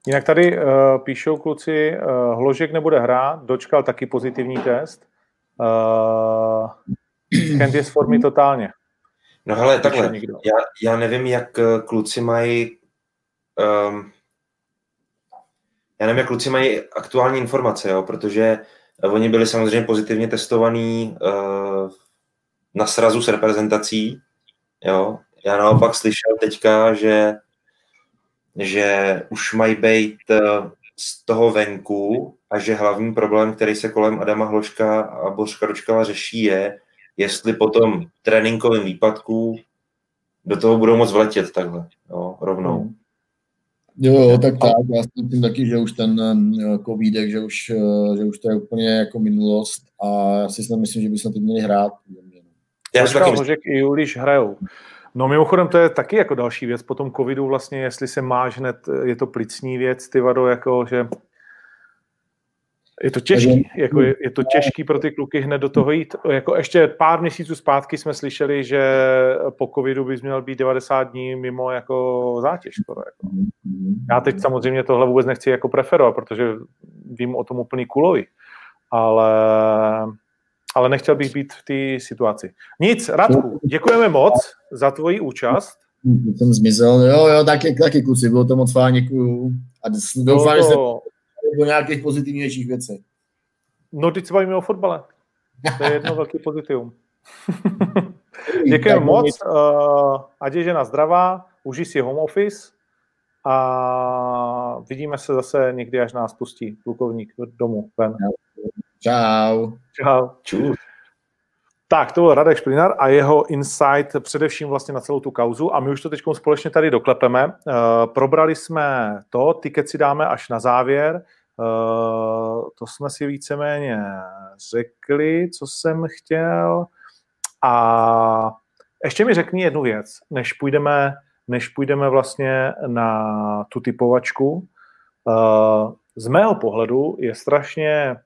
Jinak tady uh, píšou kluci, uh, Hložek nebude hrát, dočkal taky pozitivní test. Uh, Kent je z formy totálně. No hele, takhle, já, já nevím, jak kluci mají um, já nevím, jak kluci mají aktuální informace, jo, protože oni byli samozřejmě pozitivně testovaní uh, na srazu s reprezentací, jo. Já naopak slyšel teďka, že že už mají být eh, z toho venku a že hlavní problém, který se kolem Adama Hloška a Bořka Dočkala řeší, je, jestli potom tréninkovým výpadku do toho budou moc vletět takhle, jo, rovnou. Hmm. Jo, tak tak, já si myslím taky, že už ten covidek, že už, eh, že už to je úplně jako minulost a já si myslím, že by se teď měli hrát. Já si taky Hložek i Juliš hrajou. No mimochodem to je taky jako další věc po tom covidu vlastně, jestli se máš hned, je to plicní věc, ty vado, jako že je to těžký, jako je, je to těžký pro ty kluky hned do toho jít. Jako ještě pár měsíců zpátky jsme slyšeli, že po covidu bys měl být 90 dní mimo jako zátěž. Skoro, jako. Já teď samozřejmě tohle vůbec nechci jako preferovat, protože vím o tom úplný kulovi. Ale ale nechtěl bych být v té situaci. Nic, Radku, děkujeme moc za tvoji účast. Jsem zmizel, jo, jo, taky, taky kluci, bylo to moc fajn, děkuju. A doufám, že se do nějakých pozitivnějších věcí. No, teď se bavíme o fotbale. To je jedno velký pozitivum. Děkujeme moc, uh, ať je žena zdravá, užij si home office a vidíme se zase někdy, až nás pustí plukovník domů ven. Čau. Čau. Čus. Tak, to byl Radek Šplinar a jeho insight především vlastně na celou tu kauzu a my už to teď společně tady doklepeme. Uh, probrali jsme to, ty si dáme až na závěr. Uh, to jsme si víceméně řekli, co jsem chtěl. A ještě mi řekni jednu věc, než půjdeme, než půjdeme vlastně na tu typovačku. Uh, z mého pohledu je strašně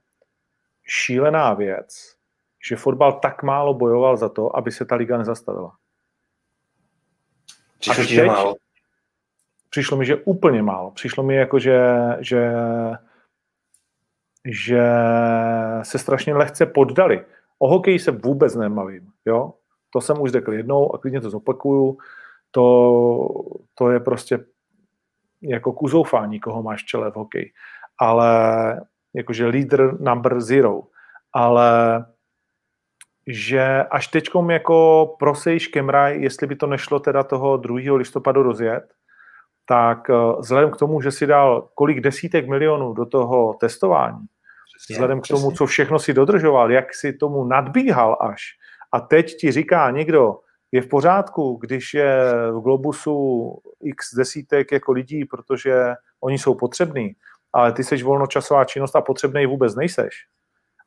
šílená věc, že fotbal tak málo bojoval za to, aby se ta liga nezastavila. Přišlo ti, málo? Přišlo mi, že úplně málo. Přišlo mi jako, že, že, že se strašně lehce poddali. O hokeji se vůbec nemavím. Jo? To jsem už řekl jednou a klidně to zopakuju. To, to je prostě jako kuzoufání, koho máš v čele v hokeji. Ale jakože leader number zero, ale že až teďkom jako prosej Škemraj, jestli by to nešlo teda toho 2. listopadu rozjet, tak eh, vzhledem k tomu, že si dal kolik desítek milionů do toho testování, vzhledem k tomu, co všechno si dodržoval, jak si tomu nadbíhal až, a teď ti říká někdo, je v pořádku, když je v Globusu x desítek jako lidí, protože oni jsou potřební, ale ty seš volnočasová činnost a potřebnej vůbec nejseš.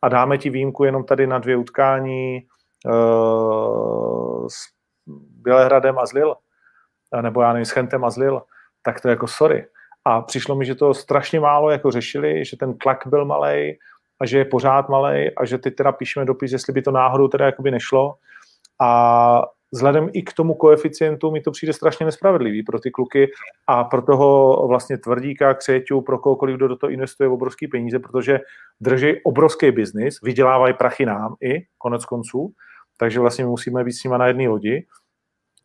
A dáme ti výjimku jenom tady na dvě utkání uh, s Bělehradem a Zlil, nebo já nevím, s Chentem a Zlil, tak to je jako sorry. A přišlo mi, že to strašně málo jako řešili, že ten tlak byl malý a že je pořád malý a že teď teda píšeme dopis, jestli by to náhodou teda jakoby nešlo. A vzhledem i k tomu koeficientu mi to přijde strašně nespravedlivý pro ty kluky a pro toho vlastně tvrdíka, křeťu, pro kohokoliv, kdo do toho investuje obrovský peníze, protože drží obrovský biznis, vydělávají prachy nám i, konec konců, takže vlastně musíme být s nimi na jedné lodi.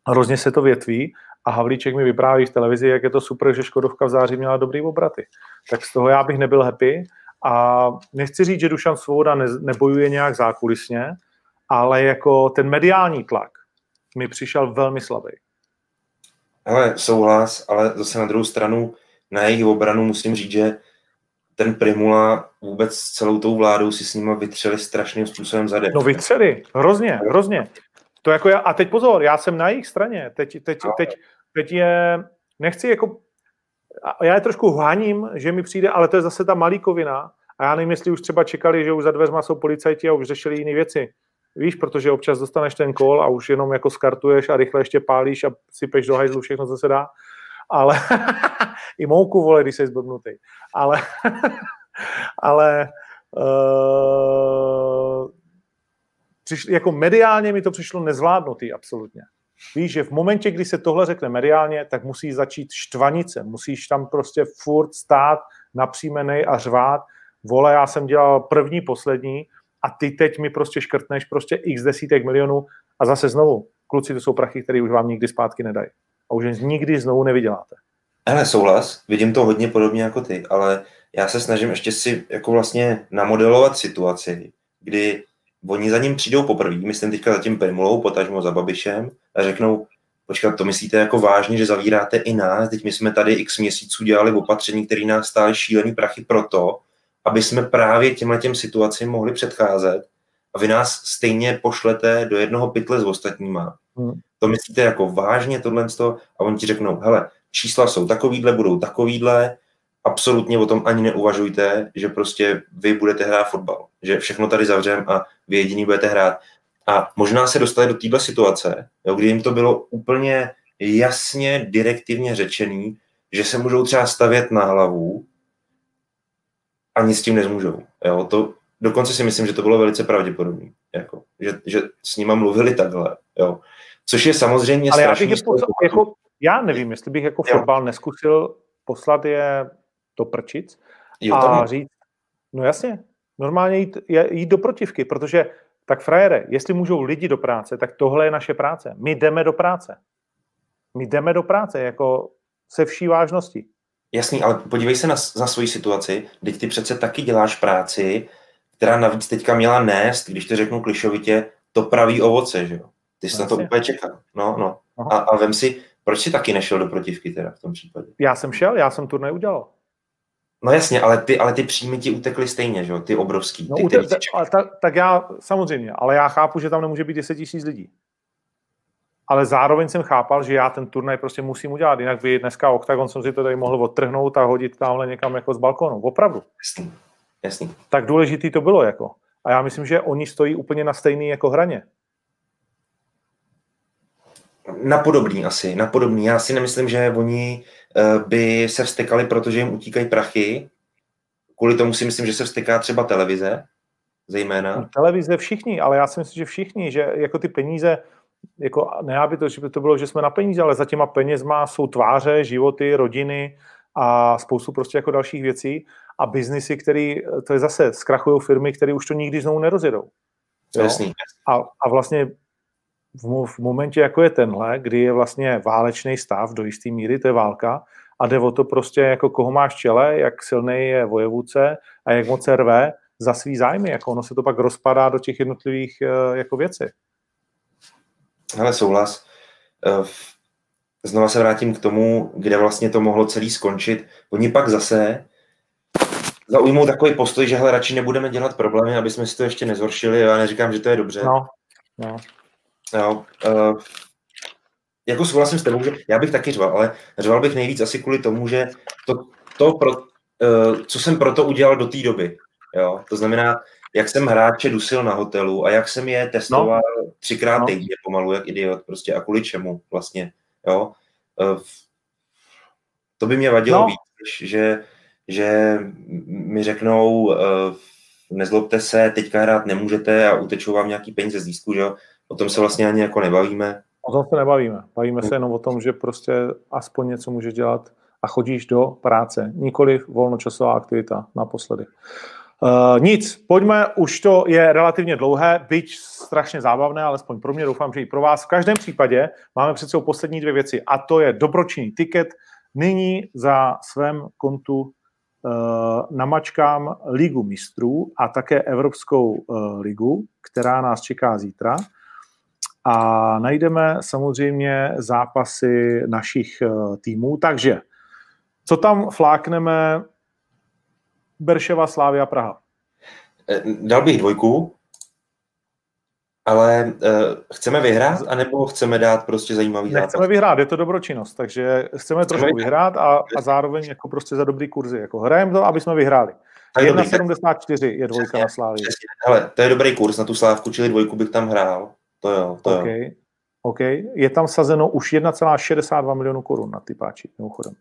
Hrozně se to větví a Havlíček mi vypráví v televizi, jak je to super, že Škodovka v září měla dobrý obraty. Tak z toho já bych nebyl happy a nechci říct, že Dušan Svoboda ne, nebojuje nějak zákulisně, ale jako ten mediální tlak, mi přišel velmi slabý. Ale souhlas, ale zase na druhou stranu na jejich obranu musím říct, že ten Primula vůbec s celou tou vládou si s nimi vytřeli strašným způsobem zadek. No vytřeli, hrozně, hrozně. To jako já, a teď pozor, já jsem na jejich straně. Teď, teď, teď, teď je, nechci jako, já je trošku háním, že mi přijde, ale to je zase ta malíkovina. A já nevím, jestli už třeba čekali, že už za dveřma jsou policajti a už řešili jiné věci. Víš, protože občas dostaneš ten kol a už jenom jako skartuješ a rychle ještě pálíš a sypeš do hajzlu všechno, co se dá. Ale i mouku, vole, když jsi zblbnutý. Ale, ale uh, přišli, jako mediálně mi to přišlo nezvládnutý absolutně. Víš, že v momentě, kdy se tohle řekne mediálně, tak musí začít štvanice. Musíš tam prostě furt stát napřímenej a řvát. Vole, já jsem dělal první, poslední a ty teď mi prostě škrtneš prostě x desítek milionů a zase znovu, kluci, to jsou prachy, které už vám nikdy zpátky nedají. A už nikdy znovu nevyděláte. Ale souhlas, vidím to hodně podobně jako ty, ale já se snažím ještě si jako vlastně namodelovat situaci, kdy oni za ním přijdou poprvé, myslím teďka za tím Primulou, potažmo za Babišem a řeknou, počkat, to myslíte jako vážně, že zavíráte i nás, teď my jsme tady x měsíců dělali opatření, které nás stály šílený prachy proto, aby jsme právě těmhle těm situacím mohli předcházet a vy nás stejně pošlete do jednoho pytle s ostatníma. Hmm. To myslíte jako vážně tohle a oni ti řeknou, hele, čísla jsou takovýhle, budou takovýhle, absolutně o tom ani neuvažujte, že prostě vy budete hrát fotbal, že všechno tady zavřem a vy jediný budete hrát. A možná se dostali do téhle situace, jo, kdy jim to bylo úplně jasně, direktivně řečený, že se můžou třeba stavět na hlavu a nic s tím nezmůžou. Jo, to, dokonce si myslím, že to bylo velice pravděpodobné, jako, že, že s nima mluvili takhle. Jo. Což je samozřejmě Ale já, bych je posl- jako, já nevím, jestli bych jako fotbal neskusil poslat je do prčic jo, a říct, no jasně, normálně jít, jít do protivky, protože tak frajere, jestli můžou lidi do práce, tak tohle je naše práce. My jdeme do práce. My jdeme do práce jako se vší vážností. Jasný, ale podívej se na, na svoji situaci. Teď ty přece taky děláš práci, která navíc teďka měla nést, když to řeknu klišovitě, to pravý ovoce, že jo? Ty jsi Jasně. na to úplně čekal. No, no. A, a vem si, proč jsi taky nešel do protivky teda v tom případě? Já jsem šel, já jsem turnaj udělal. No jasně, ale ty, ale ty příjmy ti utekly stejně, že jo? Ty obrovský. No, ty, ute- ta, ta, tak já, samozřejmě, ale já chápu, že tam nemůže být 10 tisíc lidí. Ale zároveň jsem chápal, že já ten turnaj prostě musím udělat, jinak by dneska OKTAGON jsem si to tady mohl odtrhnout a hodit tamhle někam jako z balkonu. Opravdu. Jasný, jasný. Tak důležitý to bylo jako. A já myslím, že oni stojí úplně na stejný jako hraně. Na podobný asi, na podobný. Já si nemyslím, že oni Eh, by se vstekali, protože jim utíkají prachy. Kvůli tomu si myslím, že se vsteká třeba televize, zejména. No, televize všichni, ale já si myslím, že všichni, že jako ty peníze, jako ne aby to, že by to bylo, že jsme na peníze, ale za těma penězma jsou tváře, životy, rodiny a spoustu prostě jako dalších věcí a biznisy, které, to je zase, zkrachují firmy, které už to nikdy znovu nerozjedou. Jasný. A, a vlastně v, v momentě, jako je tenhle, kdy je vlastně válečný stav do jisté míry, to je válka, a jde o to prostě, jako koho máš čele, jak silný je vojevůdce a jak moc se rve za svý zájmy, jako ono se to pak rozpadá do těch jednotlivých uh, jako věcí. Ale souhlas. Uh, znova se vrátím k tomu, kde vlastně to mohlo celý skončit. Oni pak zase zaujmou takový postoj, že hele, radši nebudeme dělat problémy, aby jsme si to ještě nezhoršili. Já neříkám, že to je dobře. No, no. Jo, uh, jako souhlasím s tebou, že já bych taky řval, ale řval bych nejvíc asi kvůli tomu, že to, to pro, uh, co jsem proto udělal do té doby, jo, to znamená, jak jsem hráče dusil na hotelu a jak jsem je testoval no. třikrát no. týdně pomalu, jak idiot, prostě a kvůli čemu vlastně, jo. Uh, to by mě vadilo no. víc, že, že mi řeknou, uh, nezlobte se, teďka hrát nemůžete a utečou vám nějaký peníze z lístku, že jo o tom se vlastně ani jako nebavíme. O tom se nebavíme. Bavíme se jenom o tom, že prostě aspoň něco může dělat a chodíš do práce. Nikoli volnočasová aktivita naposledy. Uh, nic, pojďme, už to je relativně dlouhé, byť strašně zábavné, alespoň pro mě, doufám, že i pro vás. V každém případě máme sebou poslední dvě věci a to je dobročinný tiket. Nyní za svém kontu uh, namačkám Ligu mistrů a také Evropskou uh, ligu, která nás čeká zítra. A najdeme samozřejmě zápasy našich eh, týmů. Takže, co tam flákneme Berševa, Slávia, Praha? Eh, dal bych dvojku. Ale uh, chceme vyhrát, anebo chceme dát prostě zajímavý Nechceme zápas? vyhrát, je to dobročinnost, takže chceme trošku vyhrát. vyhrát a, a zároveň jako prostě za dobrý kurzy. Jako hrajeme to, aby jsme vyhráli. Tak dobrý, 1,74 je dvojka Přesně, na. Přesně. Hele, to je dobrý kurz na tu slávku, čili dvojku bych tam hrál. To jo, to jo. Okay. OK. Je tam sazeno už 1,62 milionů korun na ty páči, mimochodem.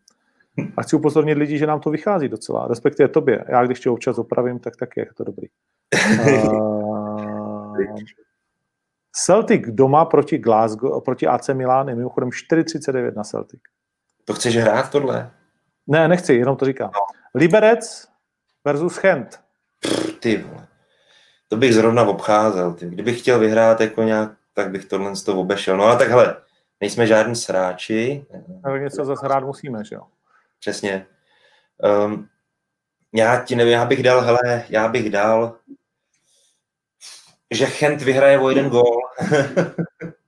A chci upozornit lidi, že nám to vychází docela, respektive tobě. Já když tě občas opravím, tak taky je to dobrý. Uh, Celtic doma proti Glasgow, proti AC Milan je mimochodem 4,39 na Celtic. To chceš hrát tohle? Ne, nechci, jenom to říkám. Liberec versus Chent. Pff, ty vole. To bych zrovna obcházel. Ty. Kdybych chtěl vyhrát jako nějak, tak bych tohle z toho obešel. No ale tak hele, nejsme žádní sráči. Ale něco zase hrát musíme, že jo? Přesně. Um, já ti nevím, já bych dal, hele, já bych dal, že Chent vyhraje o jeden gól.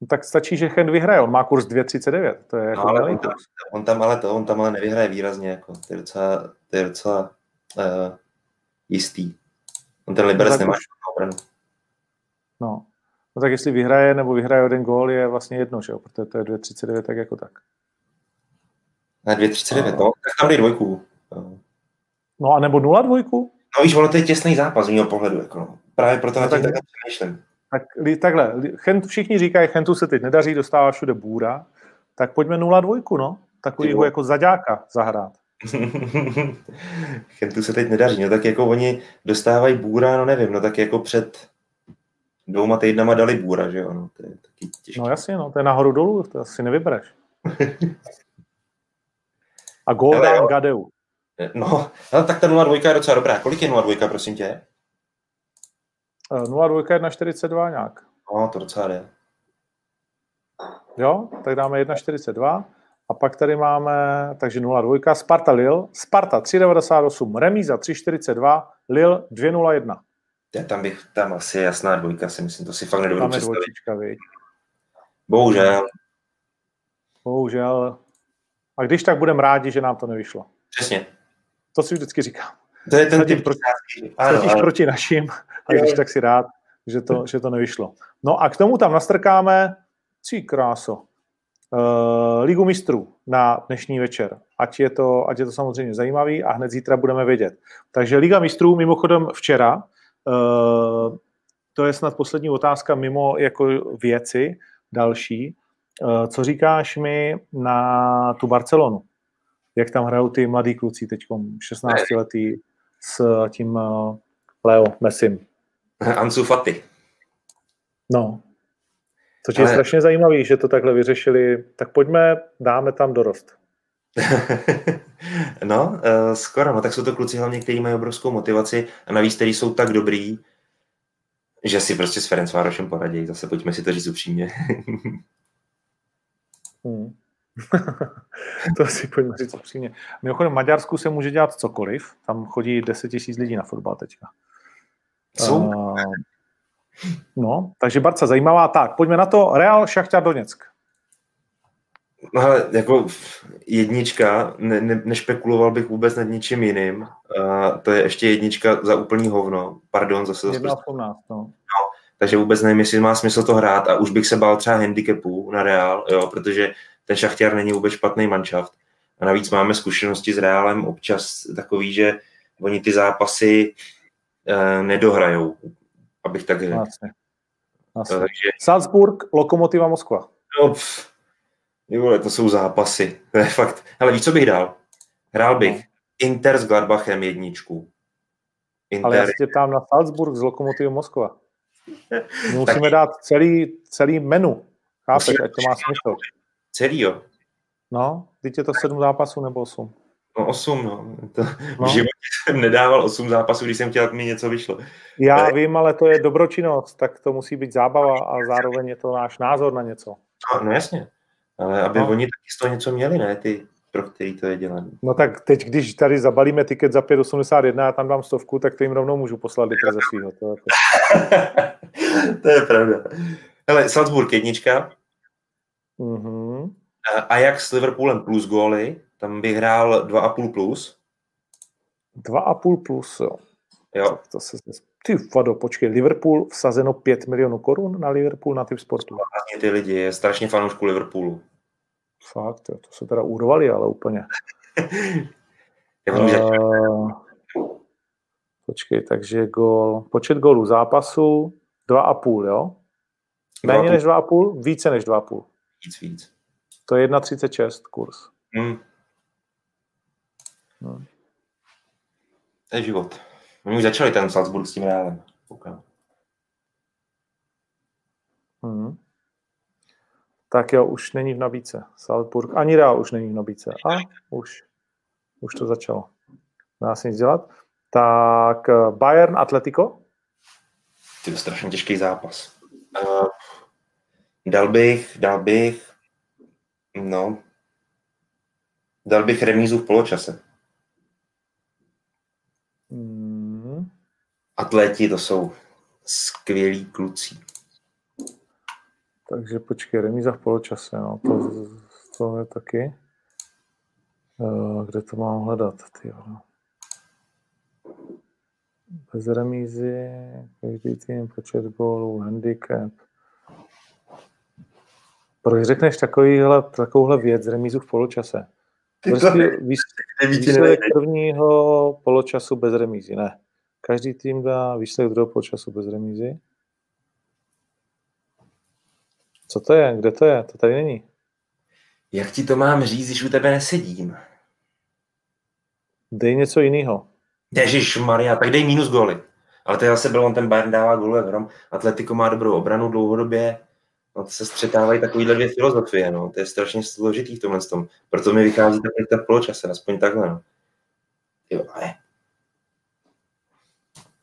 No, tak stačí, že Chent vyhraje, on má kurz 2,39, to je jako No, ale on tam, on tam ale to, on tam ale nevyhraje výrazně, jako, to je docela, to je docela uh, jistý. On ten Liberec tak nemá žádnou obranu. No. no. tak jestli vyhraje nebo vyhraje jeden gól, je vlastně jedno, že jo? protože to je 2,39 tak jako tak. Na 2,39, no, tak tam dej dvojku. No, No a nebo 0 dvojku? No víš, ono to je těsný zápas z mého pohledu. Jako, no. Právě proto No no, na tím tak- takhle přemýšlím. Tak takhle, Chent, všichni říkají, Chentu se teď nedaří, dostává všude bůra, tak pojďme 0 dvojku, no. Takovýho jako zaďáka zahrát. Chentu se teď nedaří, no tak jako oni dostávají bůra, no nevím, no tak jako před dvouma týdnama dali bůra, že jo, no, to je taky těžké. No jasně, no, to je nahoru dolů, to asi nevybereš. A Hele, dám. Gadeu. No, ale tak ta 0,2 je docela dobrá. Kolik je 0,2, prosím tě? Eh, 0,2 1,42 nějak. No, to docela jde. Jo, tak dáme 1,42. A pak tady máme, takže 0,2, Sparta Lille, Sparta 3,98, Remíza 3,42, Lille 2,01. Já tam bych, tam asi je jasná dvojka, si myslím, to si fakt nedovedu Tam je představit. dvojčička, viď. Bohužel, Bohužel. A když tak budeme rádi, že nám to nevyšlo. přesně. To si vždycky říkám. To je ten Zatím typ proti-. Ano, ano. proti našim, a když tak si rád, že to, že to nevyšlo. No a k tomu tam nastrkáme, cí kráso, Ligu mistrů na dnešní večer. Ať je, to, ať je to samozřejmě zajímavý a hned zítra budeme vědět. Takže Liga mistrů mimochodem včera, uh, to je snad poslední otázka mimo jako věci další. Uh, co říkáš mi na tu Barcelonu? Jak tam hrajou ty mladí kluci teď, 16 letý s tím uh, Leo Messim. Ansu Fati. No. To je Ale- strašně zajímavý, že to takhle vyřešili. Tak pojďme, dáme tam dorost. no, uh, skoro, no tak jsou to kluci hlavně, kteří mají obrovskou motivaci a navíc, kteří jsou tak dobrý, že si prostě s Ferenc Várošem poradí. Zase pojďme si to říct upřímně. Hmm. to si pojďme říct upřímně. Mimochodem v Maďarsku se může dělat cokoliv. Tam chodí 10 tisíc lidí na fotbal teďka. Jsou Uh, no, takže Barca zajímavá. Tak, pojďme na to. Real Šachtar Doněck. No, ale jako jednička, ne, ne, nešpekuloval bych vůbec nad ničím jiným. Uh, to je ještě jednička za úplný hovno. Pardon, zase zase. 1,18, no. Takže vůbec nevím, jestli má smysl to hrát a už bych se bál třeba handicapu na Real, jo, protože ten Šachtěr není vůbec špatný manšaft. A navíc máme zkušenosti s Reálem občas takový, že oni ty zápasy uh, nedohrajou, abych tak řekl. Vlastně. Takže Salzburg, Lokomotiva Moskva. no, pff, vole, to jsou zápasy. To je fakt. Ale víš, co bych dal? Hrál bych. Inter s Gladbachem jedničku. Inter, Ale já se tě ptám na Salzburg z Lokomotivy Moskva. My musíme Taky. dát celý, celý menu. Chápeš, ať to má smysl. celý, jo. No, teď je to sedm zápasů nebo osm. No osm, no. To, No. V životě jsem nedával osm zápasů, když jsem chtěl, aby mi něco vyšlo. Já Ale- vím, ale to je dobročinnost, tak to musí být zábava a zároveň je to náš názor na něco. No, no jasně. Ale aby No. oni taky z toho něco měli, ne? Ty, pro který to je dělané. No tak teď, když tady zabalíme tiket za 5,81 a tam dám stovku, tak to jim rovnou můžu poslat litr ze svýho. To jako... to je pravda. Hele, Salzburg jednička, mm-hmm. a Ajax s Liverpoolem plus góly, tam bych hrál 2,5 plus. 2,5 plus, jo. Jo, To se, Ty vado, počkej, Liverpool vsazeno 5 milionů korun na Liverpool na typ sportu. Vlastně ty lidi, je strašně fanoušku Liverpoolu. Fakt, jo, to se teda urvali, ale úplně. uh, počkej, takže gol, počet gólů zápasu 2,5, jo? Méně než 2,5? Více než 2,5. Víc, víc. To je 1,36 kurz. Hmm. Hmm. To je život. Oni už začali ten Salzburg s tím reálem. Koukám. Hmm. Tak jo, už není v nabídce. Salzburg, ani Real už není v nabídce. A už, už to začalo. Dá se nic dělat. Tak eh, Bayern Atletico? To je strašně těžký zápas. Uh, dal bych, dal bych, no, dal bych remízu v poločase. Atleti to jsou skvělí kluci. Takže počkej, remíza v poločase, no, to, to je taky. Uh, kde to mám hledat? Ty, no. Bez remízy, každý tým, počet gólů, handicap. Proč řekneš takovýhle, takovouhle věc, remízu v poločase? Prostě výsledek prvního poločasu bez remízy, ne. Každý tým dá výsledek druhého poločasu bez remízy. Co to je? Kde to je? To tady není. Jak ti to mám říct, když u tebe nesedím? Dej něco jiného. Ježíš Maria, tak dej minus góly. Ale to je zase byl on ten Bayern dává góly hrom. Atletico má dobrou obranu dlouhodobě. No to se střetávají takovýhle dvě filozofie, no. To je strašně složitý v tomhle tom. Proto mi vychází ten poločase, aspoň takhle, no. Jo, ne.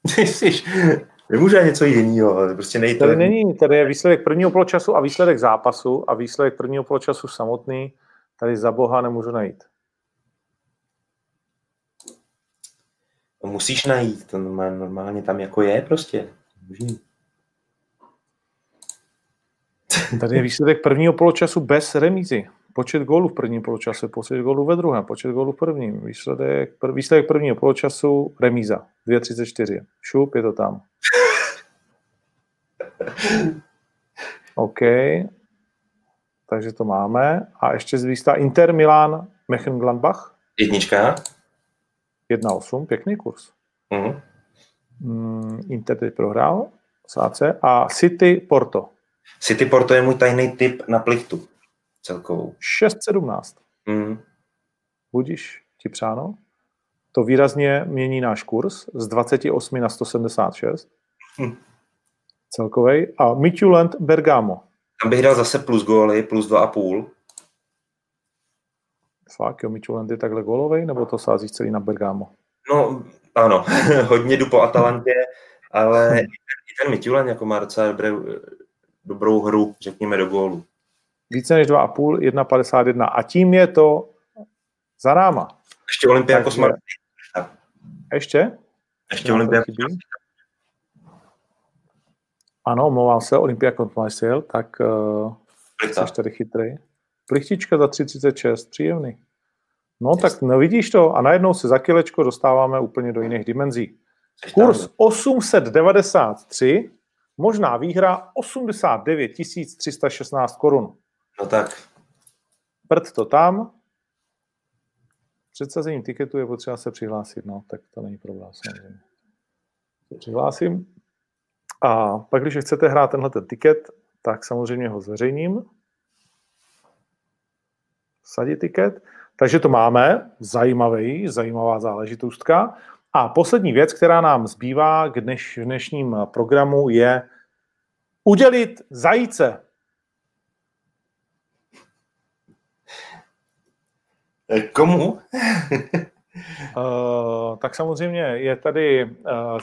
Nemůže něco jiného, ale prostě nejde. Tady není, tady je výsledek prvního poločasu a výsledek zápasu a výsledek prvního poločasu samotný. Tady za boha nemůžu najít. To musíš najít, to normálně tam jako je prostě. Můžu. Tady je výsledek prvního poločasu bez remízy. Počet gólů v prvním poločase, počet gólů ve druhém, počet gólů v prvním. Výsledek, pr- výsledek prvního poločasu remíza. 2,34. Šup, je to tam. OK. Takže to máme. A ještě zvístá Inter Milan Mechengladbach. Jednička. 1,8, pěkný kurz. Uh-huh. Mm, Inter teď prohrál s AC. A City Porto. City Porto je můj tajný tip na plichtu celkovou. 6,17. Mm. Budíš ti přáno. To výrazně mění náš kurz z 28 na 176. Hm. Celkovej. A Midtjylland Bergamo. Tam bych dal zase plus góly, plus 2,5. Fakt, jo, Midtjylland je takhle gólovej, nebo to sázíš celý na Bergamo? No, ano, hodně jdu po Atalantě, ale i ten Midtjylland jako má docela dobré, dobrou hru, řekněme, do gólu. Více než 2,5, 1,51. A tím je to za náma. Ještě Olympiakos Takže- Ještě? Ještě Olympiakos Ano, omlouvám se, Olympiakos Marseille, tak uh, jsi tady chytrý. Plichtička za 3,36, příjemný. No tak no vidíš to a najednou se za kilečko dostáváme úplně do jiných dimenzí. Kurs 893, možná výhra 89 316 korun. No tak, Prd to tam. Předsazením tiketu je potřeba se přihlásit, no, tak to není problém samozřejmě. Přihlásím. A pak, když chcete hrát tenhle ten tiket, tak samozřejmě ho zveřejním. Sadit tiket. Takže to máme, zajímavý, zajímavá záležitostka. A poslední věc, která nám zbývá k dneš, dnešním programu, je udělit zajíce. Komu? Uh, tak samozřejmě je tady uh,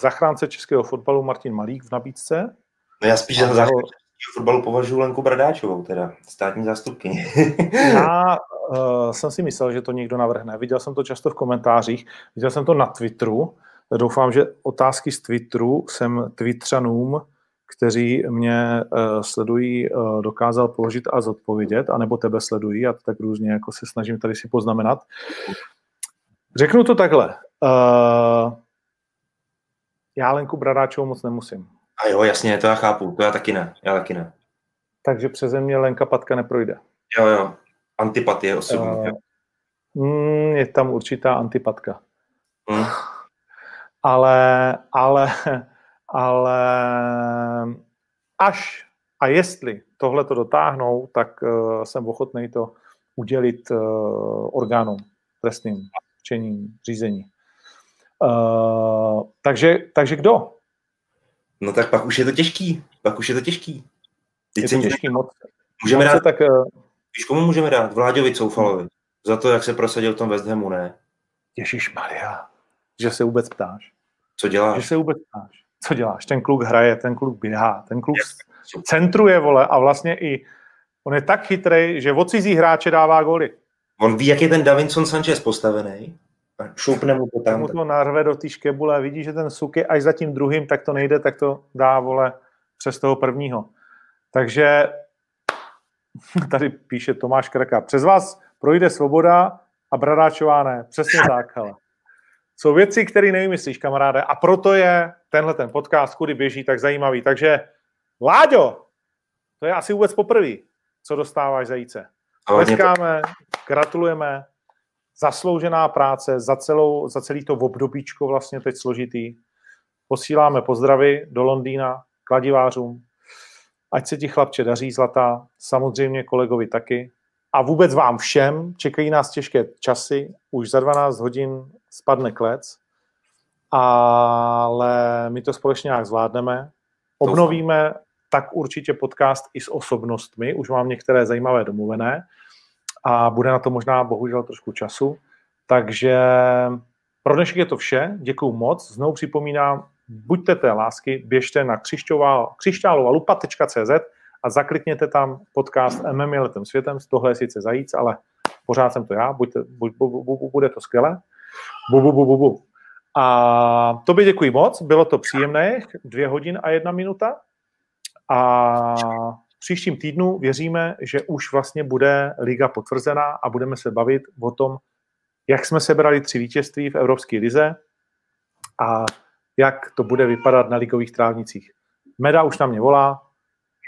zachránce českého fotbalu Martin Malík v nabídce. No já spíš za jeho- fotbalu považuji Lenku Bradáčovou, teda státní zástupkyni. Já uh, jsem si myslel, že to někdo navrhne. Viděl jsem to často v komentářích, viděl jsem to na Twitteru. Doufám, že otázky z Twitteru jsem Twitteranům, kteří mě uh, sledují, uh, dokázal položit a zodpovědět, anebo tebe sledují a tak různě jako se snažím tady si poznamenat. Řeknu to takhle. Uh, já Lenku Bradáčovou moc nemusím. A jo, jasně, to já chápu, to já taky ne, já taky ne. Takže přeze mě Lenka Patka neprojde. Jo, jo, antipatie osobní. Uh, mm, je tam určitá antipatka. Hmm. Ale, ale, ale až a jestli tohle to dotáhnou, tak uh, jsem ochotný to udělit uh, orgánům trestným čením řízení. Uh, takže, takže kdo? No tak pak už je to těžký. Pak už je to těžký. Teď je to těžký moc. Můžeme moc dát, tak, uh, víš, komu můžeme dát? Vláďovi Coufalovi. Za to, jak se prosadil v tom West Hamu, ne? Ježíš Maria, že se vůbec ptáš. Co děláš? Že se vůbec ptáš. Co děláš? Ten kluk hraje, ten kluk běhá, ten kluk centruje, vole, a vlastně i on je tak chytrý, že od cizí hráče dává goly. On ví, jak je ten Davinson Sanchez postavený a šoupne mu to tam. Mu to narve do té škebule, vidí, že ten suk je až za tím druhým, tak to nejde, tak to dá, vole, přes toho prvního. Takže tady píše Tomáš Kraka, přes vás projde svoboda a Bradáčová ne. Přesně tak, hele. Jsou věci, které nevymyslíš, kamaráde, a proto je tenhle ten podcast, kudy běží, tak zajímavý. Takže, Láďo, to je asi vůbec poprvé, co dostáváš zajíce. Tleskáme, gratulujeme, zasloužená práce za, celou, za celý to obdobíčko vlastně teď složitý. Posíláme pozdravy do Londýna, kladivářům, ať se ti chlapče daří zlatá, samozřejmě kolegovi taky. A vůbec vám všem, čekají nás těžké časy, už za 12 hodin spadne klec, ale my to společně nějak zvládneme. Obnovíme tak určitě podcast i s osobnostmi, už mám některé zajímavé domluvené a bude na to možná bohužel trošku času. Takže pro dnešek je to vše, děkuju moc. Znovu připomínám, buďte té lásky, běžte na křišťálovalupa.cz a zaklikněte tam podcast MM je letem světem. Tohle je sice zajíc, ale pořád jsem to já, buďte, bu, bu, bu, bu, bude to skvělé. Bu, bu, bu, bu, bu. A tobě děkuji moc, bylo to příjemné, dvě hodin a jedna minuta. A v příštím týdnu věříme, že už vlastně bude liga potvrzená a budeme se bavit o tom, jak jsme sebrali tři vítězství v Evropské lize a jak to bude vypadat na ligových trávnicích. Meda už na mě volá.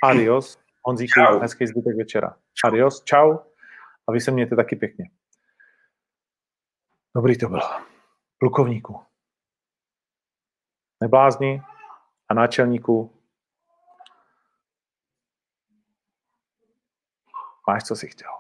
Adios. Honzíku, hezký zbytek večera. Adios, čau. A vy se mějte taky pěkně. Dobrý to bylo. Plukovníku. Neblázni a náčelníku máš, co si chtěl.